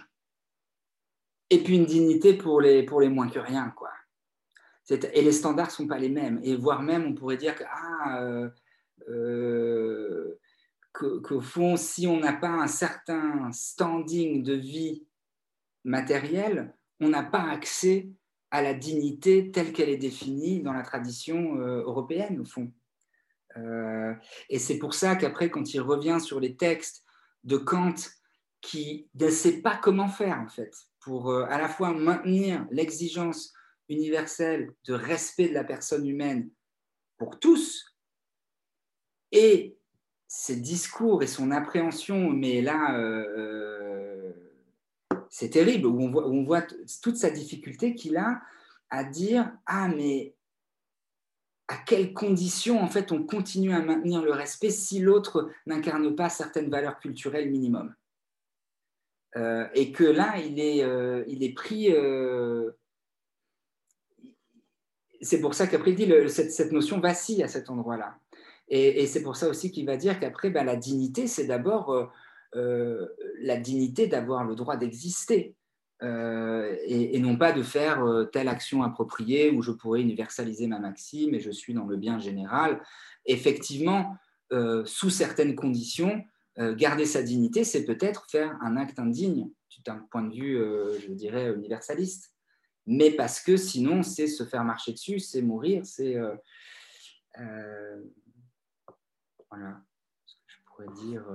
et puis une dignité pour les, pour les moins que rien. Quoi. Et les standards ne sont pas les mêmes. Et voire même, on pourrait dire que, ah, euh, qu'au fond, si on n'a pas un certain standing de vie matérielle, on n'a pas accès à la dignité telle qu'elle est définie dans la tradition euh, européenne, au fond. Euh, et c'est pour ça qu'après, quand il revient sur les textes de Kant, qui ne sait pas comment faire, en fait, pour euh, à la fois maintenir l'exigence universelle de respect de la personne humaine pour tous, et ses discours et son appréhension, mais là, c'est terrible, où on voit, toute sa difficulté qu'il a à dire Ah, mais à quelles conditions en fait on continue à maintenir le respect si l'autre n'incarne pas certaines valeurs culturelles minimum? Euh, Et que là, il est, euh, il est pris. Euh, c'est pour ça qu'après, il dit le, cette, notion vacille à cet endroit-là. Et, c'est pour ça aussi qu'il va dire qu'après, ben, la dignité, c'est d'abord la dignité d'avoir le droit d'exister. Euh, et, non pas de faire euh, telle action appropriée où je pourrais universaliser ma maxime et je suis dans le bien général. Effectivement, sous certaines conditions, garder sa dignité, c'est peut-être faire un acte indigne, d'un point de vue, je dirais, universaliste. Mais parce que sinon, c'est se faire marcher dessus, c'est mourir, c'est... voilà ce que je pourrais dire.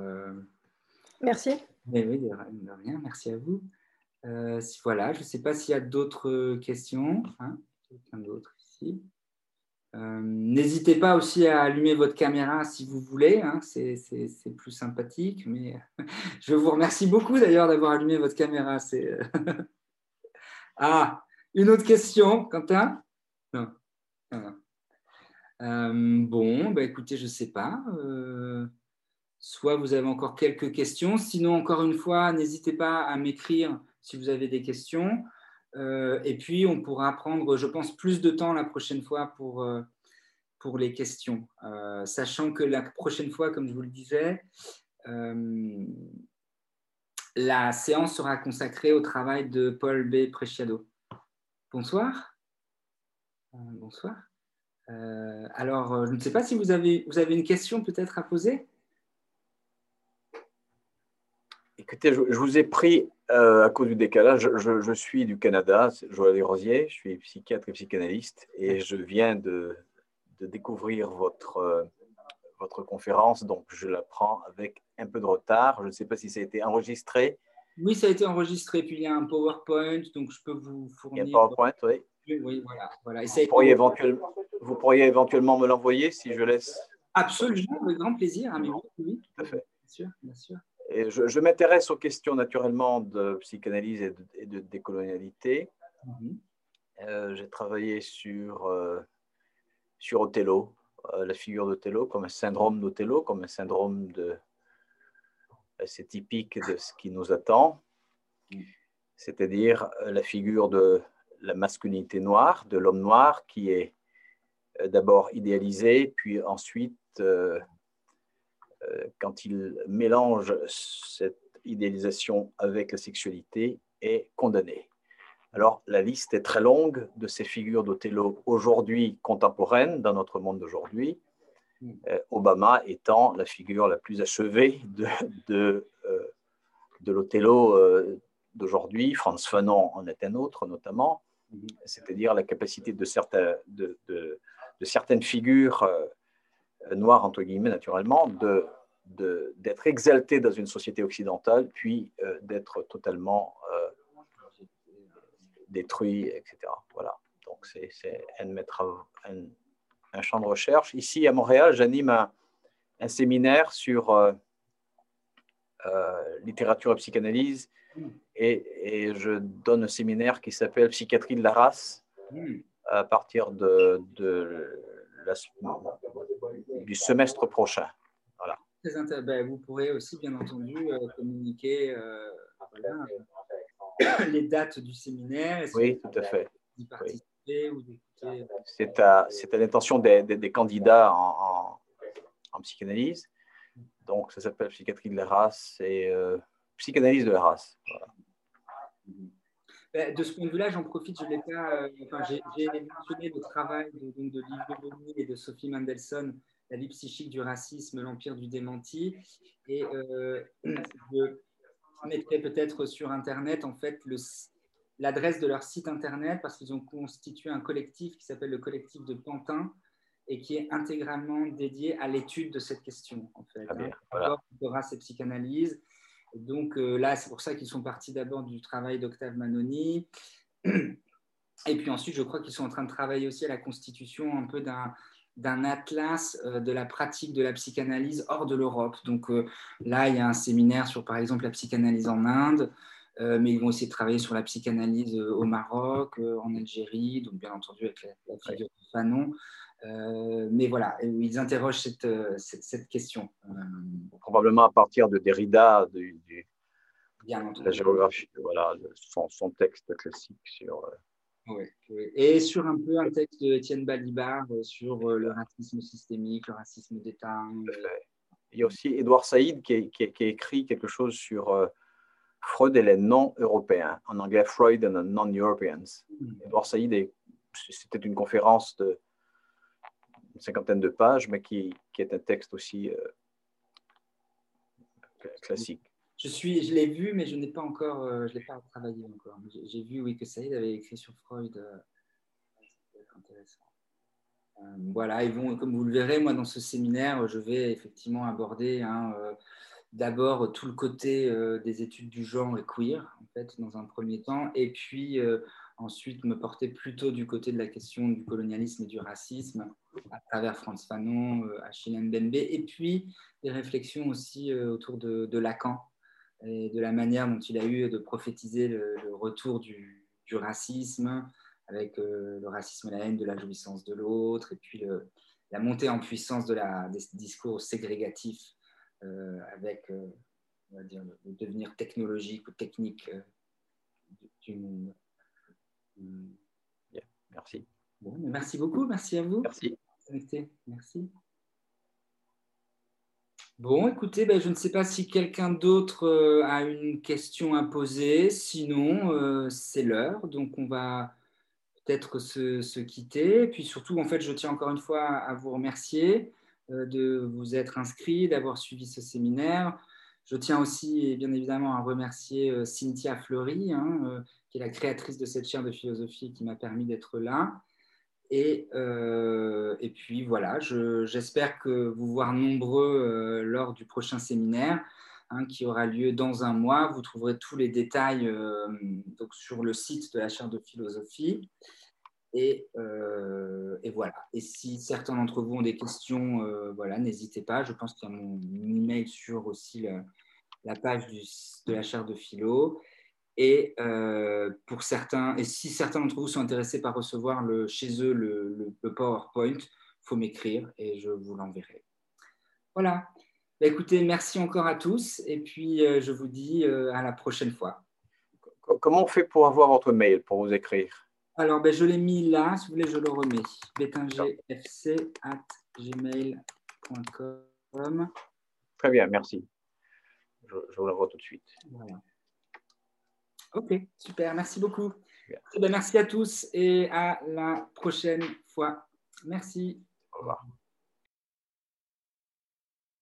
Merci. Mais oui, de rien, merci à vous. Euh, voilà, je ne sais pas s'il y a d'autres questions. Hein, Quelqu'un d'autre ici. Euh, n'hésitez pas aussi à allumer votre caméra si vous voulez, hein, c'est plus sympathique. Mais <laughs> je vous remercie beaucoup d'ailleurs d'avoir allumé votre caméra. <laughs> ah, une autre question, Quentin? Non. Euh, bon, bah, écoutez, je ne sais pas soit vous avez encore quelques questions. Sinon, encore une fois, n'hésitez pas à m'écrire si vous avez des questions. Euh, et puis, on pourra prendre, je pense, plus de temps la prochaine fois pour, euh, pour les questions. Euh, sachant que la prochaine fois, comme je vous le disais, la séance sera consacrée au travail de Paul B. Preciado. Bonsoir. bonsoir. alors, je ne sais pas si vous avez, vous avez une question peut-être à poser. Écoutez, je, vous ai pris euh, à cause du décalage. Je, suis du Canada, Joël Rosier, je suis psychiatre et psychanalyste et je viens de, découvrir votre, euh, votre conférence, donc je la prends avec un peu de retard. Je ne sais pas si ça a été enregistré. Oui, ça a été enregistré, puis il y a un PowerPoint, donc je peux vous fournir. Il y a un PowerPoint, oui. Oui, voilà. voilà. Vous, pourriez éventuellement, vous pourriez éventuellement me l'envoyer si je laisse. Absolument, avec grand plaisir. Hein, oui, tout à fait. Bien sûr, bien sûr je, m'intéresse aux questions naturellement de psychanalyse et de, décolonialité. Mhm. Euh, j'ai travaillé sur, euh, sur Othello, euh, la figure d'Othello, comme un syndrome d'Othello, comme un syndrome de. C'est typique de ce qui nous attend. c'est-à-dire la figure de la masculinité noire, de l'homme noir qui est d'abord idéalisé, puis ensuite, quand il mélange cette idéalisation avec la sexualité, est condamné. Alors, la liste est très longue de ces figures d'Othello aujourd'hui contemporaines dans notre monde d'aujourd'hui, euh, Obama étant la figure la plus achevée de, de, euh, de l'Othello euh, d'aujourd'hui. Franz Fanon en est un autre, notamment, hmm. c'est-à-dire la capacité de, certains, de, certaines figures noires, entre guillemets, naturellement, de d'être exaltées dans une société occidentale, puis d'être totalement détruit, etc. Voilà. Donc, c'est un, un, champ de recherche. Ici, à Montréal, j'anime un, un, séminaire sur euh, euh, littérature et psychanalyse et, et, je donne un séminaire qui s'appelle Psychiatrie de la race à partir de, de du semestre prochain. Voilà. Ben, vous pourrez aussi, bien entendu, euh, communiquer voilà, les dates du séminaire Oui, tout à fait. C'est à, l'intention des, des, candidats en, en, psychanalyse. Donc, ça s'appelle psychiatrie de la race et euh, psychanalyse de la race. Ben, de ce point de vue-là, j'en profite, je l'ai pas. Euh, enfin, j'ai mentionné le travail de, de, de Livre et de Sophie Mendelssohn, La vie psychique du racisme, l'empire du démenti. Et euh, je, mettrai peut-être sur Internet en fait l'adresse de leur site Internet parce qu'ils ont constitué un collectif qui s'appelle le collectif de Pantin et qui est intégralement dédié à l'étude de cette question en fait. Ah hein, race et psychanalyse. Donc euh, là, c'est pour ça qu'ils sont partis d'abord du travail d'Octave Manoni. <clears throat> Et puis ensuite, je crois qu'ils sont en train de travailler aussi à la constitution un peu d'un atlas euh, de la pratique de la psychanalyse hors de l'Europe. Donc euh, là, il y a un séminaire sur, par exemple, la psychanalyse en Inde, mais ils vont aussi travailler sur la psychanalyse au Maroc, en Algérie, donc bien entendu avec la, figure de Fanon. mais voilà, ils interrogent cette, cette, question. Probablement à partir de Derrida, de, la géographie, voilà, son, son, texte classique sur oui, Et sur un peu un texte d'Étienne Balibar euh, sur euh, le racisme systémique, le racisme d'État. Euh. Il y a aussi Edouard Saïd qui, a écrit quelque chose sur Freud et les non-européens, en anglais Freud and the non-Europeans. Hmm. Edouard Saïd, c'était une conférence de une cinquantaine de pages, mais qui, qui est un texte aussi classique. Je, suis, je l'ai vu, mais je n'ai pas encore, euh, je l'ai pas travaillé encore. J'ai vu, oui, que Saïd avait écrit sur Freud. Euh, intéressant. Euh, voilà, ils vont, comme vous le verrez, moi dans ce séminaire, je vais effectivement aborder hein, d'abord tout le côté des études du genre et queer, en fait, dans un premier temps, et puis ensuite me porter plutôt du côté de la question du colonialisme et du racisme à travers Franz Fanon, Achille Mbembe, et puis des réflexions aussi autour de Lacan, et de la manière dont il a eu de prophétiser le, retour du, racisme, avec euh, le racisme et la haine de la jouissance de l'autre, et puis la montée en puissance de la, des discours ségrégatifs euh, avec euh, on va dire, le, devenir technologique ou technique du monde. Merci. merci beaucoup, merci à vous. Merci. Merci. Bon, écoutez, ben, je ne sais pas si quelqu'un d'autre euh, a une question à poser. Sinon, euh, c'est l'heure. Donc, on va peut-être se, quitter. puis surtout, en fait, je tiens encore une fois à vous remercier euh, de vous être inscrit, d'avoir suivi ce séminaire. Je tiens aussi, bien évidemment, à remercier Cynthia Fleury, hein, qui est la créatrice de cette chaire de philosophie qui m'a permis d'être là. Et, euh, et puis voilà, j'espère que vous voir nombreux euh, lors du prochain séminaire hein, qui aura lieu dans un mois. Vous trouverez tous les détails euh, donc sur le site de la chaire de philosophie. Et, et, voilà. Et si certains d'entre vous ont des questions, voilà, n'hésitez pas. Je pense qu'il y a mon email sur aussi la, page de la chaire de philo. Et euh, pour certains, et si certains d'entre vous sont intéressés par recevoir le, chez eux le, PowerPoint, il faut m'écrire et je vous l'enverrai. Voilà. Bah, écoutez, merci encore à tous et puis euh, je vous dis euh, à la prochaine fois. comment on fait pour avoir votre mail, pour vous écrire? Alors, ben, je l'ai mis là. Si vous voulez, je le remets. gmail.com Très bien, merci. Je, vous l'envoie tout de suite. Ok, super. Merci beaucoup. Eh ben, merci à tous et à la prochaine fois. Merci. Au revoir.